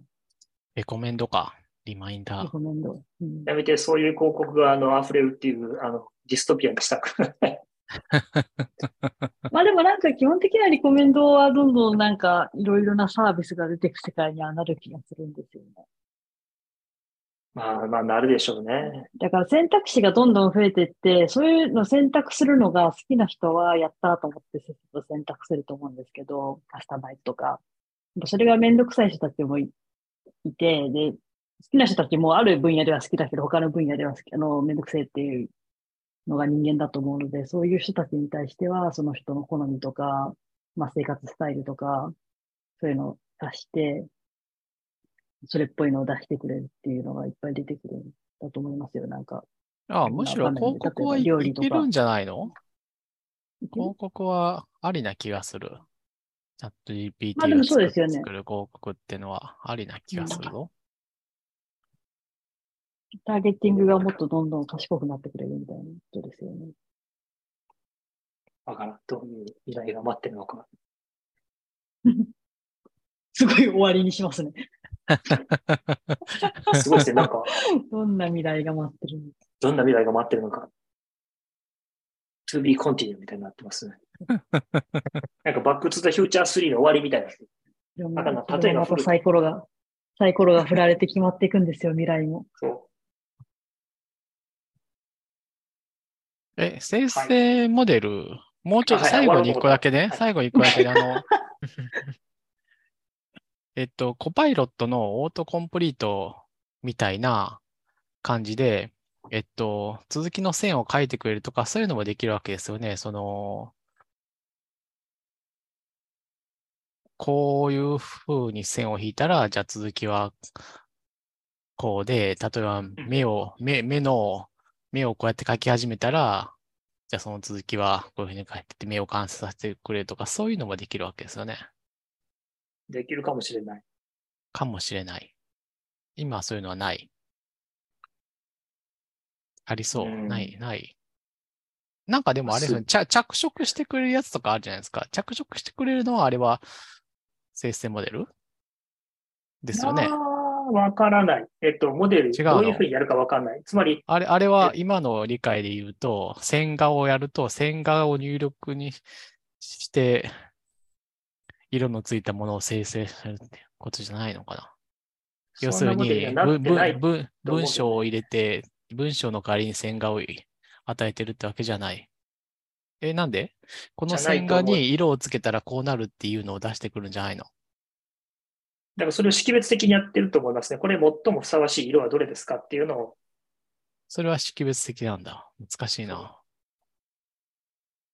レコメンドか。リマインダー。レコメンド。うんやめて、そういう広告が、あの、溢れるっていう、あの、ディストピアにしたくない。まあでもなんか基本的なリコメンドはどんどんなんかいろいろなサービスが出てく世界にはなる気がするんですよね。まあ、まあ、なるでしょうね。だから選択肢がどんどん増えていって、そういうの選択するのが好きな人はやったと思ってせっせと選択すると思うんですけど、カスタマイズとか。それがめんどくさい人たちもいいて、で、好きな人たちもある分野では好きだけど、他の分野では好き、あの、めんどくせえっていうのが人間だと思うので、そういう人たちに対しては、その人の好みとか、まあ生活スタイルとか、そういうのを出して、それっぽいのを出してくれるっていうのがいっぱい出てくるんだと思いますよ、なんか。ああ、むしろ広告はいけるんじゃないの？広告はありな気がする。チャット GPT まあでもが作る広告ってのはありな気がするぞ。ターゲティングがもっとどんどん賢くなってくれるみたいなことですよね。わからん。どういう依頼が待ってるのか。すごい終わりにしますね。すごいですね。なんか、どんな未来が待ってるのか。どんな未来が待ってるのか。to be continue みたいになってますね。なんか、バックトゥザフューチャー3の終わりみたいな。でもだからそ例えばサイコロが、サイコロが振られて決まっていくんですよ、未来も。そう。え、生成モデル、もうちょっと最後に一個だけね、終わろうと最後に一個だけで、あの、えっと、コパイロットのオートコンプリートみたいな感じで、えっと、続きの線を書いてくれるとか、そういうのもできるわけですよね。その、こういう風に線を引いたら、じゃあ続きはこうで、例えば目を、目、目の、目をこうやって描き始めたら、じゃあその続きはこういうふうに書いてて目を観察させてくれるとか、そういうのもできるわけですよね。できるかもしれない。かもしれない。今はそういうのはない。ありそう。うんない、ない。なんかでもあれですよね、着着色してくれるやつとかあるじゃないですか。着色してくれるのはあれは生成モデル？ですよね。わからない。えっと、モデル、どういうふうにやるかわかんない。つまり、あれ、あれは今の理解で言うと、線画をやると、線画を入力にして、色のついたものを生成するってことじゃないのかな？要するに文文章を入れて、文章の代わりに線画を与えてるってわけじゃない。え、なんで？この線画に色をつけたらこうなるっていうのを出してくるんじゃないの？だからそれを識別的にやってると思いますね。これ最もふさわしい色はどれですかっていうのを、それは識別的なんだ。難しいな。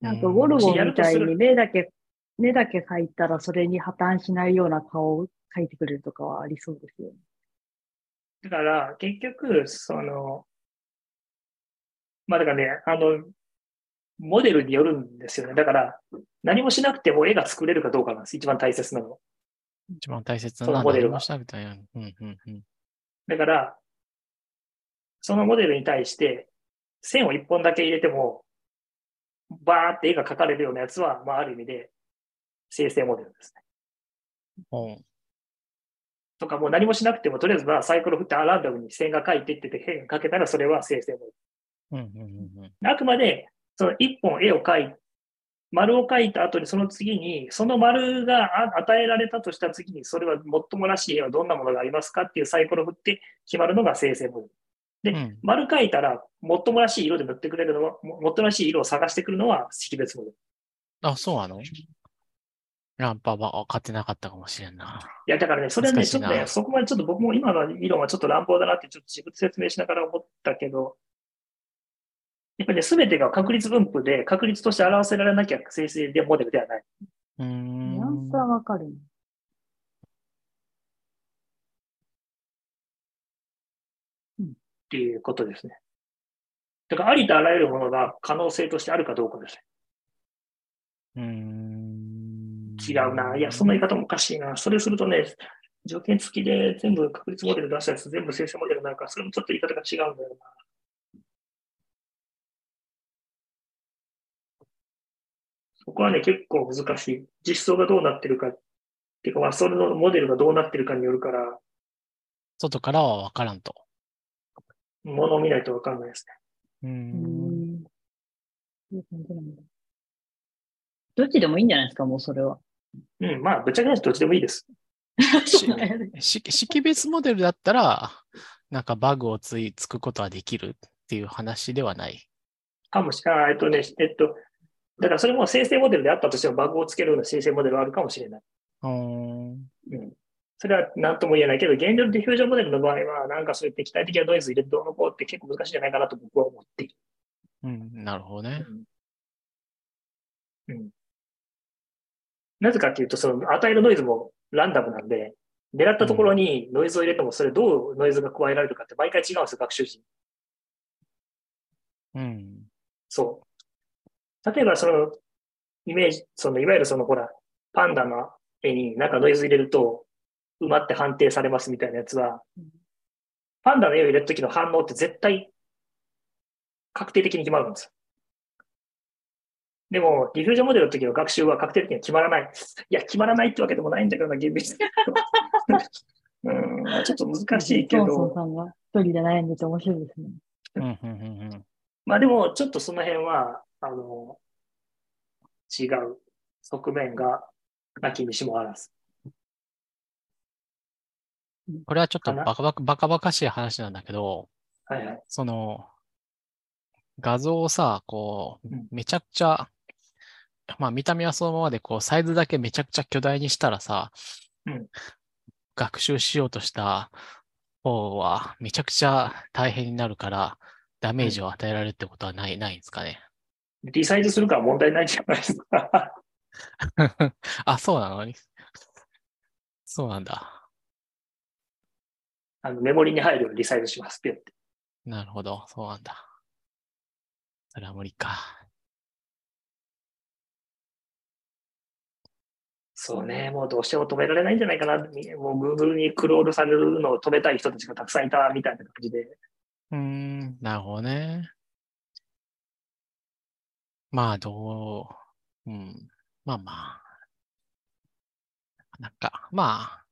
なんかうんゴルゴみたいに目だけ、目だけ描いたらそれに破綻しないような顔を描いてくれるとかはありそうですよね。だから結局、その、まあだからね、あの、モデルによるんですよね。だから、何もしなくても絵が作れるかどうかなんです。一番大切なの。一番大切なそのモデルが。だから、そのモデルに対して、線を一本だけ入れても、バーって絵が描かれるようなやつは、まあある意味で、生成モデルですね。うんとか、もう何もしなくても、とりあえずまあサイクル振ってあランダムに線が描いてってて、変が描けたらそれは生成モデル。うんうんうんうんあくまで、その一本絵を描い、丸を描いた後にその次に、その丸があ与えられたとした次に、それは最もらしい絵はどんなものがありますかっていうサイコロを振って決まるのが生成モデル。でうん丸描いたら、最もらしい色で塗ってくれるのは、も最もらしい色を探してくるのは識別モデル。あ、そうなの？やっぱ分かってなかったかもしれんな。いや、だからね、それはね、ちょっとね、そこまでちょっと僕も今の理論はちょっと乱暴だなって、ちょっと自分で説明しながら思ったけど、やっぱりね、すべてが確率分布で、確率として表せられなきゃ生成でモデルではない。うーニュアンんス。はわかる。っていうことですね。だから、ありとあらゆるものが可能性としてあるかどうかですね。うーん。違うな。いや、その言い方もおかしいな。それするとね、条件付きで全部確率モデル出したやつ全部生成モデルになるから、それもちょっと言い方が違うんだよな。そこはね、結構難しい。実装がどうなってるか。っていうか、まあ、それのモデルがどうなってるかによるから、外からは分からんと。ものを見ないとわかんないですね。うん。どっちでもいいん。じゃないですか、もうそれは。うん、まあ、ぶっちゃけないとどっちでもいいです。し識識別モデルだったら、なん。かバグをついつくことはできるっていう話ではない。かもしれない。えっとね、えっと、だからそれも生成モデルであったとしてもバグをつけるような生成モデルはあるかもしれない。うーん。うん。それは何とも言えないけど、現状のディフュージョンモデルの場合は、なんかそういった期待的なノイズ入れてどうのこうって結構難しいんじゃないかなと僕は思っている。うん、なるほどね。うん。なぜかっていうと、その与えるノイズもランダムなんで、狙ったところにノイズを入れても、それどうノイズが加えられるかって毎回違うんですよ、学習時に。うん。そう。例えば、その、イメージ、その、いわゆるその、ほら、パンダの絵になんかノイズ入れると、馬って判定されますみたいなやつはうん、パンダの絵を入れるときの反応って絶対、確定的に決まるんですよ。でも、ディフュージョンモデルの時の学習は確定的には決まらない。いや、決まらないってわけでもないんだけどな、厳密に。うん、まあちょっと難しいけトンソンど、さんが一人で悩んでて面白いですね。うん、うん、うんうん。まあでも、ちょっとその辺は、あの、違う側面がなきにしもあらず。これはちょっとバカバカバカバカしい話なんだけど、はいはい。その、画像をさ、こううん、めちゃくちゃ、まあ見た目はそのままで、こう、サイズだけめちゃくちゃ巨大にしたらさ、うん学習しようとした方はめちゃくちゃ大変になるから、ダメージを与えられるってことはない、ないんですかね？リサイズするから問題ないんじゃないですか。あ、そうなの？に。そうなんだ。あのメモリに入るようにリサイズします。ピュって。なるほど。そうなんだ。それは無理か。そうね。もうどうしても止められないんじゃないかな。もう Google にクロールされるのを止めたい人たちがたくさんいたみたいな感じで。うーん、なるほどね。まあ、どう、うん、まあまあ。なんか、まあ、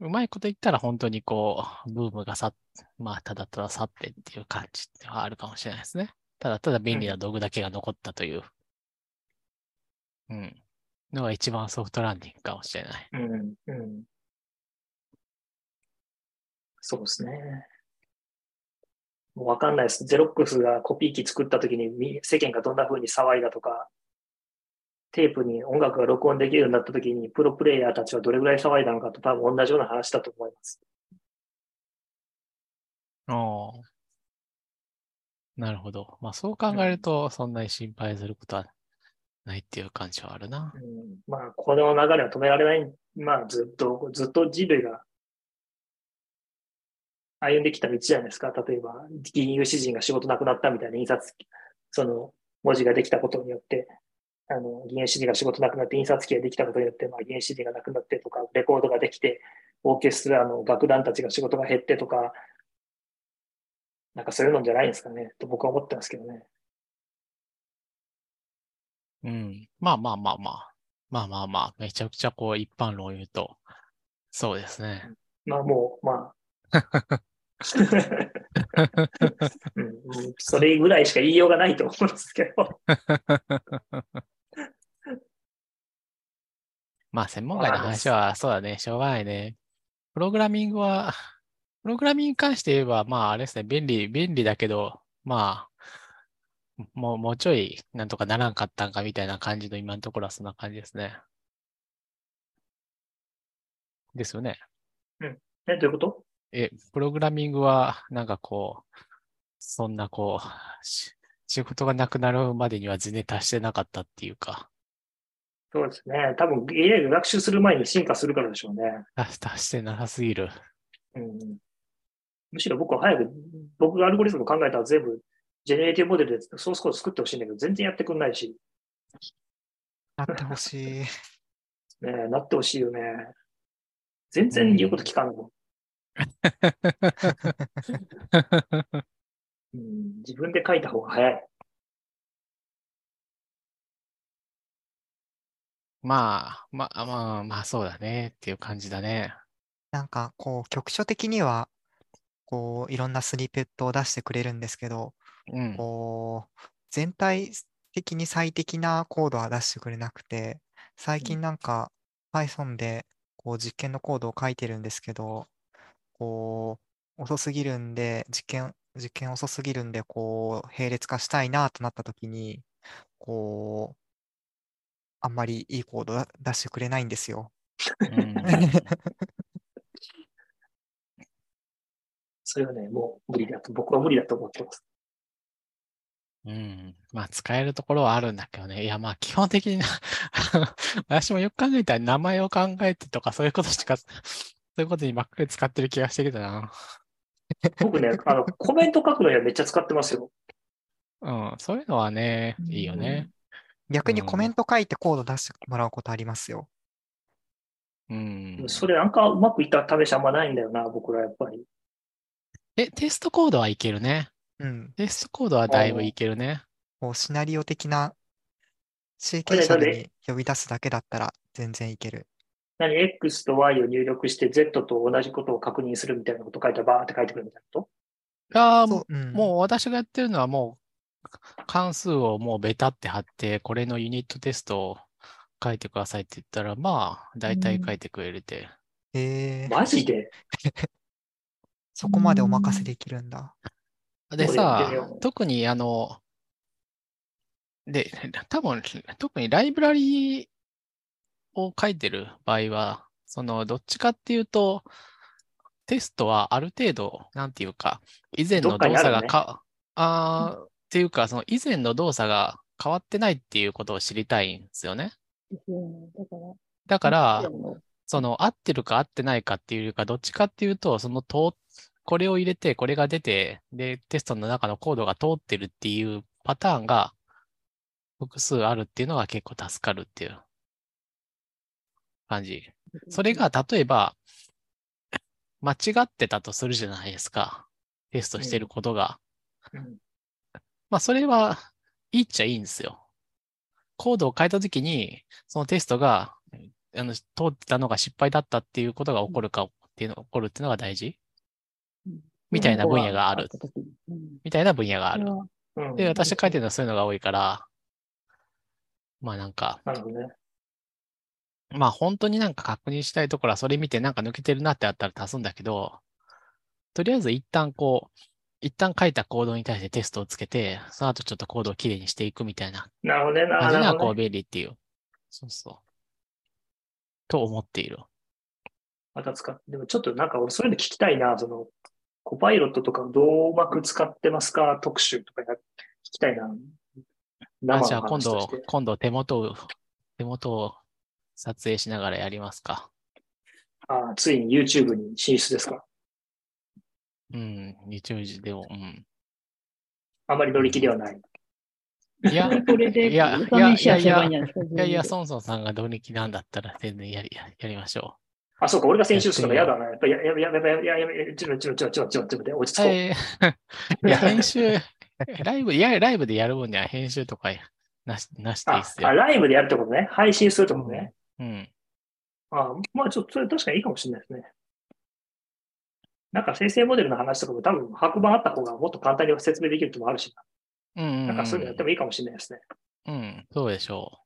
うまいこと言ったら本当にこう、ブームがさ、まあ、ただただ去ってっていう感じではあるかもしれないですね。ただただ便利な道具だけが残ったという、うん、のが一番ソフトランディングかもしれない。うん。うん。そうですね。もうわかんないです。ゼロックスがコピー機作った時にみ世間がどんな風に騒いだとか、テープに音楽が録音できるようになった時にプロプレイヤーたちはどれぐらい騒いだのかと多分同じような話だと思います。ああ。なるほど。まあそう考えると、そんなに心配することはないっていう感じはあるな。うん、まあ、この流れは止められない。まあ、ずっと、ずっと人類が歩んできた道じゃないですか。例えば、銀融詩人が仕事なくなったみたいな印刷、その文字ができたことによって、あの、銀融詩人が仕事なくなって印刷機ができたことによって、まあ、銀融詩人がなくなってとか、レコードができて、オーケストラの楽団たちが仕事が減ってとか、なんかそういうのじゃないんですかね、と僕は思ってますけどね。うん。まあまあまあまあ。まあまあまあ。めちゃくちゃこう一般論を言うと、そうですね。まあもう、まあ。うんうんそれぐらいしか言いようがないと思うんですけど。まあ専門外の話は、そうだね。しょうがないね。プログラミングは、プログラミングに関して言えば、まああれですね。便利、便利だけど、まあ、もう、もうちょいなんとかならんかったんかみたいな感じの今のところはそんな感じですね。ですよね。え、どういうこと？え、プログラミングはなんかこう、そんなこう、し仕事がなくなるまでには全然達してなかったっていうか、そうですね。多分 AI が学習する前に進化するからでしょうね。達達してなさすぎる。うん、むしろ僕は早く、僕がアルゴリズム考えたら全部、ジェネレーティブモデルでソースコード作ってほしいんだけど、全然やってくんないし、なってほしい。ねえ、なってほしいよね。全然言うこと聞かんの。うん、自分で書いた方が早い。まあ、まあ、まあ、まあ、そうだねっていう感じだね。なんか、こう、局所的には、こう、いろんなスニペットを出してくれるんですけど、うん。こう、全体的に最適なコードは出してくれなくて、最近なんか Python でこう実験のコードを書いてるんですけど、こう、遅すぎるんで、実験、実験遅すぎるんで、こう、並列化したいなとなったときに、こう、あんまりいいコードだ出してくれないんですよ。うんそれはね、もう無理だと、僕は無理だと思ってます。うん。まあ、使えるところはあるんだけどね。いや、まあ、基本的にな 私もよく考えたら名前を考えてとか、そういうことしか、そういうことにばっかり使ってる気がしてきたな。僕ね、あの、コメント書くのにはめっちゃ使ってますよ。うん。そういうのはね、いいよね。逆にうんコメント書いてコード出してもらうことありますよ。うん。それなんかうまくいった試しあんまないんだよな、僕らやっぱり。え、テストコードはいけるね。うん。テストコードはだいぶいけるね。こうシナリオ的な C これ傾斜誰に呼び出すだけだったら全然いける。何 ?X と Y を入力して Z と同じことを確認するみたいなこと書いたらバーって書いてくるみたいなこああ、そう、うん。もう私がやってるのはもう関数をもうベタって貼って、これのユニットテストを書いてくださいって言ったら、まあ、大体書いてくれるて。えー、とマジで？そこまでお任せできるんだ。でさ特にあの、で、多分、特にライブラリーを書いてる場合は、その、どっちかっていうと、テストはある程度、なんていうか、以前の動作がか、あーっていうか、その以前の動作が変わってないっていうことを知りたいんですよね。だから、だからで、もその合ってるか合ってないかっていうか、どっちかっていうと、その通これを入れて、これが出て、で、テストの中のコードが通ってるっていうパターンが複数あるっていうのが結構助かるっていう感じ。それが、例えば、間違ってたとするじゃないですか。テストしてることが。うんまあ、それはいいっちゃいいんですよ。コードを変えたときに、そのテストが、あの、通ってたのが失敗だったっていうことが起こるかっていうの、起こるっていうのが大事みたいな分野がある。うんみたいな分野がある。うんで、私書いてるのはそういうのが多いから、まあなんか。まあ本当になんか確認したいところはそれ見てなんか抜けてるなってあったら足すんだけど、とりあえず一旦こう、一旦書いたコードに対してテストをつけて、その後ちょっとコードをきれいにしていくみたいななるほどね。なるほどね。便利っていう。そうそう。と思っている。また使って、でもちょっとなんか俺そういうの聞きたいな。その、コパイロットとかどううまく使ってますか？特集とかや聞きたいな。あじゃあ今度今度手元を、手元を撮影しながらやりますか。ああついに YouTube に進出ですか。うん、YouTube でも、うん。あまり乗り気ではない。いや、これでいや、いや、いや、いや、いや、いや、孫孫さんが乗り気なんだったら全然やり、やりましょう。あ、そうか、俺が先週するから嫌だな。やっぱい、や、や、や、や、や、や、や、ちょ、ちょ、ちょ、ちょ、ちょ、ちょ、落ち着こう。いや、編集、ライブ、いや、ライブでやる分には編集とかなし、なしていいっすよ。あ、ライブでやるってことね。配信するってことね。うん。あまあ、ちょっと、それ確かにいいかもしれないですね。なんか生成モデルの話とかも多分白板あった方がもっと簡単に説明できるってのもあるしうんうん、うん。な。なんかそういうのやってもいいかもしれないですね。うん、そうでしょ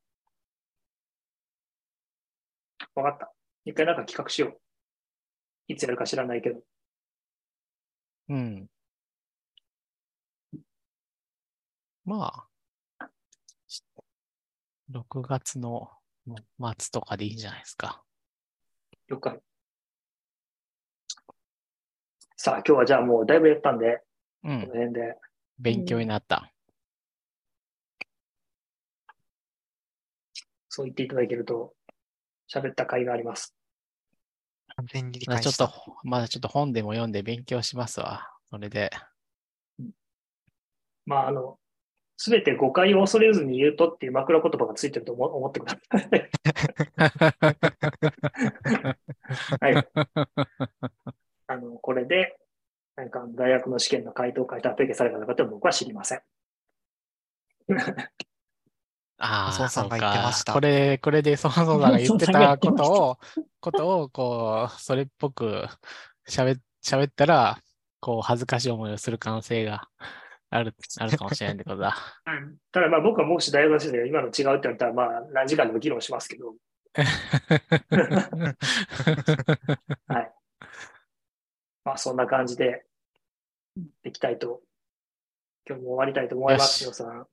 わかった。一回なんか企画しよう。いつやるか知らないけど。う。うん。まあ、6月の末とかでいいんじゃないですか。了解。さあ、今日はじゃあもうだいぶやったんで、うんこの。辺で。勉強になった。そう言っていただけると、喋った甲斐があります。完全に理まあちょっ解した。と、まだちょっと本でも読んで勉強しますわ。それで。まあ、あの、すべて誤解を恐れずに言うとっていう枕言葉がついてると思思ってください。はい。あの、これで、なんか大学の試験の回答会達成されたのかって僕は知りません。ああ、さんが言ってましたこれ、これで、そもそもが言ってたことを、ことを、こう、それっぽく喋っ、喋ったら、こう、恥ずかしい思いをする可能性がある、あるかもしれないってことだ。ただまあ僕はもし大学生が今の違うって言われたら、まあ何時間でも議論しますけど、はい。まあそんな感じで、できたいと、今日も終わりたいと思います、よさん。